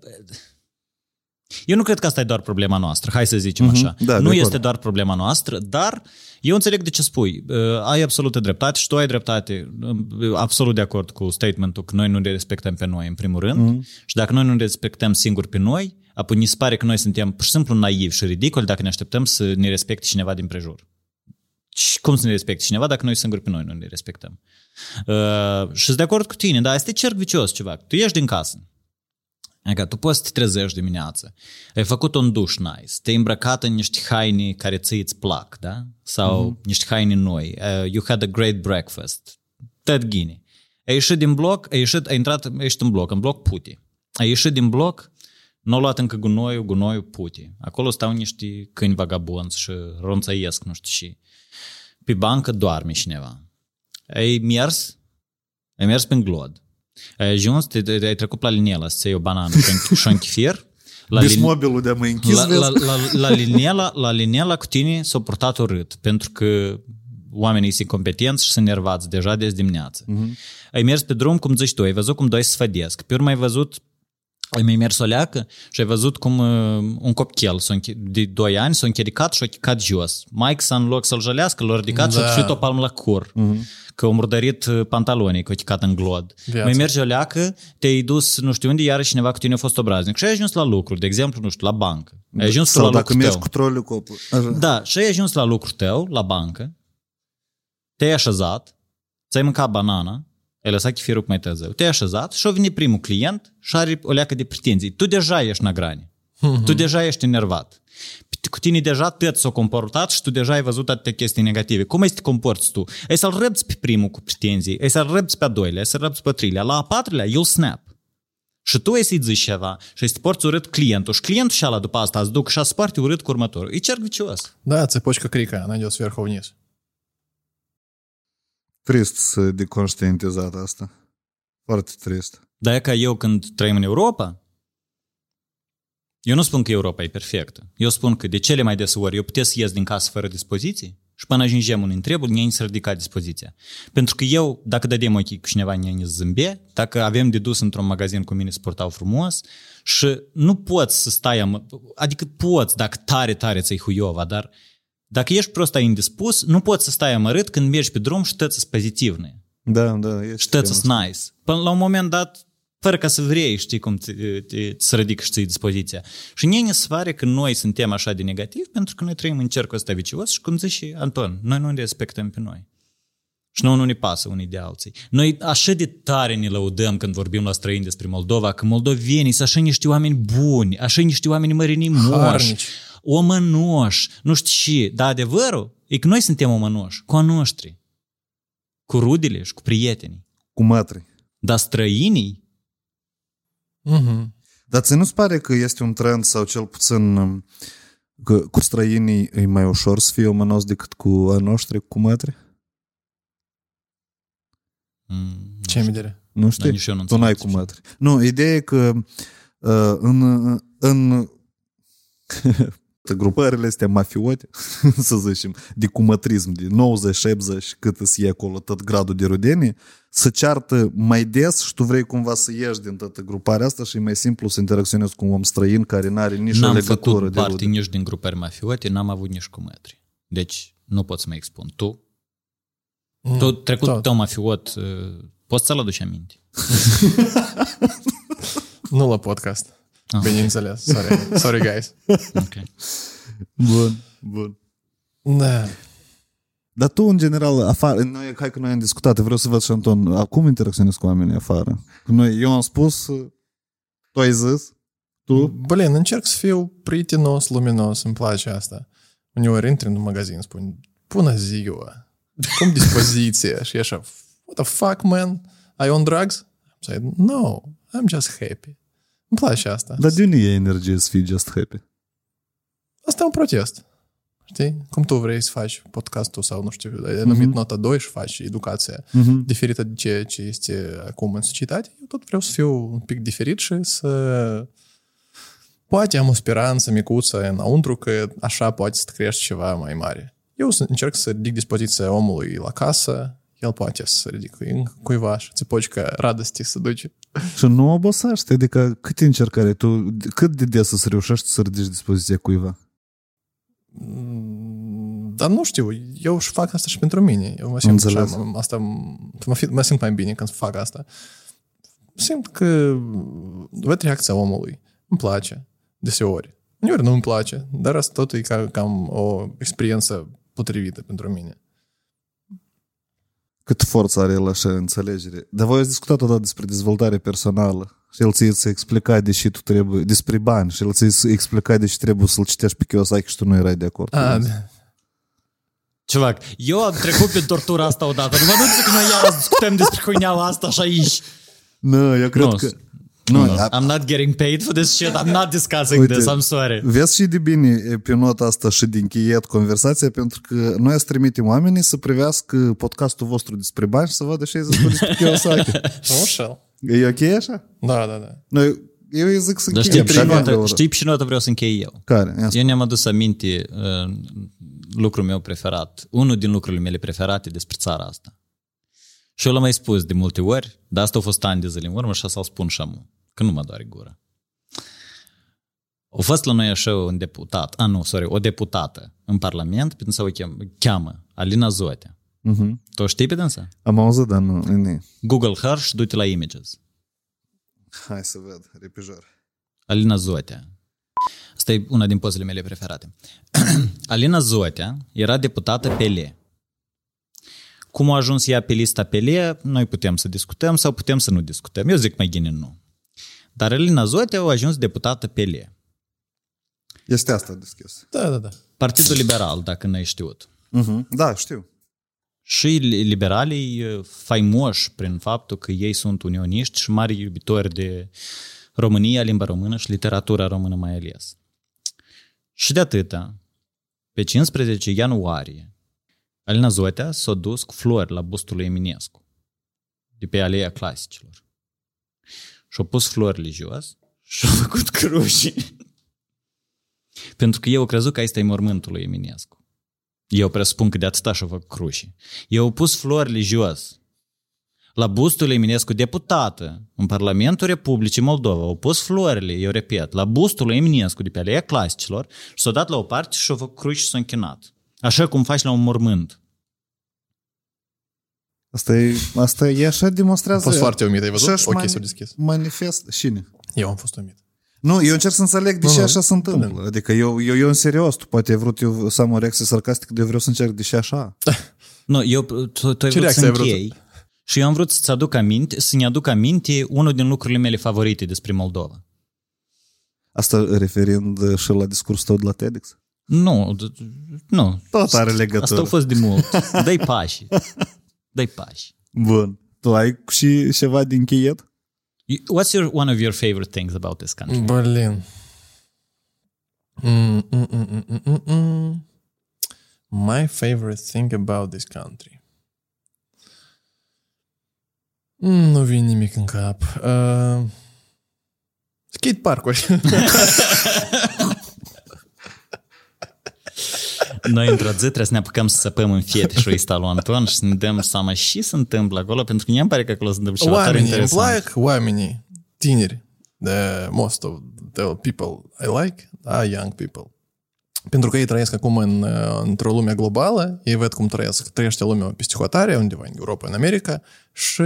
[SPEAKER 3] Eu nu cred că asta e doar problema noastră, hai să zicem mm-hmm. așa. Da, nu este acord. doar problema noastră, dar eu înțeleg de ce spui. Uh, ai absolută dreptate și tu ai dreptate. Uh, absolut de acord cu statementul că noi nu ne respectăm pe noi, în primul rând. Mm-hmm. Și dacă noi nu ne respectăm singuri pe noi, apoi ni se pare că noi suntem pur și simplu naivi și ridicoli dacă ne așteptăm să ne respecte cineva din prejur. Și cum să ne respecte cineva dacă noi singuri pe noi nu ne respectăm? Uh, și sunt de acord cu tine, dar este cerc vicios ceva. Tu ieși din casă. Adică tu poți să te trezești dimineața, ai făcut un duș nice, te-ai îmbrăcat în niște haine care ți îți plac, da? Sau mm-hmm. niște haine noi. Uh, you had a great breakfast. Ted Gini. Ai ieșit din bloc, ai ieșit, ai intrat, ai ieșit în bloc, în bloc puti. Ai ieșit din bloc, nu au luat încă gunoiul, gunoiul puti. Acolo stau niște câini vagabonți și ronțăiesc, nu știu și. Pe bancă doarme cineva ai mers, ai mers pe glod, ai ajuns, te, te, ai trecut la liniela să iei o banană și un chifir,
[SPEAKER 2] la Bismobilul de mă închis,
[SPEAKER 3] la, la, la, la, linela, la linela cu tine s-a purtat urât, pentru că oamenii sunt competenți și sunt nervați deja de dimineață. Uh-huh. Ai mers pe drum, cum zici tu, ai văzut cum doi sfădesc. Pe urmă ai văzut ai mai mers o leacă și ai văzut cum uh, un copchel s-a înche- de 2 ani s-a închericat și a chicat jos. Mike s-a în loc să-l jălească, l-a ridicat da. și a
[SPEAKER 4] Da.
[SPEAKER 3] șuit o palmă la cur. Că a murdărit uh, pantalonii, că a chicat în glod.
[SPEAKER 4] Viața.
[SPEAKER 3] Mai merge o leacă, te-ai dus nu știu unde, iarăși cineva cu tine a fost obraznic și ai ajuns la lucru, de exemplu, nu știu, la bancă. Ai ajuns tu
[SPEAKER 2] Sau
[SPEAKER 3] la
[SPEAKER 2] dacă
[SPEAKER 3] lucru
[SPEAKER 2] mergi
[SPEAKER 3] tău.
[SPEAKER 2] cu troliul copul. Așa.
[SPEAKER 3] Da, și ai ajuns la lucrul tău, la bancă, te-ai așezat, ți-ai mâncat banana, ai lăsat chifirul cu mai târziu, te-ai așezat și a venit primul client și are o leacă de pretenții. Tu deja ești na grani. Tu deja ești enervat. Cu tine deja tot s-a comportat și tu deja ai văzut atâtea chestii negative. Cum ai să te comporți tu? Ai să-l răbți pe primul cu pretenții, ai să-l răbți pe a doilea, ai să-l răbți pe a treilea. La a patrulea, you'll snap. Și tu ai să-i zici ceva și ai să te porți urât clientul și clientul și ala după asta îți duc și a sparte urât cu următorul. E cerc vicios.
[SPEAKER 4] Да, цепочка крика, она идет сверху вниз.
[SPEAKER 2] Trist să de conștientizat asta. Foarte trist.
[SPEAKER 3] Dar e ca eu când trăim în Europa, eu nu spun că Europa e perfectă. Eu spun că de cele mai des ori eu puteți să ies din casă fără dispoziții și până ajungem un întrebul, ne să ridica dispoziția. Pentru că eu, dacă dădem ochii cu cineva, ne zâmbe, dacă avem de dus într-un magazin cu mine să purtau frumos și nu poți să stai, am, adică poți, dacă tare, tare ți-ai huiova, dar dacă ești prost ai indispus, nu poți să stai amărât când mergi pe drum și tăți pozitivne.
[SPEAKER 2] Da, da. E
[SPEAKER 3] Și tăți nice. Până la un moment dat, fără ca să vrei, știi cum te, te, să ridică și ții dispoziția. Și mie ne se pare că noi suntem așa de negativ pentru că noi trăim în cercul ăsta vicios și cum zice și Anton, noi nu ne respectăm pe noi. Și nouă nu ne pasă unii de alții. Noi așa de tare ne lăudăm când vorbim la străini despre Moldova, că moldovenii sunt așa niște oameni buni, așa niște oameni mărinimoși,
[SPEAKER 4] Harnici
[SPEAKER 3] omănoși, nu știu și, dar adevărul e că noi suntem omănoși, cu a noștri, cu rudele și cu prietenii.
[SPEAKER 2] Cu mătri.
[SPEAKER 3] Dar străinii?
[SPEAKER 4] Uh-huh.
[SPEAKER 2] Dar ți nu-ți pare că este un trend sau cel puțin um, că cu străinii e mai ușor să fie omănos decât cu a noștri, cu mătri?
[SPEAKER 3] Mm,
[SPEAKER 4] Ce mi idee?
[SPEAKER 2] Nu știi?
[SPEAKER 3] Da, nici nu
[SPEAKER 2] tu n-ai cu mătri. Nu, ideea e că uh, în, în grupările astea mafiote, să zicem, de cumătrism, de 90-70, cât îți e acolo tot gradul de rudenie, să ceartă mai des și tu vrei cumva să ieși din toată gruparea asta și e mai simplu să interacționezi cu un om străin care nu are nici o
[SPEAKER 3] n-am
[SPEAKER 2] legătură
[SPEAKER 3] făcut
[SPEAKER 2] de
[SPEAKER 3] parte
[SPEAKER 2] rude.
[SPEAKER 3] nici din grupări mafiote, n-am avut nici cu metri. Deci nu pot să mă expun. Tu, tu trecut
[SPEAKER 4] tot.
[SPEAKER 3] tău mafiot, uh, poți să-l aduci aminte?
[SPEAKER 4] Nu la podcast.
[SPEAKER 3] Ah.
[SPEAKER 4] Bineînțeles. Sorry. Sorry, guys.
[SPEAKER 3] Ok.
[SPEAKER 2] Bun, bun.
[SPEAKER 4] Da.
[SPEAKER 2] Dar tu, în general, afară, noi, hai că noi am discutat, vreau să văd și Anton, acum interacționezi cu oamenii afară? Noi, eu am spus, tu ai zis, tu?
[SPEAKER 4] Blin, încerc să fiu prietenos, luminos, îmi place asta. Uneori intri în magazin, spun, bună ziua, cum dispoziție? și așa, what the fuck, man? Are you on drugs? I'm saying, no, I'm just happy. Îmi place asta.
[SPEAKER 2] dar de unde e energie să fii just happy?
[SPEAKER 4] Asta e un protest. Știi? Cum tu vrei să faci podcastul sau, nu știu, ai numit nota 2 și faci educația
[SPEAKER 2] Mhm.
[SPEAKER 4] diferită de ceea ce este acum în societate, eu tot vreau să fiu un pic diferit și să poate am o speranță micuță înăuntru că așa poate să crești ceva mai mare. Eu să încerc să ridic dispoziția omului la casă, el poate să ridic cuiva și țepocica radostii să duce.
[SPEAKER 2] Și nu obosești, adică câte încercare, tu, cât de des să reușești să ridici dispoziția cuiva?
[SPEAKER 4] Mm, Dar nu știu, eu și fac asta și pentru mine. Eu mă simt
[SPEAKER 2] Înțeles.
[SPEAKER 4] așa, mă- asta, mă, fi- mă simt mai bine când fac asta. Simt că văd reacția omului. Îmi place, deseori. Uneori nu îmi place, dar asta tot e ca, cam o experiență potrivită pentru mine.
[SPEAKER 2] Cât forță are el așa înțelegere. Dar voi ați discutat odată despre dezvoltare personală și el ți să explica de ce tu trebuie, despre bani și el ți să explica de ce trebuie să-l citești pe Kiyosaki și tu nu erai de acord. cu
[SPEAKER 4] A,
[SPEAKER 2] el.
[SPEAKER 4] da.
[SPEAKER 3] Ceva, eu am trecut pe tortura asta odată. Nu mă duc că noi iar discutăm despre huineaua asta și aici.
[SPEAKER 2] Nu, eu cred
[SPEAKER 3] Nu,
[SPEAKER 2] că...
[SPEAKER 3] Nu,
[SPEAKER 2] Nu,
[SPEAKER 3] no,
[SPEAKER 2] a-
[SPEAKER 3] I'm not getting paid for this shit. I'm not discussing
[SPEAKER 2] Uite,
[SPEAKER 3] this. I'm sorry.
[SPEAKER 2] Vezi și de bine e, pe nota asta și de încheiat conversația, pentru că noi să trimitem oamenii să privească podcastul vostru despre bani și să vadă ce ai zis tu despre Kiyosaki.
[SPEAKER 4] Nu știu.
[SPEAKER 2] E ok așa?
[SPEAKER 4] Da, da, da.
[SPEAKER 2] Noi, eu îi zic să
[SPEAKER 3] Dar
[SPEAKER 2] încheiem.
[SPEAKER 3] știi, pe ce
[SPEAKER 2] Trei
[SPEAKER 3] notă,
[SPEAKER 2] euro.
[SPEAKER 3] știi pe ce notă vreau să închei eu?
[SPEAKER 2] Care? Ia
[SPEAKER 3] Eu ne-am adus aminte uh, lucrul meu preferat, unul din lucrurile mele preferate despre țara asta. Și eu l-am mai spus de multe ori, dar asta a fost ani de zile în urmă și asta o spun și amu, că nu mă doare gura. A fost la noi așa un deputat, a nu, sorry, o deputată în Parlament, pentru să o cheamă, cheamă Alina Zotea.
[SPEAKER 2] Mhm.
[SPEAKER 3] Tu o știi pe dânsa?
[SPEAKER 2] Am auzit, dar nu. nu.
[SPEAKER 3] Google her și du-te la Images.
[SPEAKER 2] Hai să ved, repijor.
[SPEAKER 3] Alina Zotea. Asta e una din pozele mele preferate. Alina Zotea era deputată PL. Cum a ajuns ea pe lista PL, noi putem să discutăm sau putem să nu discutăm. Eu zic mai bine nu. Dar Alina Zotea a ajuns deputată PL.
[SPEAKER 2] Este asta deschis.
[SPEAKER 4] Da, da, da.
[SPEAKER 3] Partidul Liberal, dacă n-ai știut.
[SPEAKER 2] Mhm. Da, știu.
[SPEAKER 3] Și liberalii e, faimoși prin faptul că ei sunt unioniști și mari iubitori de România, limba română și literatura română mai ales. Și de atâta, pe 15 ianuarie, Alina Zotea s-a dus cu flori la bustul lui Eminescu, de pe aleea clasicilor. Și-a pus florile jos și-a făcut cruci. Pentru că eu au crezut că asta e mormântul lui Eminescu. Eu presupun că de atâta și-a făcut cruci. Eu au pus florile jos la bustul lui Eminescu, deputată în Parlamentul Republicii Moldova, au pus florile, eu repet, la bustul lui Eminescu de pe aleea clasicilor și s-au dat la o parte și s-au făcut cruci și s-au închinat. Așa cum faci la un mormânt.
[SPEAKER 2] Asta e, asta e așa
[SPEAKER 4] Am
[SPEAKER 2] demonstrează...
[SPEAKER 4] fost foarte umit, ai văzut?
[SPEAKER 2] Și-și
[SPEAKER 4] Ok,
[SPEAKER 2] mani-
[SPEAKER 4] s-a deschis.
[SPEAKER 2] Manifest. Cine?
[SPEAKER 4] Eu am fost umit.
[SPEAKER 2] Nu, eu încerc să înțeleg de
[SPEAKER 4] Nu,
[SPEAKER 2] ce
[SPEAKER 4] nu.
[SPEAKER 2] așa se întâmplă. Adică eu, eu, eu în serios, tu poate ai vrut eu să am o reacție sarcastică, de eu vreau să încerc de ce așa.
[SPEAKER 3] Nu, eu, tu, tu ai vrut să
[SPEAKER 4] reacție ai vrut?
[SPEAKER 3] închei și eu am vrut să-ți aduc aminte, să-mi aduc aminte unul din lucrurile mele favorite despre Moldova.
[SPEAKER 2] Asta referind și la discursul tău de la TEDx?
[SPEAKER 3] Nu, d- nu.
[SPEAKER 2] Tot are legătură.
[SPEAKER 3] Asta a fost de mult. Dai pași. doi pași.
[SPEAKER 2] Bun. Tu ai și ceva din
[SPEAKER 3] cheiet? What's your, one of your favorite things about this country?
[SPEAKER 4] Berlin. Mm, mm, mm, My favorite thing about this country. nu vine nimic în cap. Uh, skate parkuri.
[SPEAKER 3] Noi, într-o zi, trebuie să ne apucăm să săpăm în fiete și ăsta lui Anton și să ne dăm seama și se întâmplă acolo, pentru că mie îmi pare că acolo se întâmplă ceva tare
[SPEAKER 4] oamenii îmi
[SPEAKER 3] interesant.
[SPEAKER 4] plac, oamenii tineri. The most of the people I like are young people. Pentru că ei trăiesc acum în, uh, într-o lume globală, ei văd cum trăiesc, trăiește lumea peste hotare, undeva în Europa, în America, și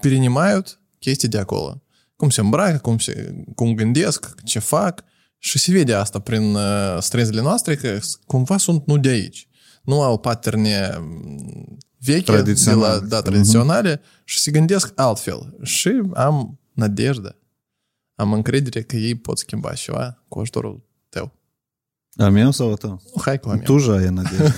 [SPEAKER 4] перенимают chestii de acolo. Cum se îmbracă, cum, se, cum gândesc, ce fac și se vede asta prin uh, străzile noastre că cumva sunt nu de aici. Nu au paterne mm, vechi de la,
[SPEAKER 2] Tradiționale.
[SPEAKER 4] da, tradiționale și se gândesc altfel. Și am nădejde, am încredere că ei pot schimba ceva cu ajutorul tău.
[SPEAKER 2] A meu sau a tău?
[SPEAKER 4] Hai cu a mea.
[SPEAKER 2] Tu ja e nădejde.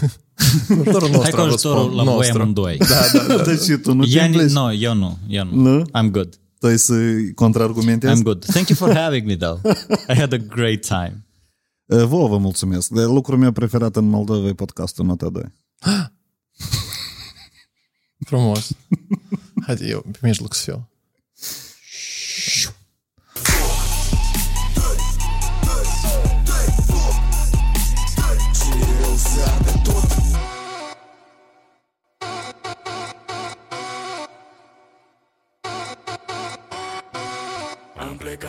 [SPEAKER 4] Cu ajutorul nostru.
[SPEAKER 3] Hai cu
[SPEAKER 4] am
[SPEAKER 3] ajutorul
[SPEAKER 4] răspund.
[SPEAKER 3] la voi
[SPEAKER 4] Nostru.
[SPEAKER 3] amândoi.
[SPEAKER 4] Da, da, da.
[SPEAKER 2] Dar și tu nu te
[SPEAKER 3] Ea,
[SPEAKER 2] împleci?
[SPEAKER 3] nu, eu nu, eu nu.
[SPEAKER 2] Nu?
[SPEAKER 3] I'm good.
[SPEAKER 2] Tu ai să contraargumentezi?
[SPEAKER 3] I'm good. Thank you for having me, though. I had a great time.
[SPEAKER 2] Uh, Vouă vă mulțumesc. De lucrul meu preferat în Moldova e podcastul Nota 2.
[SPEAKER 4] Frumos. Haide, eu pe mijloc să fiu.